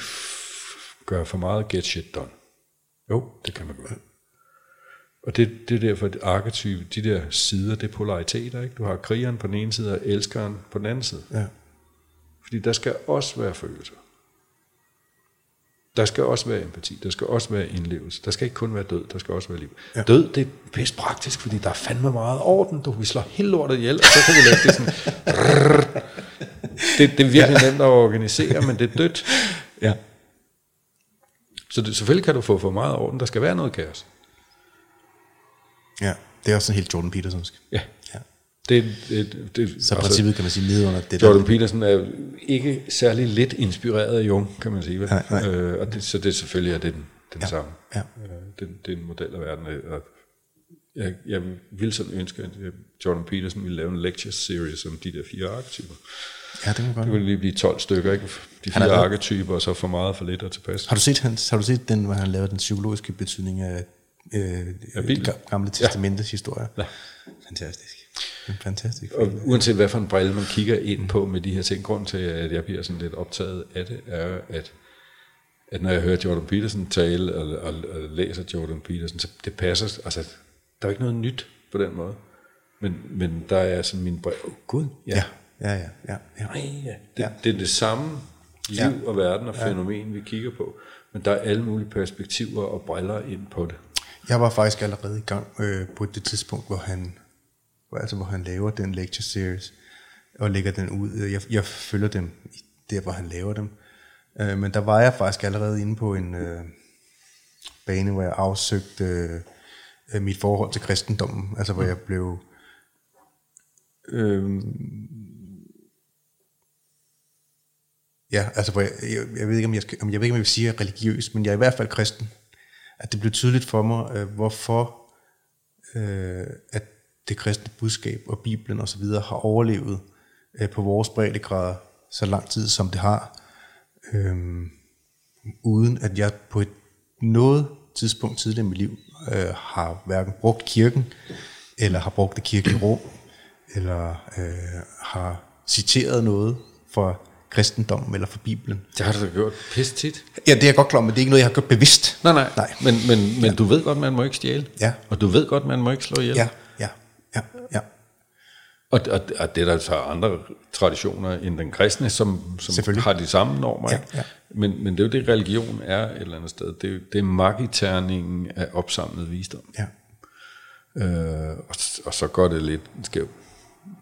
gøre for meget get shit done? Jo, det kan man godt. Og det, det er derfor, at arketype, de der sider, det er polariteter. Ikke? Du har krigeren på den ene side, og elskeren på den anden side. Ja. Fordi der skal også være følelser. Der skal også være empati, der skal også være indlevelse. Der skal ikke kun være død, der skal også være liv. Ja. Død, det er bedst praktisk, fordi der er fandme meget orden. Du kan slå hele lortet ihjel, og så kan vi lade det sådan... det, det er virkelig ja. nemt at organisere, men det er dødt. Ja. Så det, selvfølgelig kan du få for meget orden. Der skal være noget kaos. Ja, det er også sådan helt Jordan Petersonsk. Ja. Det, det, det, så altså, princippet kan man sige nede under det Jordan der. Peterson er ikke særlig lidt inspireret af Jung, kan man sige. Nej, nej. Øh, og det, så det selvfølgelig er det den, den ja. samme. Ja. Øh, det, det er en model af verden. Og jeg, jeg vil sådan ønske, at Jordan Peterson ville lave en lecture series om de der fire arketyper. Ja, det kan godt. Det ville lige blive 12 stykker, ikke? De fire arketyper, og så for meget for lidt at tilpas. Har du set, hans, har du set den, hvor han lavede den psykologiske betydning af øh, ja, gamle testamentets ja. historie? Ja. Fantastisk. Det er fantastisk. Og uanset hvad for en brille man kigger ind på med de her ting, grund til, at jeg bliver sådan lidt optaget af det, er, at, at når jeg hører Jordan Peterson tale og, og, og læser Jordan Peterson, så det passer, altså der er ikke noget nyt på den måde. Men, men der er sådan min brille, oh, gud, Ja, ja, ja. ja, ja. Nej, ja. Det, Ja. det er det samme liv Ja. og verden og fænomen, vi kigger på. Men der er alle mulige perspektiver og briller ind på det. Jeg var faktisk allerede i gang øh, på det tidspunkt, hvor han, altså, hvor han laver den lecture series, og lægger den ud. Øh, jeg, jeg følger dem der, hvor han laver dem. Øh, men der var jeg faktisk allerede inde på en øh, bane, hvor jeg afsøgte øh, mit forhold til kristendommen. Altså hvor jeg blev... Øh, ja, altså hvor jeg, jeg, jeg, ved ikke, om jeg, skal, om jeg ved ikke, om jeg vil sige, at jeg er religiøs, men jeg er i hvert fald kristen at det blev tydeligt for mig, øh, hvorfor øh, at det kristne budskab og Bibelen osv. har overlevet øh, på vores breddegrader så lang tid, som det har, øh, uden at jeg på et noget tidspunkt tidligere i mit liv øh, har hverken brugt kirken, eller har brugt det kirkelige rum, eller øh, har citeret noget fra kristendommen eller fra Bibelen. Det har du da gjort pisse tit. Ja, det er jeg godt klar, men det er ikke noget, jeg har gjort bevidst. Nej, nej. Nej. Men, men, men du ved godt, man må ikke stjæle. Ja. Og du ved godt, man må ikke slå ihjel. Ja, ja, ja, ja. Og, og, og det er der så andre traditioner end den kristne, som, som har de samme normer. Ja, ja. Men, men det er jo det, religion er et eller andet sted. Det er, det er magiterningen af opsamlet visdom. ja. Øh, og, og så går det lidt skævt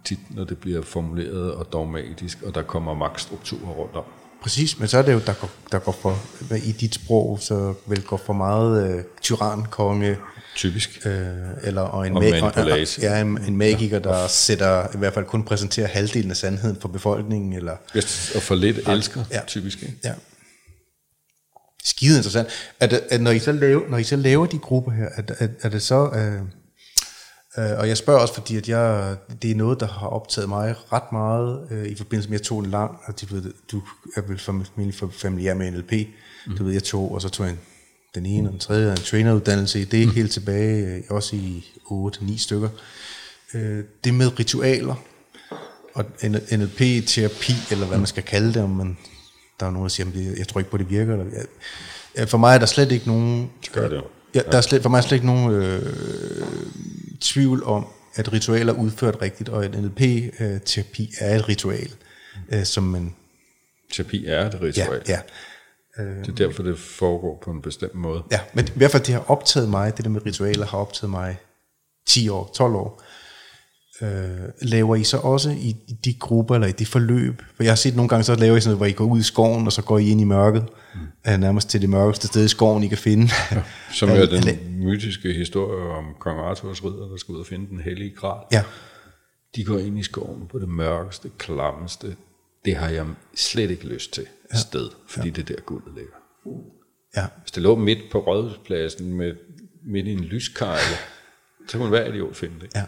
tit, når det bliver formuleret og dogmatisk, og der kommer magtstrukturer rundt om. Præcis, men så er det jo, der går, der går for, i dit sprog, så vel går for meget øh, tyran, konge, Typisk. øh, eller og en, Og ma- manipulat. og, ja, en, en magiker, der sætter, i hvert fald kun præsenterer halvdelen af sandheden for befolkningen, eller Yes, og for lidt elsker, Ja. typisk. Ikke? ja. Skide interessant. Er det, at når, I så laver, når I så laver de grupper her, er, er, er det så... Øh, øh, og jeg spørger også, fordi at jeg, det er noget, der har optaget mig ret meget øh, i forbindelse med, at jeg tog en lang, og du, ved, du er vel for familiær med NLP, mm. du ved, jeg tog, og så tog jeg en, den ene og den tredje, og en traineruddannelse i det, mm. helt tilbage, øh, også i 8-9 stykker. Øh, det med ritualer, og NLP-terapi, eller hvad man skal kalde det, om man, der er nogen, der siger, at jeg tror ikke på, det virker. Eller, ja, for mig er der slet ikke nogen... gør det. Ja, der er slet, for mig er slet ikke nogen øh, tvivl om, at ritualer er udført rigtigt, og at NLP-terapi er et ritual, øh, som man... Terapi er et Ja, ritual. ja, Det er derfor, det foregår på en bestemt måde. ja, men i hvert fald det har optaget mig, det der med ritualer har optaget mig 10 år, 12 år. Øh, laver I så også i, i de grupper, eller i det forløb? For jeg har set nogle gange, så laver I sådan noget, hvor I går ud i skoven, og så går I ind i mørket, mm. øh, nærmest til det mørkeste sted i skoven, I kan finde. Som er den mytiske historie om kong Arthurs ridder, der skal ud og finde den hellige gral. Ja, De går ind i skoven på det mørkeste, klammeste. Det har jeg slet ikke lyst til ja. sted, fordi ja. det er der guldet ligger. ja, Hvis det lå midt på rådhuspladsen med, midt i en lyskejle, så kunne hver idiot finde det. ja.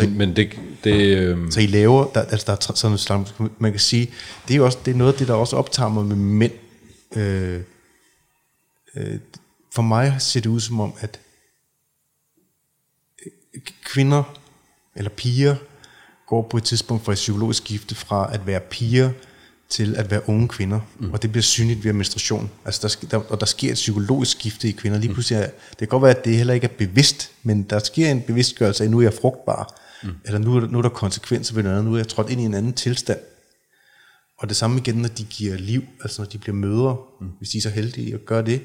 Men, men det, det øh, Så I laver, der, altså der er sådan en slags, man kan sige, det er jo også det er noget af det, der også optager mig med mænd. Øh, øh, for mig ser det ud som om, at øh, kvinder eller piger går på et tidspunkt fra et psykologisk skifte fra at være piger til at være unge kvinder, mm. og det bliver synligt via menstruation. Altså der, der, og der sker et psykologisk skifte i kvinder. Lige pludselig er, det kan godt være, at det heller ikke er bevidst, men der sker en bevidstgørelse af, at nu er jeg frugtbar, mm. eller nu nu er der konsekvenser ved noget andet, nu er jeg trådt ind i en anden tilstand. Og det samme igen, når de giver liv, altså når de bliver mødre, mm. hvis de er så heldige at gøre det.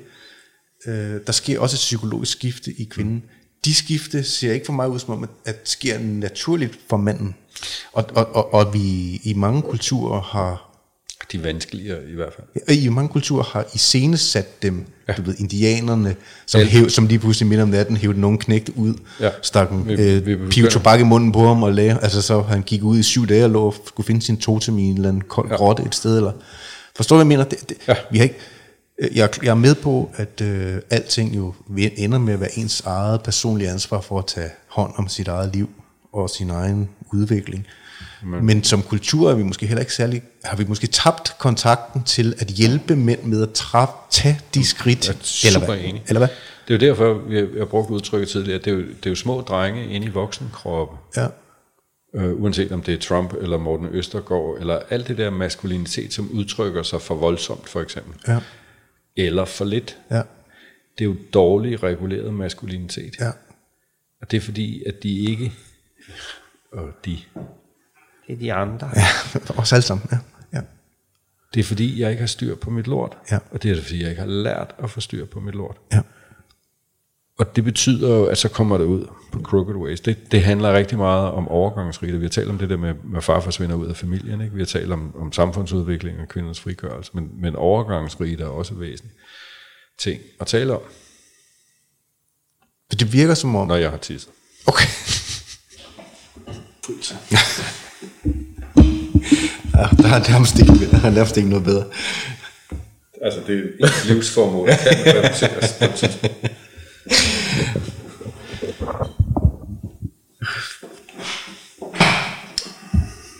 Øh, der sker også et psykologisk skifte i kvinden. Mm. De skifte ser ikke for mig ud som om, at, at sker naturligt for manden. Og, og, og, og vi i mange kulturer har de er vanskeligere i hvert fald. i mange kulturer har iscenesat dem, ja. du ved, indianerne, som, hæv, som lige pludselig midt om natten hævde nogen knægt ud, Ja. stak en øh, begynder- tobak i munden på ham og lagde, altså så han gik ud i syv dage og lå og skulle finde sin totem i en eller anden kold ja. grotte et sted, eller, forstår du, hvad jeg mener? Det, det, Ja. vi har ikke, jeg, jeg er med på, at øh, alting jo ender med at være ens eget personlige ansvar for at tage hånd om sit eget liv og sin egen udvikling. Men, Men som kultur er vi måske heller ikke særlig, har vi måske tabt kontakten til at hjælpe mænd med at træffe, tage de skridt. Jeg er eller super hvad? enig. Eller hvad? Det er jo derfor, jeg brugt udtrykket tidligere, det er, jo, det er jo små drenge inde i voksenkroppe. Ja. Øh, uanset om det er Trump eller Morten Østergaard, eller alt det der maskulinitet, som udtrykker sig for voldsomt, for eksempel. Ja. Eller for lidt. Ja. Det er jo dårlig reguleret maskulinitet. Ja. Og det er fordi, at de ikke... Og de... Det er de andre. Ja. Os alle sammen. Ja. Ja. Det er fordi, jeg ikke har styr på mit lort. Ja. Og det er fordi, jeg ikke har lært at få styr på mit lort. Ja. Og det betyder jo, at så kommer det ud på Crooked Ways. Det, det handler rigtig meget om overgangsriter. Vi har talt om det der med, med far forsvinder ud af familien. Ikke? Vi har talt om, om samfundsudvikling og kvinders frigørelse. Men, men overgangsriter er også væsentligt ting at tale om, For det virker som om... når jeg har tisset. Okay. ja, der er nærmest ikke, der er nærmest ikke noget bedre. Altså, det er et livsformål, kan tidspunkt.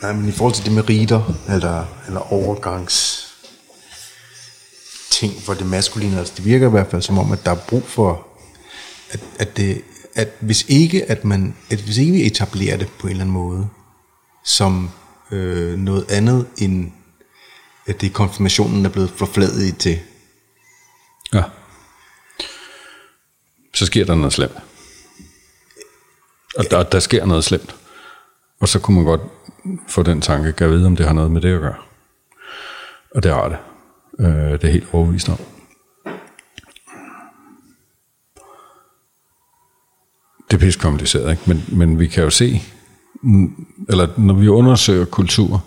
Nej, men i forhold til det med riter, eller, eller overgangs ting for det maskuline, altså det virker i hvert fald som om, at der er brug for, at, at, det, at hvis ikke at man, at hvis ikke vi etablerer det på en eller anden måde, som øh, noget andet end, at det konfirmationen er blevet forfladet til, Ja. Så sker der noget slemt. Og der, der sker noget slemt. Og så kunne man godt få den tanke, kan jeg vide, om det har noget med det at gøre. Og det har det. Øh, det er helt overbevist om. Det er pisse kompliceret, ikke? Men, men vi kan jo se, mm, eller når vi undersøger kultur,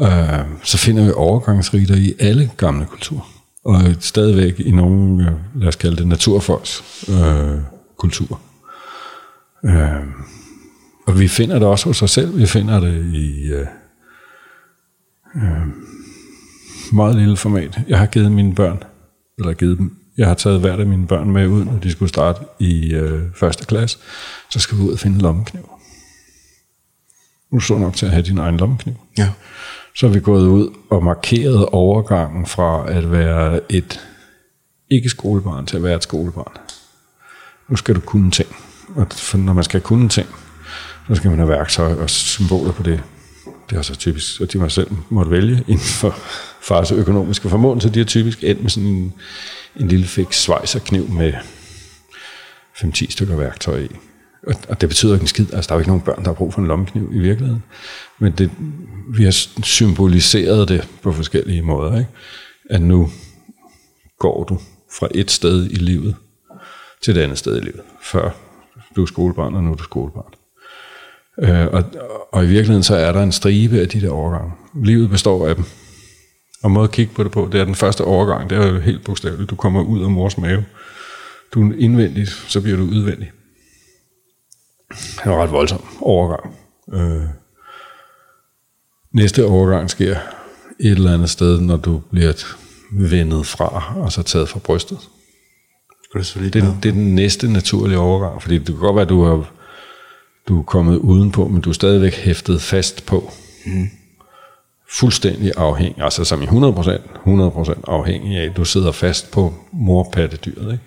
øh, så finder vi overgangsriter i alle gamle kulturer. Og stadigvæk i nogle, øh, lad os kalde det, naturfolks øh, kultur. Øh, og vi finder det også hos os selv. Vi finder det i øh, øh, meget lille format. Jeg har givet mine børn, eller givet dem, jeg har taget hvert af mine børn med ud, når de skulle starte i øh, første klasse. Så skal vi ud og finde lommekniv. Nu står nok til at have din egen lommekniv. ja, så er vi gået ud og markeret overgangen fra at være et ikke-skolebarn til at være et skolebarn. Nu skal du kunne ting. Og når man skal kunne ting, så skal man have værktøj og symboler på det. Det er så typisk, at de mig selv måtte vælge inden for fars økonomiske formåen, så de er typisk endt med sådan en, en lille fik svejserkniv med 5-10 stykker værktøj i. Og, det betyder ikke en skid. Altså, der er jo ikke nogen børn, der har brug for en lommekniv i virkeligheden. Men det, vi har symboliseret det på forskellige måder. Ikke? At nu går du fra et sted i livet til et andet sted i livet. Før du er skolebarn, og nu er du skolebarn. Øh, og, og i virkeligheden så er der en stribe af de der overgange. Livet består af dem. Og måde at kigge på det på, det er den første overgang, det er jo helt bogstaveligt. Du kommer ud af mors mave. Du er indvendig, så bliver du udvendig. Det er en ret voldsom overgang. Øh, næste overgang sker et eller andet sted, når du bliver vendet fra, og så taget fra brystet. det selvfølgelig Det, er- det er den næste naturlige overgang, fordi det kan godt være, at du har du er kommet udenpå, men du er stadigvæk hæftet fast på. Mm. Fuldstændig afhængig, altså som i 100%, 100% afhængig af, at du sidder fast på morpattedyret. Ikke?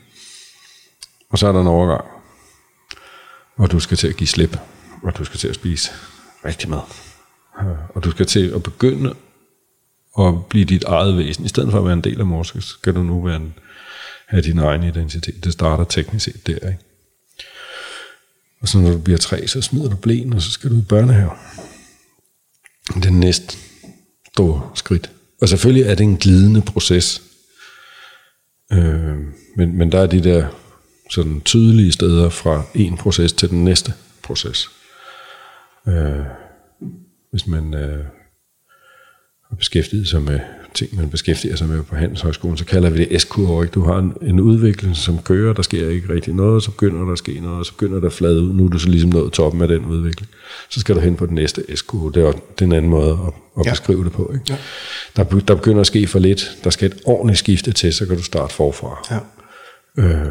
Og så er der en overgang, hvor du skal til at give slip, og du skal til at spise rigtig mad. Øh, Og du skal til at begynde at blive dit eget væsen. I stedet for at være en del af mor, så skal du nu være en, have din egen identitet. Det starter teknisk set der, ikke? Og så når du bliver tre, så smider du blæen, og så skal du i børnehave. Det er næste store skridt. Og selvfølgelig er det en glidende proces. Øh, men, men der er de der sådan tydelige steder fra en proces til den næste proces. Øh, hvis man øh, har beskæftiget sig med ting, man beskæftiger sig med på Handelshøjskolen, så kalder vi det S-kurve. Ikke? Du har en, en udvikling, som kører, der sker ikke rigtig noget, så begynder der at ske noget, og så begynder der at flade ud. Nu er du så ligesom nået toppen af den udvikling. Så skal du hen på den næste S-kurve. Det er, også- det er en anden måde at, at Ja. beskrive det på. Ikke? Ja. Der, der begynder at ske for lidt. Der skal et ordentligt skifte til, så kan du starte forfra. Ja. Øh,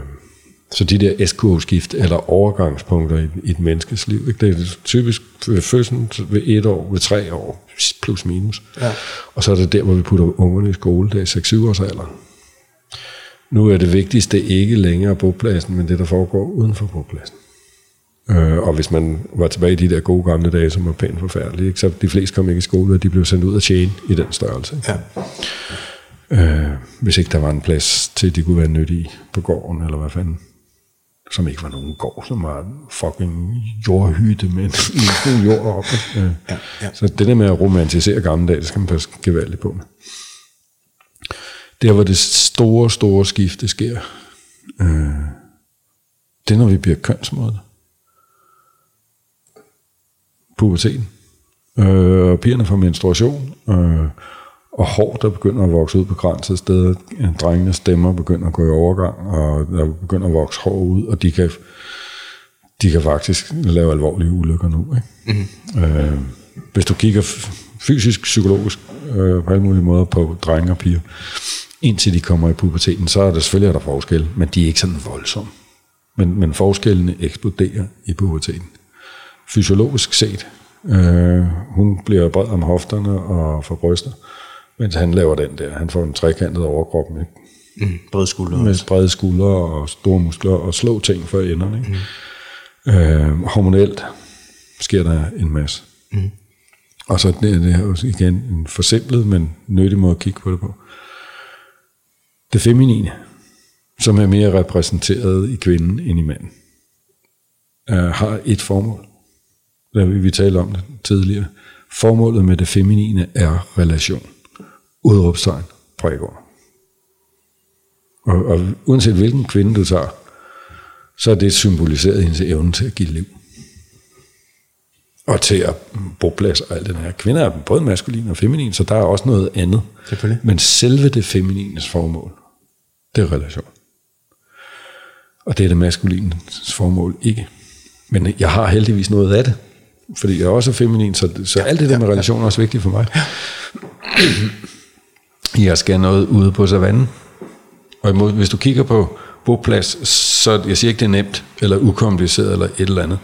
så de der SKO-skift eller overgangspunkter i, i et menneskes liv, ikke? det er typisk ved fødslen ved et år, ved tre år, plus minus. Ja. Og så er det der, hvor vi putter ungerne i skole, det er 6-7 års alder. Nu er det vigtigste ikke længere bopladsen, men det, der foregår uden for bopladsen. Øh, og hvis man var tilbage i de der gode gamle dage, som var pænt forfærdelige, ikke? så de fleste kom ikke i skole, og de blev sendt ud af tjene i den størrelse. Ja. Øh, hvis ikke der var en plads til, at de kunne være nyttige på gården, eller hvad fanden. Som ikke var nogen gård, som var en fucking jordhytte med en lille jord op. Øh. Ja, ja. Så det der med at romantisere gamle dage, det skal man passe gevaldigt på med. Der, hvor det store, store skifte sker, øh, det er, når vi bliver kønsmåde. Puberteten. Øh, pigerne får menstruation, øh, og hår, der begynder at vokse ud på grænsede steder. Drengenes stemmer begynder at gå i overgang, og der begynder at vokse hår ud, og de kan, de kan faktisk lave alvorlige ulykker nu. Ikke? Mm. Øh, hvis du kigger fysisk, psykologisk, øh, på alle mulige måder på drenge og piger, indtil de kommer i puberteten, så er der selvfølgelig er der forskel, men de er ikke sådan voldsomme. Men, men forskellene eksploderer i puberteten. Fysiologisk set, øh, hun bliver bred om hofterne og får bryster, mens han laver den der. Han får en trekantet overkrop med, Mm. Brede skuldre. med brede skuldre og store muskler og slå ting for enderne. Ikke? Mm. Øh, hormonelt sker der en masse. Mm. Og så det, det er jo igen en forsimplet, men nyttig måde at kigge på det på. Det feminine, som er mere repræsenteret i kvinden end i manden, øh, har et formål. Da vi, vi talte om det tidligere. Formålet med det feminine er relation. Udråbstegn, prægård. Og, og uanset hvilken kvinde du tager, så er det symboliseret hendes evne til at give liv. Og til at bo plads og alt det her. Kvinder er både maskulin og feminin, så der er også noget andet. Selvfølgelig. Men selve det feminines formål, det er relation. Og det er det maskulines formål ikke. Men jeg har heldigvis noget af det. Fordi jeg er også feminin, så, så alt det der med relationer er også vigtigt for mig. Jeg skal noget ude på savannen. Og imod, hvis du kigger på boplads, så jeg siger ikke, det er nemt, eller ukompliceret, eller et eller andet.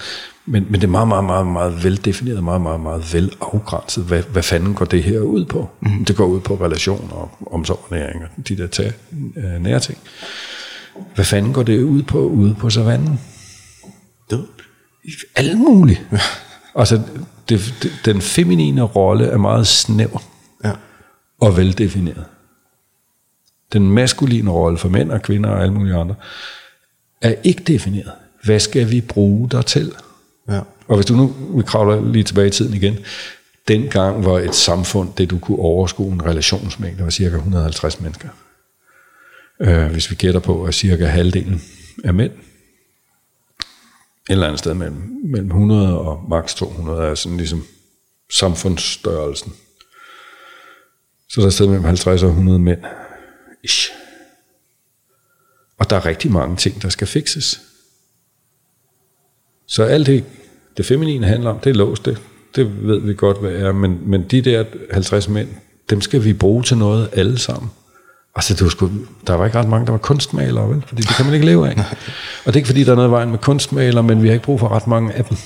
Men, men det er meget, meget, meget, meget veldefineret, meget, meget, meget velafgrænset. Hvad, hvad fanden går det her ud på? Mm. Det går ud på relationer og omsorg og næring og de der tag, øh, nære ting. Hvad fanden går det ud på ude på savannen? Død. Alt muligt. altså, det, det, den feminine rolle er meget snæver. Og veldefineret. Den maskuline rolle for mænd og kvinder og alle mulige andre er ikke defineret. Hvad skal vi bruge dig til? Ja. Og hvis du nu vi kravler lige tilbage i tiden igen, dengang var et samfund, det du kunne overskue en relationsmængde, var cirka 150 mennesker. Øh, hvis vi gætter på, at cirka halvdelen er mænd. Et eller andet sted mellem, mellem 100 og maks 200 er sådan ligesom samfundsstørrelsen. Så der sidder mellem 50 og 100 mænd. Ish. Og der er rigtig mange ting, der skal fikses. Så alt det, det feminine handler om, det er låst, det, det ved vi godt, hvad er, men, men de der 50 mænd, dem skal vi bruge til noget alle sammen. Altså, det var sgu, der var ikke ret mange, der var kunstmalere, vel? Fordi det kan man ikke leve af. Og det er ikke, fordi der er noget i vejen med kunstmalere, men vi har ikke brug for ret mange af dem.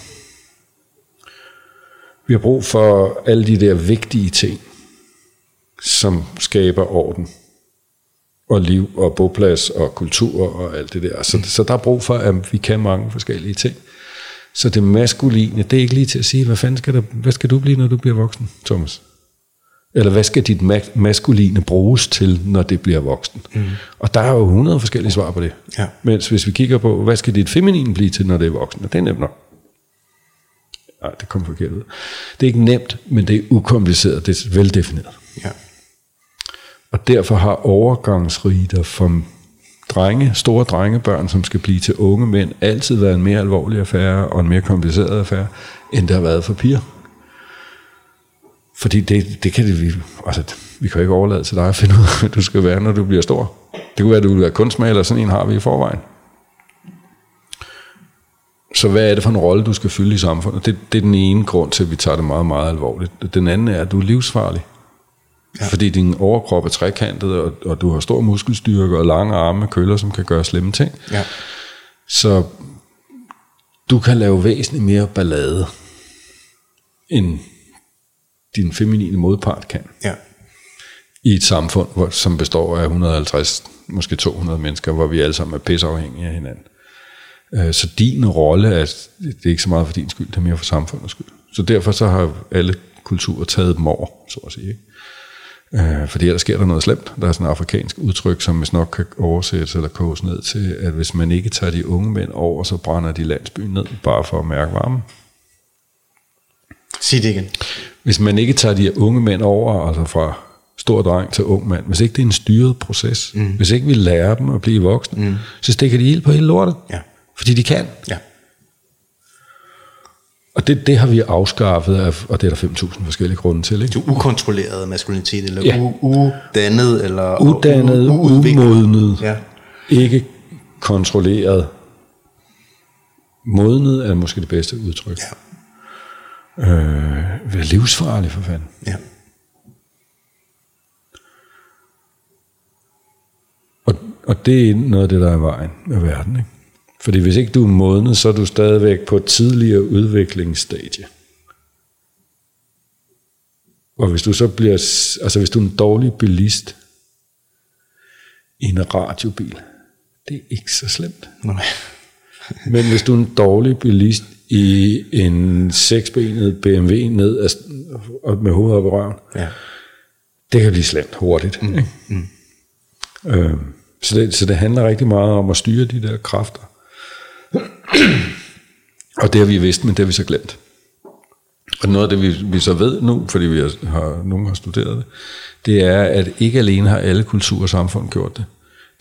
Vi har brug for alle de der vigtige ting, som skaber orden og liv og boplads og kultur og alt det der. Så, så der er brug for, at vi kan mange forskellige ting. Så det maskuline, det er ikke lige til at sige, hvad fanden skal, der, hvad skal du blive, når du bliver voksen, Thomas? Eller hvad skal dit ma- maskuline bruges til, når det bliver voksen? Mm. Og der er jo 100 forskellige svar på det. Ja. Mens hvis vi kigger på, hvad skal dit feminine blive til, når det er voksen? Og det er nemt nok. Nej, det kom forkert ud. Det er ikke nemt, men det er ukompliceret, det er veldefineret. Ja. Og derfor har overgangsriter for drenge, store drengebørn, som skal blive til unge mænd, altid været en mere alvorlig affære og en mere kompliceret affære, end det har været for piger. Fordi det, det kan det, vi, altså, vi kan jo ikke overlade til dig at finde ud af, hvad du skal være, når du bliver stor. Det kunne være, at du vil være kunstmaler, sådan en har vi i forvejen. Så hvad er det for en rolle, du skal fylde i samfundet? Det, det er den ene grund til, at vi tager det meget, meget alvorligt. Den anden er, at du er livsfarlig. Ja. Fordi din overkrop er trekantet, og, og du har stor muskelstyrke og lange arme med køller, som kan gøre slemme ting. Ja. Så du kan lave væsentligt mere ballade, end din feminine modpart kan. Ja. i et samfund, hvor, som består af 150, måske 200 mennesker, hvor vi alle sammen er pisseafhængige af hinanden. Øh, så din rolle er, det er ikke så meget for din skyld, det er mere for samfundets skyld. Så derfor så har alle kulturer taget dem over, så at sige. Ikke? Øh, fordi ellers sker der noget slemt. Der er sådan et afrikansk udtryk, som hvis nok kan oversættes eller koges ned til, at hvis man ikke tager de unge mænd over, så brænder de landsbyen ned, bare for at mærke varmen. Sig det igen. Hvis man ikke tager de unge mænd over, altså fra stor dreng til ung mand, hvis ikke det er en styret proces, mm. hvis ikke vi lærer dem at blive voksne, mm. så stikker de ild på hele lortet. Ja. Fordi de kan. Ja. Og det, det har vi afskaffet, af, og det er der 5.000 forskellige grunde til. Ikke? Du ukontrolleret maskulinitet, eller Ja. udannet, eller Uddannet, u- u- uudviklet. umodnet, Ja. ikke kontrolleret. Modnet er måske det bedste udtryk. Ja. Øh, være livsfarlig for fanden. ja. Og, og det er noget af det, der er i vejen med verden. Ikke? Fordi hvis ikke du er modnet, så er du stadigvæk på et tidligere udviklingsstadie. Og hvis du så bliver, altså hvis du er en dårlig bilist i en radiobil, det er ikke så slemt. Nej. Men hvis du er en dårlig bilist i en seksbenet BMW ned af, med hovedet op i røven, Ja. det kan blive slemt hurtigt. Mm. Ikke? Mm. Øh, så, det, så det handler rigtig meget om at styre de der kræfter. og det har vi vidst, men det har vi så glemt. Og noget af det, vi, vi så ved nu, fordi vi har, har, nogen har studeret det, det er, at ikke alene har alle kulturer og samfund gjort det.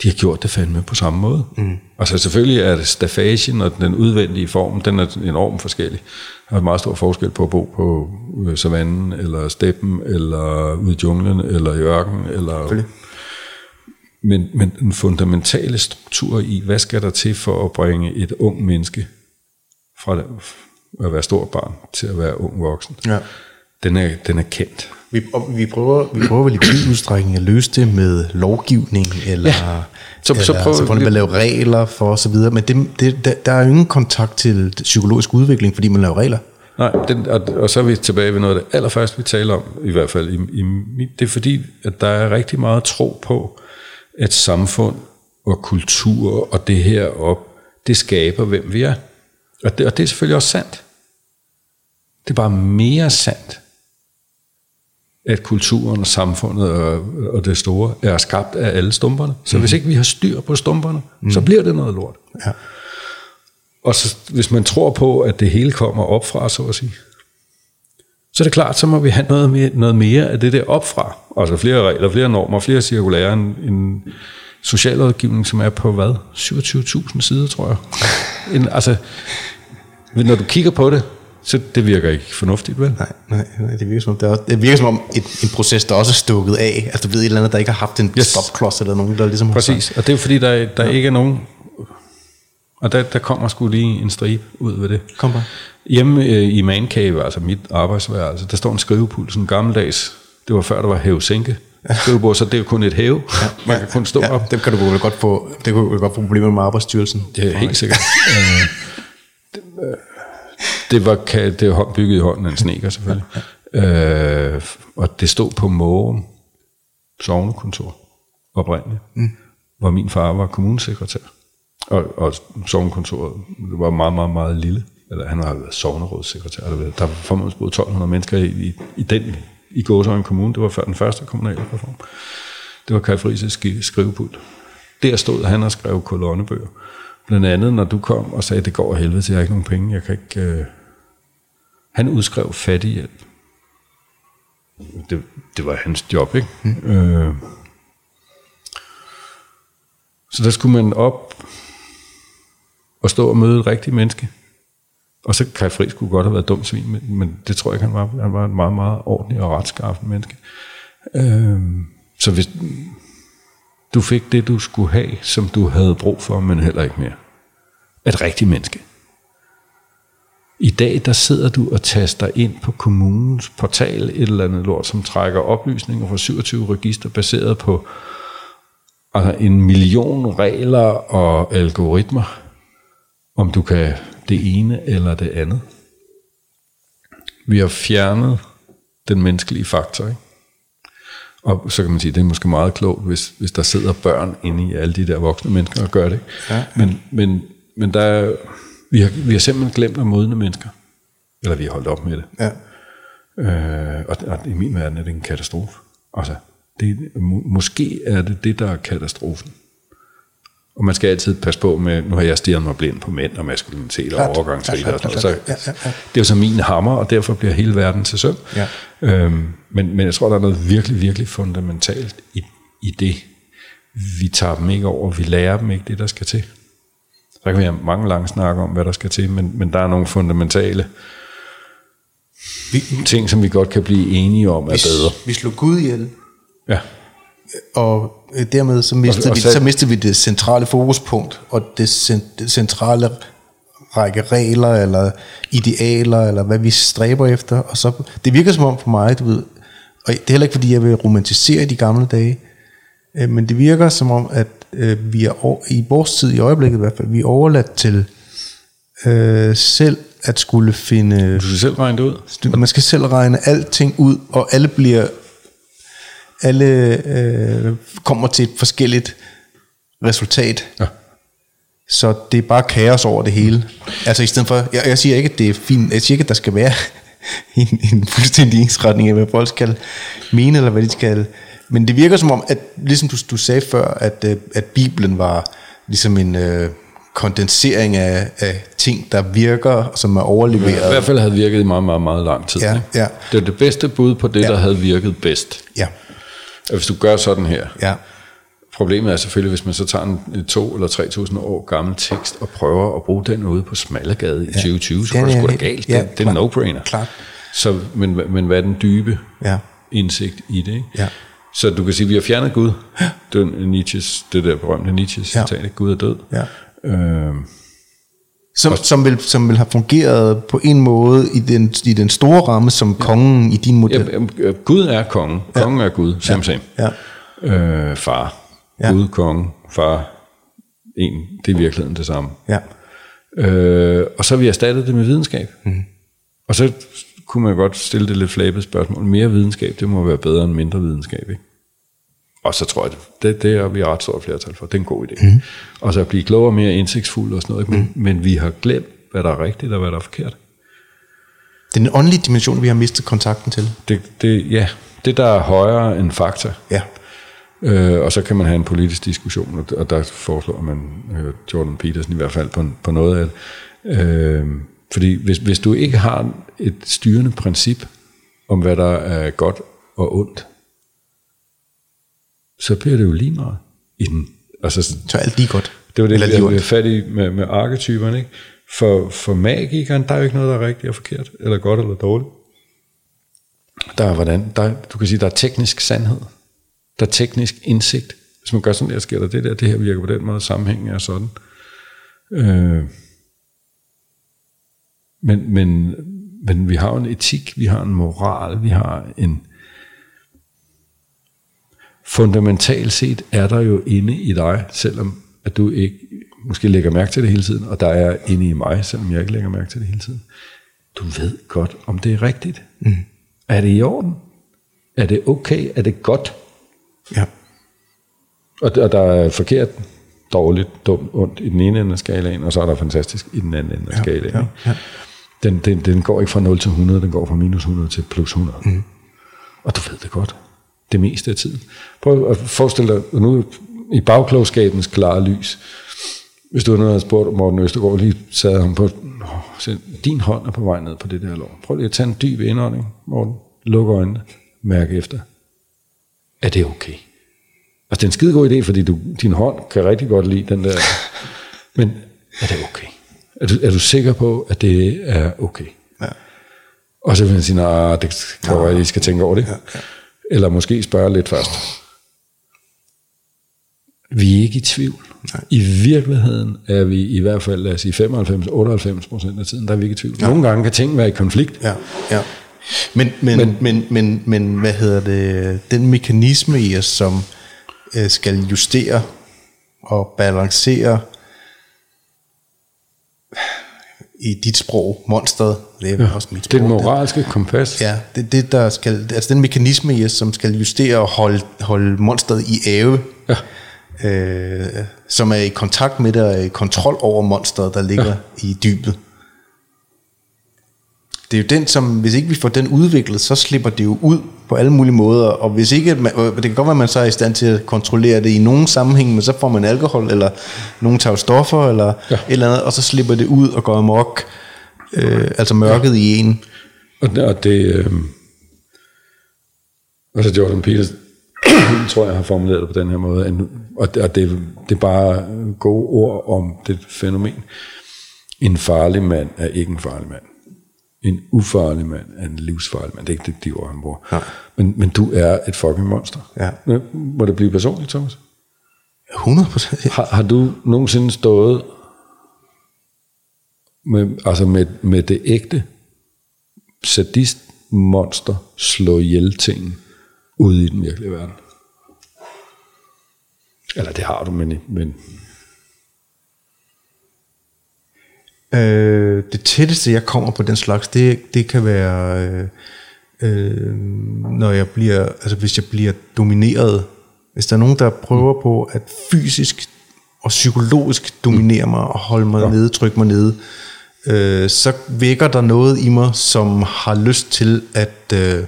De har gjort det fandme på samme måde. Mm. Altså selvfølgelig er det staffagen og den udvendige form, den er enormt forskellig. Der er meget stor forskel på at bo på øh, savannen, eller steppen, eller ude i junglen, eller i ørken, eller. Men, men den fundamentale struktur i, hvad skal der til for at bringe et ung menneske fra at være stort barn til at være ung voksen, Ja. den, er, den er kendt. Vi, og vi, prøver, vi prøver vel i vid udstrækning at løse det med lovgivning, eller, Ja. Så- eller så prøver så prøver vi- man at lave regler for osv., men det, det, der, der er jo ingen kontakt til psykologisk udvikling, fordi man laver regler. Nej, den, og, og så er vi tilbage ved noget af det allerførste, vi taler om, i hvert fald. I, i, det er fordi, at der er rigtig meget tro på, at samfund og kultur og det her op, det skaber, hvem vi er. Og det, og det er selvfølgelig også sandt. Det er bare mere sandt, at kulturen og samfundet og, og det store er skabt af alle stumperne. Så hvis ikke vi har styr på stumperne, så bliver det noget lort. Ja. Og så, hvis man tror på, at det hele kommer opfra, så at sige, så er det klart, så må vi have noget mere, noget mere af det der opfra. Altså flere regler, flere normer, flere cirkulære, en, en socialrådgivning, som er på hvad? 27.000 sider, tror jeg. En, altså, når du kigger på det, så det virker ikke fornuftigt, vel? Nej, nej, nej, det virker som om, det, er, også- det virker som om et, en proces, der også er stukket af. Altså du ved et eller andet, der ikke har haft en Yes. stopklods, eller nogen, der ligesom har Præcis, og det er jo fordi, der, der ja. ikke er nogen... Og der, der kommer sgu lige en stribe ud ved det. Kom bare. Hjemme øh, i man cave, altså mit arbejdsværelse, der står en skrivepult, sådan gammeldags. Det var før, der var hæve-sænke. Skrivebord, så det er jo kun et hæve. Ja, Man kan kun stå Ja, op. dem kan du vel godt få, det kunne du vel godt få problemer med arbejdsstyrelsen. Det er helt sikkert. Øh, det, det var det var bygget i hånden af en sneker, selvfølgelig. Øh, og det stod på Mårum sovnekontor oprindeligt, mm. hvor min far var kommunesekretær. Og, og sovnekontoret var meget, meget, meget lille. Eller han har været sovnerådssekretær. eller. Der var boet 1200 mennesker i, i, i den i Gåsøjen Kommune. Det var før den første kommunale reform. Det var Kai Friis' ski- skrivepult. Der stod han og skrev kolonnebøger. Blandt andet, når du kom og sagde, det går af helvede til, jeg har ikke nogen penge, jeg kan ikke... Øh... Han udskrev fattighjælp. Det, det var hans job, ikke? Mm. Øh... Så der skulle man op og stå og møde et rigtigt menneske. Og så Kai Friis kunne godt have været dum svin, men, men det tror jeg ikke, han var. Han var en meget, meget ordentlig og retskaffen menneske. Øh... Så hvis, du fik det, du skulle have, som du havde brug for, men heller ikke mere. Et rigtigt menneske. I dag, der sidder du og taster ind på kommunens portal et eller andet lort, som trækker oplysninger fra 27 register baseret på altså en million regler og algoritmer, om du kan det ene eller det andet. Vi har fjernet den menneskelige faktor, ikke? Og så kan man sige, det er måske meget klogt, hvis, hvis der sidder børn inde i alle de der voksne mennesker og gør det. Ja. Men, men, men der er, vi, har, vi har simpelthen glemt at modne mennesker. Eller vi har holdt op med det. Ja. Øh, og, og i min verden er det en katastrofe. Altså, det, må, måske er det det, der er katastrofen. Og man skal altid passe på med, nu har jeg stirret mig blind på mænd og maskulinitet og. Ja, og sådan noget. Så. Det er jo så min hammer, og derfor bliver hele verden til søm. Ja. Øhm, men, men jeg tror, der er noget virkelig, virkelig fundamentalt i, i det. Vi tager dem ikke over, vi lærer dem ikke det, der skal til. Så kan vi have mange lange snakke om, hvad der skal til, men, men der er nogle fundamentale Vi, ting, som vi godt kan blive enige om er vi, bedre. vi slog Gud ihjel, Ja. Og øh, dermed så mistede, Og- og vi, så- mistede vi det centrale fokuspunkt, og det, cen- det centrale række regler, eller idealer, eller hvad vi stræber efter. Og så, det virker som om for mig, du ved, og det er heller ikke fordi, jeg vil romantisere de gamle dage, øh, men det virker som om, at øh, vi er over, i vores tid, i øjeblikket i hvert fald, vi er overladt til øh, selv at skulle finde Du skal selv regne det ud. man skal selv regne alting ud, og alle bliver alle øh, kommer til et forskelligt resultat. Ja. Så det er bare kaos over det hele. Altså i stedet for, jeg, jeg siger ikke, at det er fint, jeg siger ikke, at der skal være en, en fuldstændig ensretning af, hvad folk skal mene, eller hvad de skal. Men det virker som om, at ligesom du, du sagde før, at, øh, at Bibelen var ligesom en øh, kondensering af, af ting, der virker, som er overleveret. I hvert fald havde virket i meget, meget, meget lang tid. Ja, ikke? ja. Det er det bedste bud på det, Ja. der havde virket bedst. Ja, hvis du gør sådan her, ja, Problemet er selvfølgelig, hvis man så tager en en to eller 3.000 år gammel tekst og prøver at bruge den ude på Smallegade i 2020, så Den går det sgu da galt. ja, det, det er en no-brainer. Klart. Så, men, men hvad er den dybe ja. indsigt i det? Ikke? Ja. Så du kan sige, at vi har fjernet Gud. Det, er Nietzsches, det der berømte Nietzsches Ja. citat, ikke? Gud er død. Ja. Øh, Som, som, vil, som vil have fungeret på en måde i den, i den store ramme som kongen i din model. ja, øh, Gud er kongen. Kongen er Gud. Same, same. Ja. Øh, far. Ja. Gud, konge, far. En, det er i virkeligheden det samme. Ja. Øh, og så har vi erstattet det med videnskab. Mm. Og så kunne man godt stille det lidt flabet spørgsmål. Mere videnskab, det må være bedre end mindre videnskab, ikke? Og så tror jeg, det, det er vi ret stort flertal for. Det er en god idé. Mm. Og så at blive klogere, mere indsigtsfuld og sådan noget. Men, men vi har glemt, hvad der er rigtigt og hvad der er forkert. Det er en åndelig dimension, vi har mistet kontakten til. Det, det, ja, det der er højere end fakta. Ja. Øh, og så kan man have en politisk diskussion, og- og der foreslår man øh, Jordan Peterson i hvert fald på, på noget af det. Øh, fordi hvis, hvis du ikke har et styrende princip om, hvad der er godt og ondt, så bliver det jo lige meget i den. Altså, Så alt lige godt. det var det, Eller jeg blev fat i med, med arketyperne. Ikke? For, for magikeren, der er jo ikke noget, der er rigtigt og forkert, eller godt eller dårligt. Der er, hvordan, der, er- du kan sige, der er teknisk sandhed. Der er teknisk indsigt. Hvis man gør sådan der, sker der det der, det her virker på den måde, sammenhængen er sådan. Øh, men, men, men vi har en etik, vi har en moral, vi har en... Fundamentalt set er der jo inde i dig, selvom at du ikke måske lægger mærke til det hele tiden, og der er inde i mig, selvom jeg ikke lægger mærke til det hele tiden. Du ved godt, om det er rigtigt. Mm. Er det i orden? Er det okay? Er det godt? Ja. Og der, og der er forkert, dårligt, dumt, ondt i den ene ende af skalaen, og så er der fantastisk i den anden ende af skalaen. ja, ja. Den, den, den går ikke fra 0 til 100, den går fra minus 100 til plus 100. Mm. Og du ved det godt. Det meste af tiden. Prøv at forestille dig, nu i bagklogskabens klare lys, hvis du havde spurgt Morten Østergaard, lige sad ham på, "Nå, så din hånd er på vej ned på det der lår. Prøv lige at tage en dyb indånding, Morten. Luk øjnene. Mærk efter. Er det okay? Altså, det er en skide god idé, fordi du, din hånd kan rigtig godt lide den der. Men er det okay? Er du, er du sikker på, at det er okay? Ja. Og så vil han sige, nej, det kan at I skal tænke over det. Ja, ja. Eller måske spørge lidt først. Vi er ikke i tvivl. Nej. I virkeligheden er vi i hvert fald, lad os sige 95-98 procent af tiden, der er vi ikke i tvivl. Ja. Nogle gange kan ting være i konflikt. Ja, ja. Men, men, men, men, men, men hvad hedder det, den mekanisme i os, som øh, skal justere og balancere i dit sprog, monsteret, det er ja, også mit sprog. Det moralske kompas. Ja, det er det, der skal, altså den mekanisme, yes, som skal justere og holde, holde monsteret i ave. Ja. Øh, som er i kontakt med det og i kontrol over monsteret, der ligger ja. i dybet. Det er jo den, som, hvis ikke vi får den udviklet, så slipper det jo ud på alle mulige måder, og hvis ikke, man, det kan godt være, at man så er i stand til at kontrollere det i nogen sammenhæng, men så får man alkohol, eller nogen tager stoffer, eller ja. et eller andet, og så slipper det ud og går amok, øh, altså mørket ja. i en. Og det, og det øh, altså Jordan Peters, tror jeg har formuleret det på den her måde, og det, og det, det er bare gode ord om det fænomen. En farlig mand er ikke en farlig mand en ufarlig mand er en livsfarlig mand. Det er ikke det, de ord, han bruger. Ja. Men, men du er et fucking monster. Ja. Må det blive personligt, Thomas? 100 procent. Har, har du nogensinde stået med, altså med, med det ægte sadist-monster slå ihjel ting ude i den virkelige verden? Eller det har du, men, men Øh, det tætteste, jeg kommer på den slags, det, det kan være, øh, øh, når jeg bliver, altså hvis jeg bliver domineret. Hvis der er nogen, der prøver på at fysisk og psykologisk dominere mig og holde mig ja. nede, trykke mig nede, øh, så vækker der noget i mig, som har lyst til at... Øh,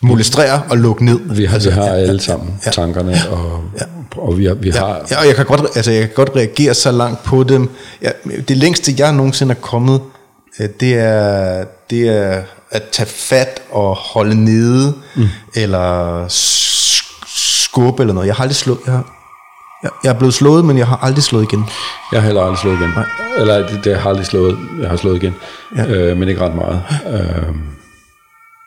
molestrere og lukke ned. Vi har, altså, vi har ja, alle sammen ja, tankerne, og, ja, og vi, har, vi ja, har... Ja, og jeg kan, godt, altså, jeg kan godt reagere så langt på dem. Ja, det længste, jeg nogensinde er kommet, øh, det er, det er at tage fat og holde nede, mm. eller skubbe eller noget. Jeg har aldrig slået... Jeg har, jeg er blevet slået, men jeg har aldrig slået igen. Jeg har heller aldrig slået igen. Nej. Eller det, det har aldrig slået. Jeg har slået igen, ja. øh, men ikke ret meget. Øh,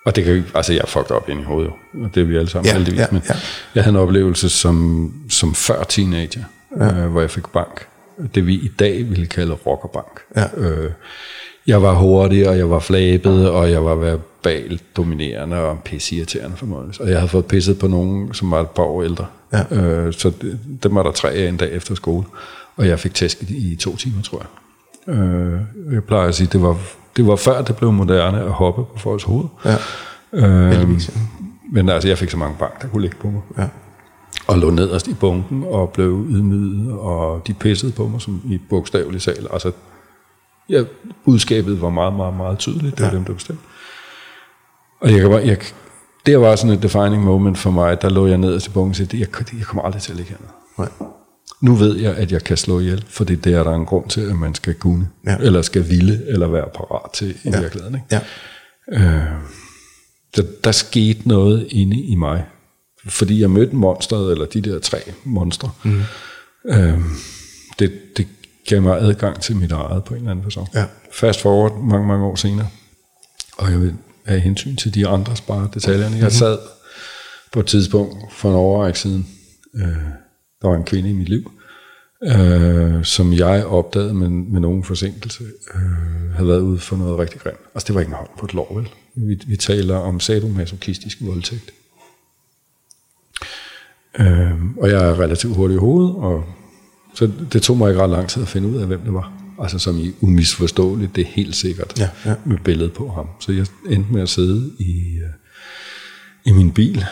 og det kan altså jeg er fucked op ind i hovedet, og det er vi alle sammen ja, heldigvis. Ja, men ja. jeg havde en oplevelse som, som før teenager, ja. øh, hvor jeg fik bank. Det vi i dag ville kalde rockerbank. Ja. Øh, jeg var hurtig, og jeg var flabet, og jeg var verbalt dominerende og pissirriterende for mig. Og jeg havde fået pisset på nogen, som var et par år ældre. Ja. Øh, så det, dem var der tre af en dag efter skole. Og jeg fik tæsket i to timer, tror jeg. Øh, jeg plejer at sige, det var det var før det blev moderne at hoppe på folks hoved. Ja. Ja. Men altså, jeg fik så mange bank, der kunne ligge på mig. Ja. Og lå nederst i bunken og blev ydmyget, og de pissede på mig som i bogstavelig sal. Altså, ja, budskabet var meget, meget, meget tydeligt. Det var ja. dem, der bestemte. Og jeg, jeg, jeg, det var sådan et defining moment for mig. Der lå jeg nederst i bunken og sagde, jeg, jeg kommer aldrig til at ligge hernede. Nej nu ved jeg, at jeg kan slå ihjel, for det er der en grund til, at man skal kunne, ja. eller skal ville, eller være parat til i ja. virkeligheden. Ikke? Ja. Øh, der, der skete noget inde i mig, fordi jeg mødte monsteret, eller de der tre monstre. Mm. Øh, det, det gav mig adgang til mit eget på en eller anden person. Ja. Fast forward mange, mange år senere, og jeg vil have hensyn til de andres bare detaljerne. Jeg mhm. sad på et tidspunkt for en overræk siden, øh, der var en kvinde i mit liv, øh, som jeg opdagede med, med nogen forsinkelse, øh, havde været ude for noget rigtig grimt. Altså det var ikke en hånd på et lår, vel? Vi, vi taler om sadomasochistisk voldtægt. Øh, og jeg er relativt hurtig i hovedet, og så det tog mig ikke ret lang tid at finde ud af, hvem det var. Altså som i umisforståeligt, det er helt sikkert, ja, ja. med billedet på ham. Så jeg endte med at sidde i, øh, i min bil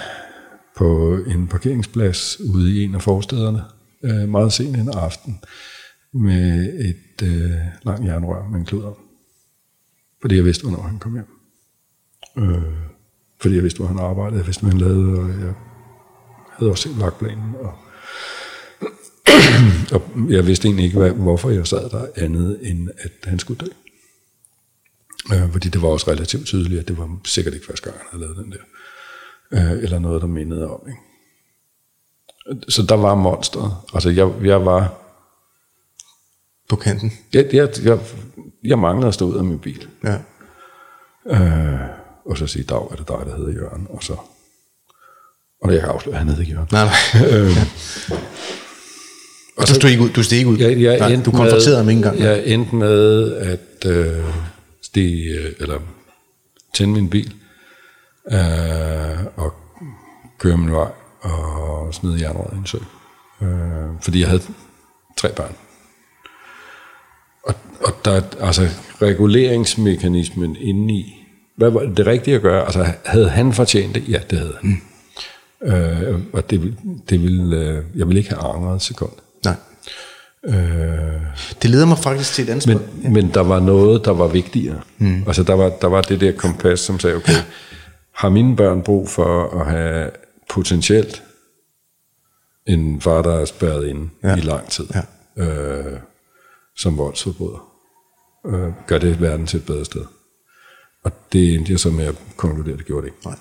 på en parkeringsplads ude i en af forstederne, øh, meget sent en aften, med et øh, langt jernrør med en klud om. Fordi jeg vidste, hvornår han kom hjem. Øh, fordi jeg vidste, hvor han arbejdede, jeg vidste, hvad han lavede, og jeg havde også set vagtplanen. Og, og jeg vidste egentlig ikke, hvad, hvorfor jeg sad der andet, end at han skulle dø. Øh, fordi det var også relativt tydeligt, at det var sikkert ikke første gang, han havde lavet den der øh, eller noget, der mindede om. Ikke? Så der var monstret. Altså, jeg, jeg var... På kanten? Jeg, jeg, jeg, jeg manglede at stå ud af min bil. Ja. Øh, og så sige, dag er det dig, der hedder Jørgen. Og så... Og jeg kan afsløre, at han hedder Jørgen. Nej, nej. øh, og du stod ikke ud? Du steg ikke ud? Jeg, jeg nej, du konfronterede ham ikke engang? Jeg endte med at øh, stige, øh, eller tænde min bil, øh, og køre min vej og smide jernrøret i en sø. Øh, fordi jeg havde tre børn. der er altså reguleringsmekanismen indeni. Hvad var det rigtige at gøre? Altså, havde han fortjent det? Ja, det havde han. Mm. Øh, og det, det ville, øh, jeg ville ikke have angret et sekund. Nej. Øh, Det leder mig faktisk til et andet men, spørgsmål. men der var noget, der var vigtigere. Mm. Altså, der var, der var det der kompas, som sagde, okay, har mine børn brug for at have potentielt en far, der er spærret inde Ja. i lang tid, Ja. øh, som voldsforbryder? Øh, gør det verden til et bedre sted? Og det endte jeg så med at konkludere, det gjorde det ikke. Nej.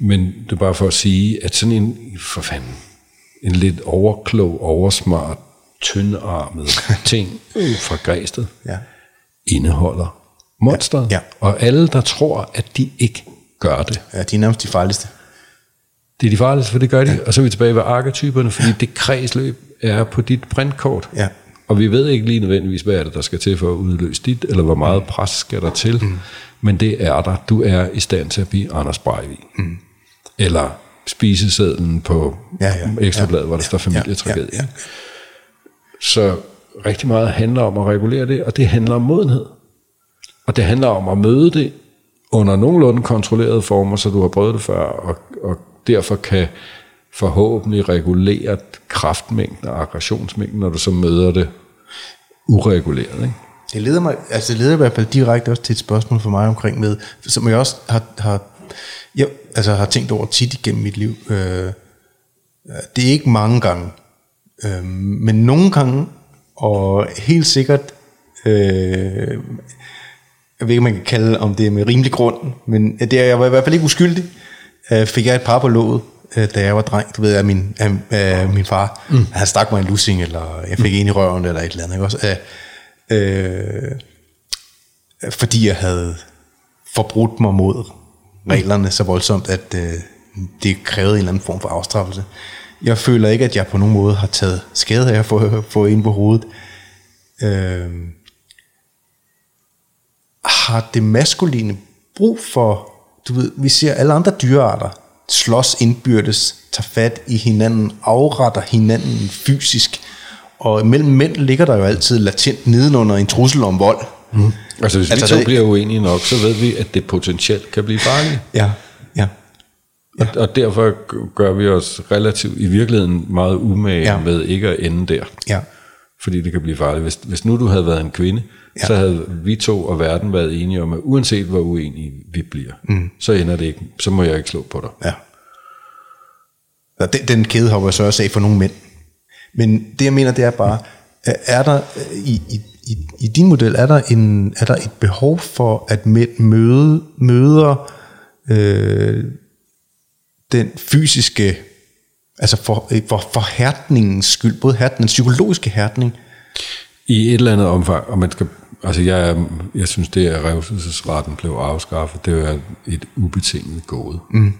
Men det er bare for at sige, at sådan en, for fanden, en lidt overklog, oversmart, tyndarmet ting øh, fra Græsted, Ja. indeholder monsteret. Ja. Og alle, der tror, at de ikke gør det, ja, de er nærmest de farligste. det er de farligste, for det gør de. Ja. Og så er vi tilbage ved arketyperne, fordi det kredsløb er på dit printkort. Ja. Og vi ved ikke lige nødvendigvis, hvad er det, der skal til for at udløse dit, eller hvor meget pres skal der til. Mm. Men det er der. Du er i stand til at blive Anders Breivik. Mm. Eller spisesedlen på Ja, ja. Ekstrabladet, Ja, hvor der står familietragedie. Ja, ja. Så rigtig meget handler om at regulere det, og det handler om modenhed. Og det handler om at møde det under nogenlunde kontrollerede former, så du har prøvet det før, og, og derfor kan forhåbentlig regulere kraftmængden og aggressionsmængden, når du så møder det ureguleret. Ikke? Det leder mig, altså det leder i hvert fald direkte også til et spørgsmål for mig omkring med, som jeg også har, har, jeg, altså har tænkt over tit igennem mit liv. Øh, det er ikke mange gange, øh, men nogle gange, og helt sikkert, øh, jeg ved ikke, om man kan kalde om det er med rimelig grund, men det er, jeg var i hvert fald ikke uskyldig, øh, fik jeg et par på låget, øh, da jeg var dreng, du ved, af min, af min far. Mm. Han stak mig en lussing, eller jeg fik mm. en i røven, eller et eller andet. Ikke? Også, øh, øh, fordi jeg havde forbrudt mig mod reglerne så voldsomt, at øh, det krævede en eller anden form for afstraffelse. Jeg føler ikke, at jeg på nogen måde har taget skade af at få, få en på hovedet. Øh, har det maskuline brug for, du ved, vi ser alle andre dyrearter slås indbyrdes, tager fat i hinanden, afretter hinanden fysisk, og mellem mænd ligger der jo altid latent nedenunder en trussel om vold. Mm. Altså hvis Altså, vi to det- bliver uenige nok, så ved vi, at det potentielt kan blive farligt. Ja, ja. Og, og derfor gør vi os relativt i virkeligheden meget umage Ja. ja. med ikke at ende der. Ja. Fordi det kan blive farligt. Hvis, hvis nu du havde været en kvinde, Ja. så havde vi to og verden været enige om, at uanset hvor uenige vi bliver, mm. så ender det ikke. Så må jeg ikke slå på dig. Ja. Og den, den kæde hopper jeg så også af for nogle mænd. Men det jeg mener, det er bare, er der i, i, i, i din model, er der, en, er der et behov for, at mænd møde, møder øh, den fysiske, altså for, øh, for, for hærdningens skyld, både hærdning, den psykologiske hærdning, I et eller andet omfang, og man skal, altså jeg, jeg synes, det er revselsesretten blev afskaffet, det er et ubetinget gode. Mm.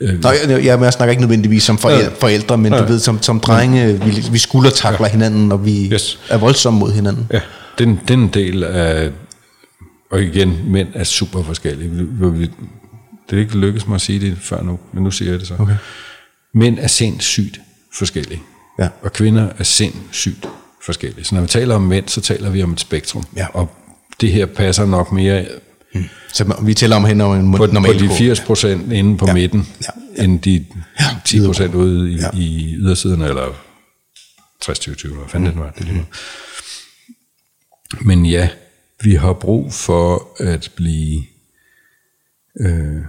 Nå, jeg, jeg, jeg snakker ikke nødvendigvis som forældre, forældre men du ved, som, som drenge, vi, vi skuldertakler hinanden, og vi Yes. er voldsomme mod hinanden. Ja, den, den del af, og igen, mænd er super forskellige. Det er ikke lykkedes mig at sige det før nu, men nu siger jeg det så. Okay. Mænd er sindssygt forskellige, Ja. og kvinder er sindssygt forskellige. Så når vi taler om mænd, så taler vi om et spektrum. Ja. Og det her passer nok mere Så vi tæller om hen over en på, på normal de kurve. 80 procent inde på Ja. midten, Ja. ja. end de 10 procent ude i, Ja. i ydersiderne, eller 60-20-20, hvad fanden det nu er, det lige. Men ja, vi har brug for at blive øh,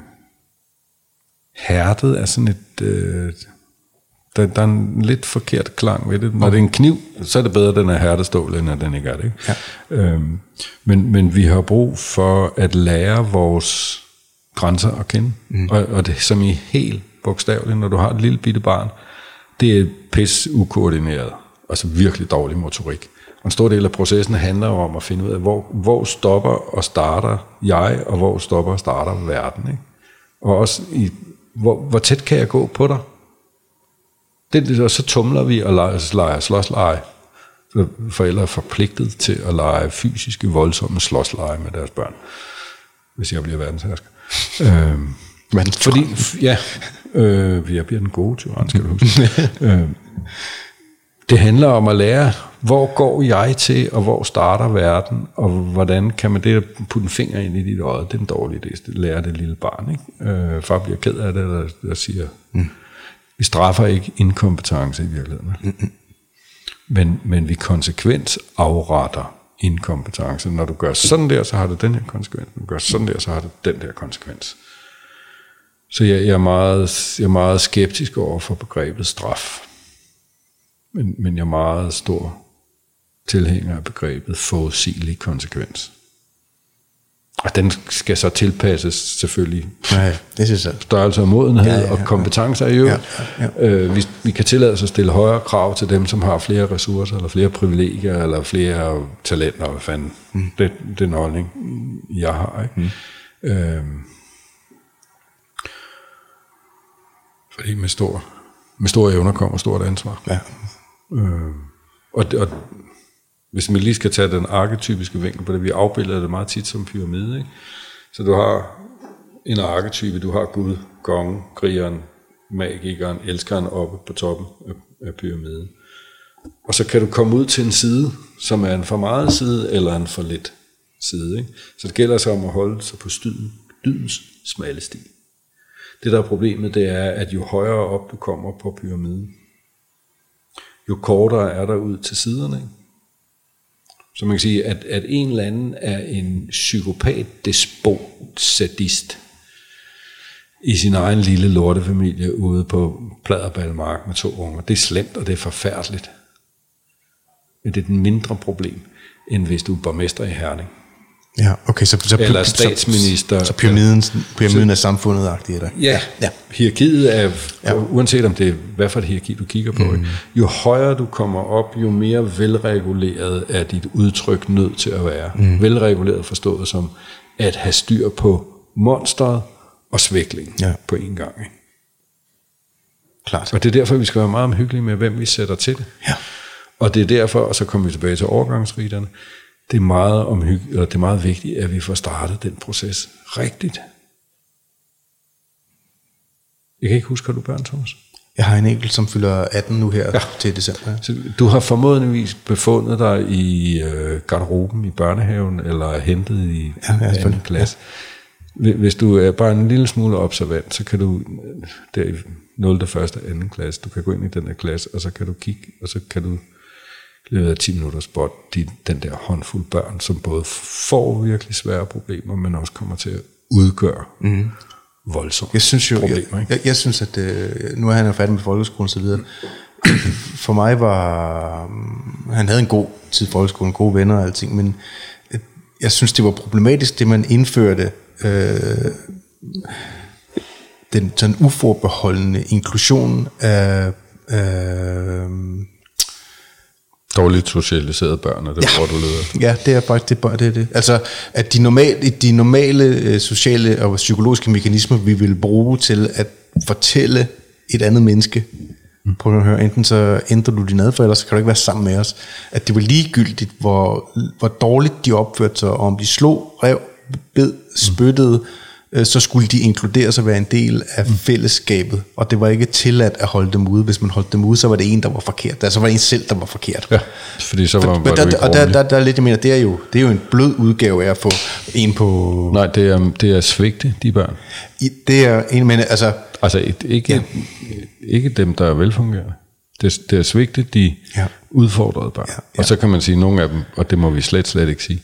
hærdet af sådan et... Øh, der, der er en lidt forkert klang ved det. Når det er en kniv, så er det bedre, at den er hærdet end at den ikke er det. Ikke? Ja. Øhm, men, men vi har brug for at lære vores grænser at kende. Mm. Og, og det som i helt bogstaveligt, når du har et lille bitte barn, det er pis ukoordineret. Altså virkelig dårlig motorik. Og en stor del af processen handler om at finde ud af, hvor, hvor stopper og starter jeg, og hvor stopper og starter verden. Ikke? Og også i, hvor, hvor tæt kan jeg gå på dig? Det, og så tumler vi og leger, leger slåsleje. Forældre er forpligtet til at lege fysiske, voldsomme slåsleje med deres børn, hvis jeg bliver verdenshersker. øhm, Men fordi, ja, øh, jeg bliver den gode tyran, skal du huske. øh, det handler om at lære Hvor går jeg til, og hvor starter verden, og hvordan kan man det at putte en finger ind i dit øje? Det er en dårlig idé, det lærer det lille barn. Ikke? Øh, far bliver ked af det, der, der siger, mm. vi straffer ikke inkompetence i virkeligheden. Mm-hmm. Men, men vi konsekvent afretter inkompetence. Når du gør sådan der, så har det den her konsekvens. Når du gør sådan der, så har det den der konsekvens. Så jeg, jeg, er meget, jeg er meget skeptisk over for begrebet straf. Men, men jeg er meget stor tilhænger af begrebet forudsigelig konsekvens. Og den skal så tilpasses selvfølgelig Nej, det synes jeg. størrelse og modenhed ja, ja, ja, og kompetencer i øvrigt. Ja, ja, ja. Øh, vi, vi kan tillade os at stille højere krav til dem, som har flere ressourcer, eller flere privilegier, eller flere talenter, hvad fanden. Mm. Det, det er en holdning, jeg har. Ikke? Mm. Øh, fordi med stor, med stor evner kommer stort ansvar. Ja. Øh, og, og hvis man lige skal tage den arketypiske vinkel på det, vi afbilder det meget tit som pyramide. Ikke? Så du har en arketype, du har Gud, kongen, krigeren, magikeren, elskeren oppe på toppen af, af pyramiden. Og så kan du komme ud til en side, som er en for meget side, eller en for lidt side. Ikke? Så det gælder så om at holde sig på styden, dydens smalle sti. Det der er problemet, det er, at jo højere op du kommer på pyramiden, jo kortere er der ud til siderne. Ikke? Så man kan sige, at, at en eller anden er en psykopat, despot, sadist i sin egen lille lortefamilie ude på Pladerbalmark med to unger. Det er slemt, og det er forfærdeligt. Men det er den mindre problem, end hvis du er borgmester i Herning. Ja, okay, så, så, Eller statsminister. Så, så pyramiden, pyramiden er samfundet agtig der. Ja, ja, hierarkiet er, ja. uanset om det er, hvad for et hierarki du kigger på, mm. jo højere du kommer op, jo mere velreguleret er dit udtryk nødt til at være. Mm. Velreguleret forstået som at have styr på monsteret og svækling ja. på en gang. Ikke? Klart. Og det er derfor, vi skal være meget omhyggelige med, hvem vi sætter til det. Ja. Og det er derfor, og så kommer vi tilbage til overgangsriderne, det er meget omhyggeligt, og det er meget vigtigt, at vi får startet den proces rigtigt. Jeg kan ikke huske, har du børn, Thomas? Jeg har en enkelt, som fylder 18 nu her ja. til december. Så du har formodentligvis befundet dig i øh, garderoben i børnehaven, eller hentet i ja, ja, anden klasse. Ja. Hvis du er bare en lille smule observant, så kan du, der i 0. 1. 2. klasse, du kan gå ind i den her klasse, og så kan du kigge, og så kan du løbet af 10 minutter spot de, den der håndfuld børn, som både får virkelig svære problemer, men også kommer til at udgøre mm. voldsomme jeg synes jo, problemer. Jeg, jeg, jeg synes, at øh, nu er han jo færdig med folkeskolen og så videre. For mig var, um, han havde en god tid i folkeskolen, gode venner og alting, men øh, jeg synes, det var problematisk, det man indførte, øh, den sådan uforbeholdende inklusion af, øh, Dårligt socialiserede børn, er det ja. hvor du leder. Ja, det er faktisk det, det, er det. Altså, at de normale, de normale øh, sociale og psykologiske mekanismer, vi vil bruge til at fortælle et andet menneske, mm. på at høre, enten så ændrer du din adfærd, eller så kan du ikke være sammen med os. At det var ligegyldigt, hvor, hvor dårligt de opførte sig, og om de slog, rev, bed, spyttede, mm så skulle de inkluderes og være en del af mm. fællesskabet, og det var ikke tilladt at holde dem ude. Hvis man holdt dem ude, så var det en, der var forkert. Altså var det en selv, der var forkert. Ja, fordi så var, For, var der, Og der, der, der, er lidt, jeg mener, det er, jo, det er jo en blød udgave af at få en på... Nej, det er, det er svigte, de børn. I, det er en, men altså... Altså ikke, ja. ikke dem, der er velfungerende. Det, det er svigte de ja. udfordrede børn. Ja, ja. Og så kan man sige, at nogle af dem, og det må vi slet, slet ikke sige,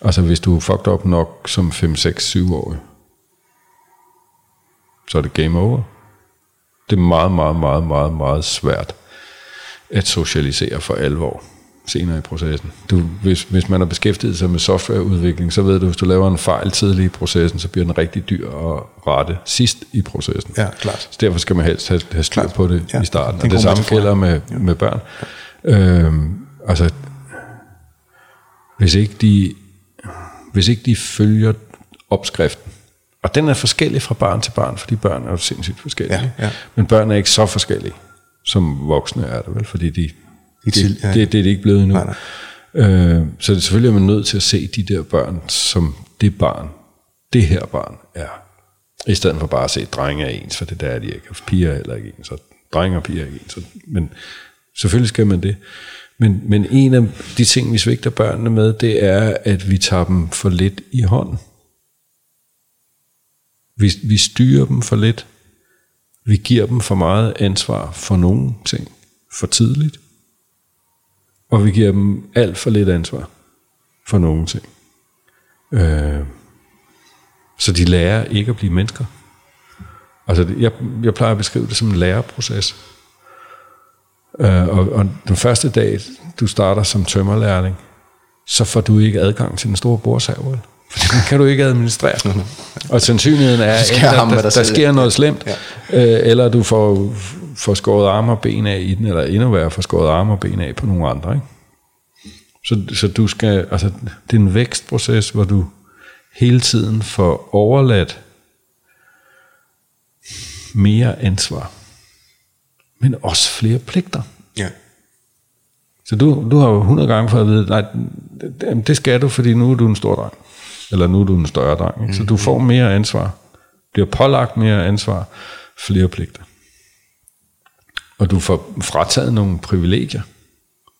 altså hvis du er fucked op nok som 5, 6, 7 år, så er det game over. Det er meget, meget, meget, meget, meget svært at socialisere for alvor senere i processen. Du, hvis, hvis man har beskæftiget sig med softwareudvikling, så ved du, hvis du laver en fejl tidlig i processen, så bliver den rigtig dyr at rette sidst i processen. Ja, klart. Så derfor skal man helst have, have styr på det ja, i starten. Og det samme gælder med, ja. med børn. Øhm, altså, hvis ikke de hvis ikke de følger opskriften, og den er forskellig fra barn til barn, fordi børn er jo sindssygt forskellige. Ja, ja. Men børn er ikke så forskellige, som voksne er det vel, fordi de, de ja. det, det, det er de ikke blevet endnu. Nej, nej. Øh, så det, selvfølgelig er man nødt til at se de der børn som det barn, det her barn er. I stedet for bare at se, at drenge er ens, for det der er de ikke, og piger er heller ikke ens, og drenge og piger er ikke ens. Men selvfølgelig skal man det. Men, men en af de ting, vi svigter børnene med, det er, at vi tager dem for lidt i hånden. Vi, vi styrer dem for lidt. Vi giver dem for meget ansvar for nogle ting for tidligt. Og vi giver dem alt for lidt ansvar for nogle ting. Øh, så de lærer ikke at blive mennesker. Altså, jeg, jeg plejer at beskrive det som en læreproces. Øh, og, og den første dag, du starter som tømmerlærling, så får du ikke adgang til den store bordsavl. Den kan du ikke administrere. og sandsynligheden er, at der, der, der sker noget slemt, ja. øh, eller du får, får skåret arme og ben af i den, eller endnu værre, får skåret arme og ben af på nogle andre. Ikke? Så, så du skal, altså, det er en vækstproces, hvor du hele tiden får overladt mere ansvar, men også flere pligter. Ja. Så du, du har jo 100 gange fået at vide, nej, det, det skal du, fordi nu er du en stor dreng. Eller nu er du en større dreng. Ikke? Så du får mere ansvar. Bliver pålagt mere ansvar, flere pligter. Og du får frataget nogle privilegier.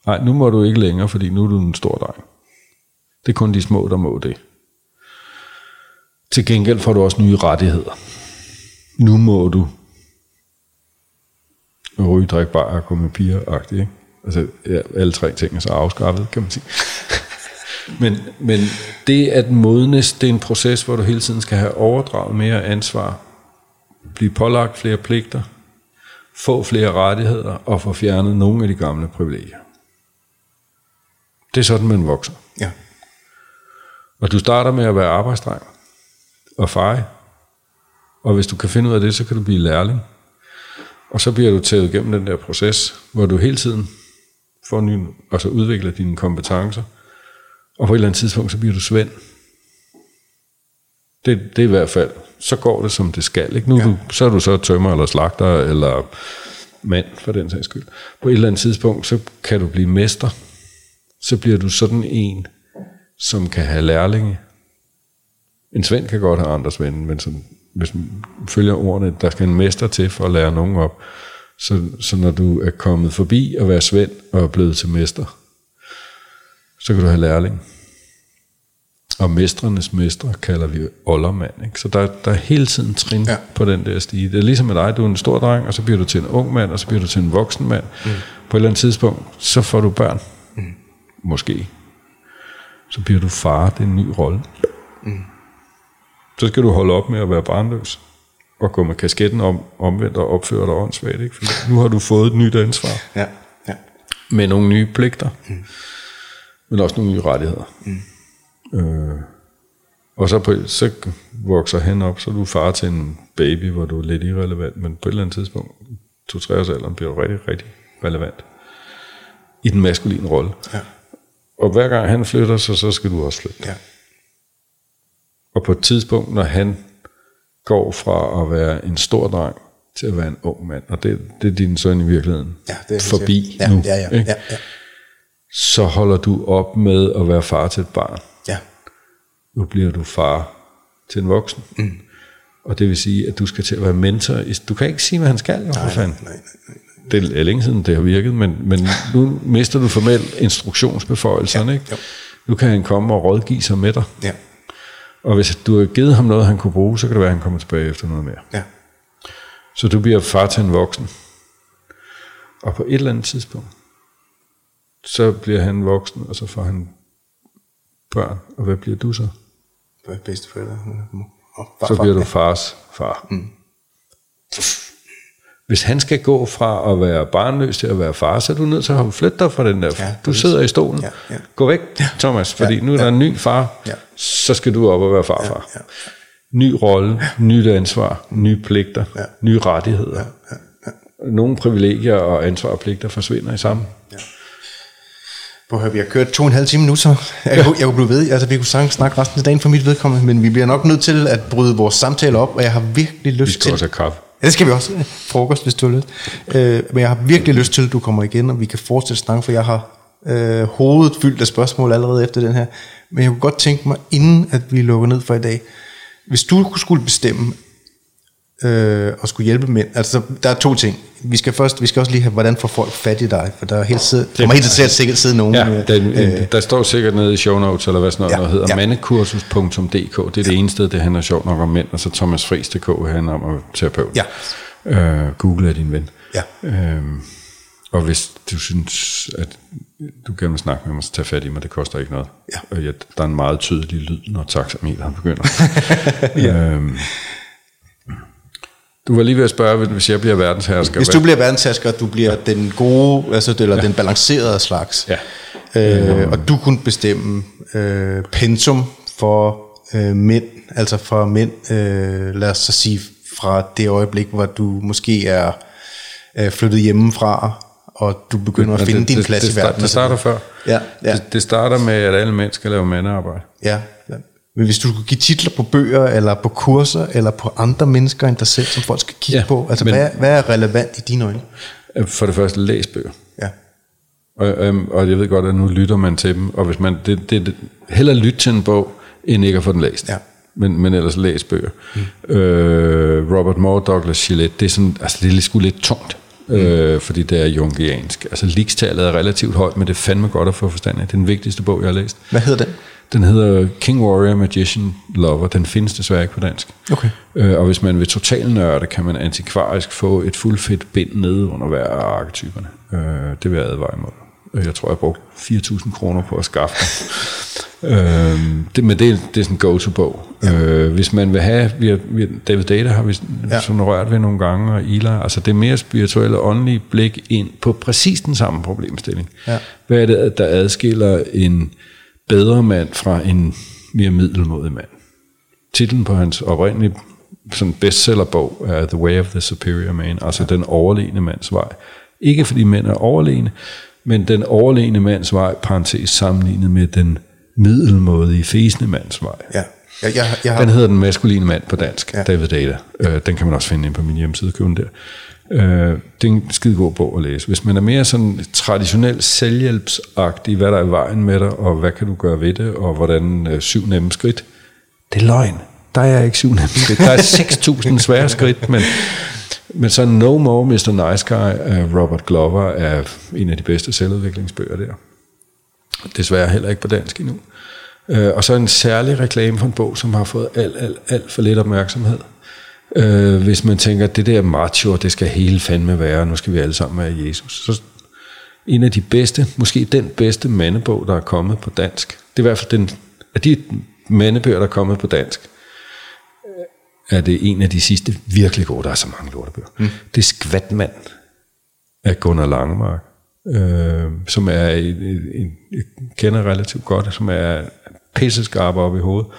Nej, nu må du ikke længere, fordi nu er du en stor dreng. Det er kun de små, der må det. Til gengæld får du også nye rettigheder. Nu må du ryge, drikke bare og gå med piger ikke? Altså, ja, alle tre ting er så afskaffet, kan man sige. Men, men det at modnes, det er en proces, hvor du hele tiden skal have overdraget mere ansvar, blive pålagt flere pligter, få flere rettigheder og få fjernet nogle af de gamle privilegier. Det er sådan, man vokser. Ja. Og du starter med at være arbejdsdreng og fej. Og hvis du kan finde ud af det, så kan du blive lærling. Og så bliver du taget igennem den der proces, hvor du hele tiden får ny, altså udvikler dine kompetencer. Og på et eller andet tidspunkt, så bliver du svend. Det, det er i hvert fald, så går det som det skal. Ikke? Nu ja. du, så er du så tømmer eller slagter, eller mand for den sags skyld. På et eller andet tidspunkt, så kan du blive mester. Så bliver du sådan en, som kan have lærlinge. En svend kan godt have andre svende, men som, hvis man følger ordene, der skal en mester til for at lære nogen op. Så, så når du er kommet forbi at være svend og er blevet til mester, så kan du have lærling. Og mestrenes mestre kalder vi oldermand. Ikke? Så der, der er hele tiden trin ja. på den der stige. Det er ligesom med dig, du er en stor dreng, og så bliver du til en ung mand, og så bliver du til en voksen mand. Mm. På et eller andet tidspunkt, så får du børn. Mm. Måske. Så bliver du far, det er en ny rolle. Mm. Så skal du holde op med at være barnløs og gå med kasketten om, omvendt og opføre dig åndssvagt. Ikke? For nu har du fået et nyt ansvar. Ja, ja. Med nogle nye pligter. Mm. Men også nogle nye rettigheder. Mm. Øh, og så, på, så vokser han op, så er du far til en baby, hvor du er lidt irrelevant, men på et eller andet tidspunkt, to-tre års alderen, bliver du rigtig, rigtig relevant i den maskuline rolle. Ja. Og hver gang han flytter sig, så skal du også flytte. Ja. Og på et tidspunkt, når han går fra at være en stor dreng til at være en ung mand, og det, det er din søn i virkeligheden ja, det er forbi ja, nu, ja, ja, ja, ja. Så holder du op med at være far til et barn. Ja. Nu bliver du far til en voksen. Mm. Og det vil sige, at du skal til at være mentor. Du kan ikke sige, hvad han skal, jo, for fanden. Nej, nej, nej, nej. Det er længe siden, det har virket, men, men nu mister du formelt instruktionsbeføjelserne. Ja, ikke? Nu kan han komme og rådgive sig med dig. Ja. Og hvis du har givet ham noget, han kunne bruge, så kan det være, at han kommer tilbage efter noget mere. Ja. Så du bliver far til en voksen. Og på et eller andet tidspunkt, så bliver han voksen, og så får han børn. Og hvad bliver du så? Bedsteforældre. Så bliver du fars far. Mm. Hvis han skal gå fra at være barnløs til at være far, så er du nødt til at flytte dig fra den der. Ja, du sidder i stolen. Ja, ja. Gå væk, Thomas, fordi ja, nu er der ja. en ny far. Ja. Så skal du op og være farfar. Ja, ja. Ny rolle, ja. nyt ansvar, nye pligter, ja. nye rettigheder. Ja, ja, ja. Nogle privilegier og ansvar og pligter forsvinder i sammen. Ja. Prøv at høre, vi har kørt to og en halv time nu, så jeg, ja. kunne, jeg kunne blive ved. Altså, vi kunne sagtens snakke resten af dagen for mit vedkommende, men vi bliver nok nødt til at bryde vores samtale op, og jeg har virkelig lyst til... Vi skal kaffe. Ja, det skal vi også. Frokost, hvis du har lyst. Øh, men jeg har virkelig lyst til, at du kommer igen, og vi kan fortsætte snakke, for jeg har øh, hovedet fyldt af spørgsmål allerede efter den her. Men jeg kunne godt tænke mig, inden at vi lukker ned for i dag, hvis du skulle bestemme, øh, og skulle hjælpe mænd. Altså, der er to ting. Vi skal først, vi skal også lige have, hvordan får folk fat i dig, for der er helt sidde, kommer helt at sikkert sidde nogen. Ja, øh, den, øh, der står sikkert nede i show notes, eller hvad sådan noget, Ja, ja, der hedder ja. ja. mandekursus.dk. Det er det ene sted, det handler sjovt nok om mænd, og så Thomas Friis.dk handler om at terapeut. Ja. Øh, Google er din ven. Ja. Øhm, og hvis du synes, at du gerne vil snakke med mig, så tag fat i mig, det koster ikke noget. Ja. Og ja, der er en meget tydelig lyd, når taxameteren begynder. ja. øhm, du var lige ved at spørge, hvis jeg bliver verdenshersker. Hvis du bliver verdenshersker, du bliver den gode, altså, eller ja. den balancerede slags. Ja. Øh, og du kunne bestemme øh, pensum for øh, mænd, altså for mænd, øh, lad os så sige, fra det øjeblik, hvor du måske er øh, flyttet hjemmefra, og du begynder at finde det, din det, plads det, i verden. Det, starter før. Ja, ja. Det, det starter med, at alle mænd skal lave mandearbejde. Ja, ja. Men hvis du skulle give titler på bøger, eller på kurser, eller på andre mennesker end dig selv, som folk skal kigge Ja, på, altså men- hvad, hvad er relevant i dine øjne? Øh, For det første, læs bøger. Ja. Og, øhm, og jeg ved godt, at nu lytter man til dem, og hvis man, det, det, det, hellere lytte til en bog, end ikke at få den læst. Ja. Men, men ellers læs bøger. Mm. Øh, Robert Moore, Douglas Gillette, det er, sådan, altså det er sgu lidt tungt, mm. øh, fordi det er jungiansk. Altså ligestallet er relativt højt, men det er fandme godt at få forstand af. Det er den vigtigste bog, jeg har læst. Hvad hedder den? Den hedder King Warrior Magician Lover. Den findes desværre ikke på dansk. Okay. Øh, og hvis man vil total nørde, kan man antikvarisk få et fuldfedt bind nede under hver af arketyperne. Øh, det vil jeg advare imod. Øh, Jeg tror, jeg brugte 4.000 kroner på at skaffe den. øh, det, men det, det er sådan en go-to-bog. Ja. Øh, hvis man vil have, vi har, vi David Data har vi Ja. sådan rørt ved nogle gange, og Ila, altså det er mere spirituelle åndelige blik ind på præcis den samme problemstilling. Ja. Hvad er det, der adskiller en bedre mand fra en mere middelmodig mand? Titlen på hans oprindelige sådan bestsellerbog er The Way of the Superior Man, altså den overlegne mands vej. Ikke fordi mænd er overlegne, men den overlegne mands vej, parentes sammenlignet med den middelmådige, fæsende mands vej. Ja. Jeg, jeg, jeg har, Den hedder Den maskuline mand på dansk, Ja. ja. David Data. Øh, den kan man også finde inde på min hjemmeside, køb den der. Øh, det er en skide god bog at læse. Hvis man er mere sådan traditionel selvhjælpsagtig, hvad der er i vejen med dig, og hvad kan du gøre ved det, og hvordan øh, syv nemme skridt, det er løgn. Der er ikke syv nemme skridt. Der er 6.000 svære skridt, men, men så No More Mr. Nice Guy af Robert Glover er en af de bedste selvudviklingsbøger der. Desværre heller ikke på dansk endnu. Øh, og så en særlig reklame for en bog, som har fået alt, alt, alt for lidt opmærksomhed. Øh, hvis man tænker, at det der macho, det skal hele fandme være, nu skal vi alle sammen være Jesus. Så en af de bedste, måske den bedste mandebog, der er kommet på dansk. Det er i hvert fald den, af de mandebøger, der er kommet på dansk, er det en af de sidste virkelig gode. Der er så mange lortebøger. Mm. Det er Skvatmand af Gunnar Langemark, øh, som er en, en, en, kender relativt godt, som er pisseskarp op i hovedet,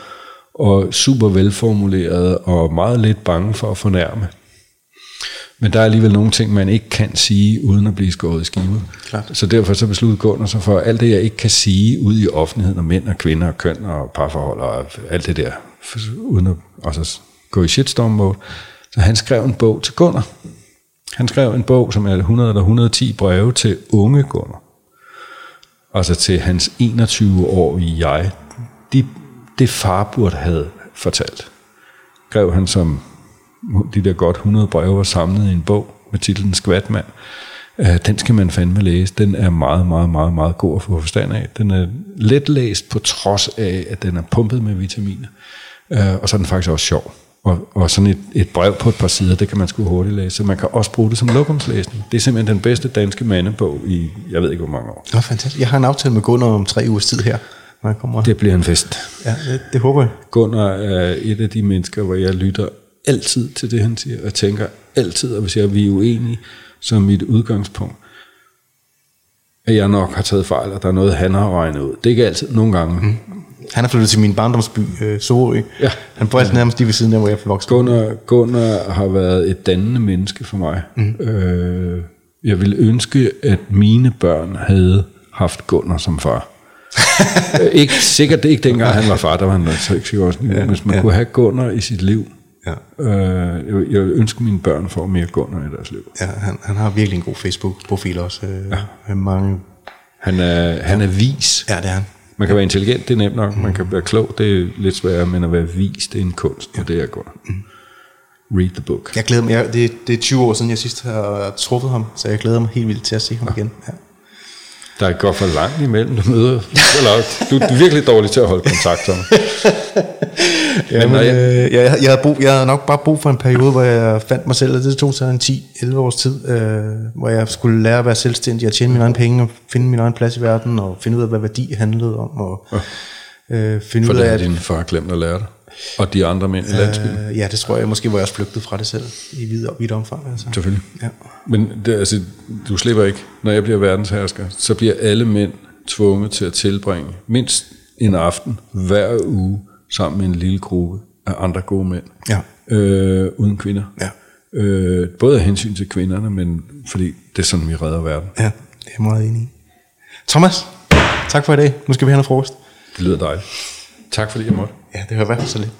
og super velformuleret, og meget lidt bange for at fornærme. Men der er alligevel nogle ting, man ikke kan sige, uden at blive skåret i skivet. Klart. Så derfor så besluttede Gunnar sig for, alt det, jeg ikke kan sige ude i offentligheden, om mænd og kvinder og køn og parforhold og alt det der, uden at også gå i shitstorm mode. Så han skrev en bog til Gunnar. Han skrev en bog, som er 100 eller 110 breve til unge Gunnar. Altså til hans 21-årige jeg. De, det far burde have fortalt. Skrev han som de der godt 100 breve var samlet i en bog med titlen Skvatmand. Øh, den skal man fandme læse. Den er meget, meget, meget, meget god at få forstand af. Den er let læst på trods af, at den er pumpet med vitaminer. Øh, og så er den faktisk også sjov. Og, og sådan et, et brev på et par sider, det kan man sgu hurtigt læse. Så man kan også bruge det som lokumslæsning. Det er simpelthen den bedste danske mandebog i, jeg ved ikke hvor mange år. Nå, fantastisk. Jeg har en aftale med Gunnar om tre ugers tid her, jeg kommer. Det bliver en fest. Ja, det, det håber jeg. Gunnar er et af de mennesker, hvor jeg lytter altid til det, han siger, og tænker altid, og hvis jeg vi er uenige, så er mit udgangspunkt, at jeg nok har taget fejl, og der er noget, han har regnet ud. Det er ikke altid, nogle gange. Mm. Han er flyttet til min barndomsby, øh, Sorø. Ja. Han bor altså nærmest lige ved siden af, hvor jeg er vokset. Gunnar, Gunnar har været et dannende menneske for mig. Mm. Øh, jeg ville ønske, at mine børn havde haft Gunnar som far. Øh, ikke, sikkert ikke dengang han var far, der var han ikke sikkert også. Ja, Hvis man ja. kunne have Gunnar i sit liv, Ja. øh, jeg, jeg vil ønske, at mine børn får mere Gunnar i deres liv. Ja, han, han har virkelig en god Facebook-profil også. Øh, ja. Mange... Han er, han er vis. Ja, det er han. Man kan være intelligent, det er nemt nok. Man kan være klog, det er lidt sværere, men at være vis, det er en kunst, og det er godt. read the book. Jeg glæder mig, jeg, det, det er 20 år siden, jeg sidst har truffet ham, så jeg glæder mig helt vildt til at se ham igen. Ja. Der er godt for langt imellem, du møder. Eller, du, er virkelig dårlig til at holde kontakt, Tom. Ja, men, jeg, jeg- øh, jeg, jeg, havde brug, jeg havde nok bare brug for en periode, hvor jeg fandt mig selv, og det tog så en 10-11 års tid, øh, hvor jeg skulle lære at være selvstændig og tjene mine egne penge, og finde min egen plads i verden, og finde ud af, hvad værdi handlede om, og øh, finde For ud det af, har at, din far glemt at lære dig. Og de andre mænd i landsbyen. øh, ja, det tror jeg måske, hvor jeg også flygtede fra det selv, i vidt, vidt omfang. Altså. Selvfølgelig. Ja. Men det, altså, du slipper ikke. Når jeg bliver verdenshersker, så bliver alle mænd tvunget til at tilbringe mindst en aften hver uge sammen med en lille gruppe af andre gode mænd. Ja. Øh, uden kvinder. Ja. Øh, både af hensyn til kvinderne, men fordi det er sådan, vi redder verden. ja, det er jeg meget enig i. Thomas, tak for i dag. Nu skal vi have noget frokost. Det lyder dejligt. Tak fordi jeg måtte. Ja, det hører i hvert fald så lidt.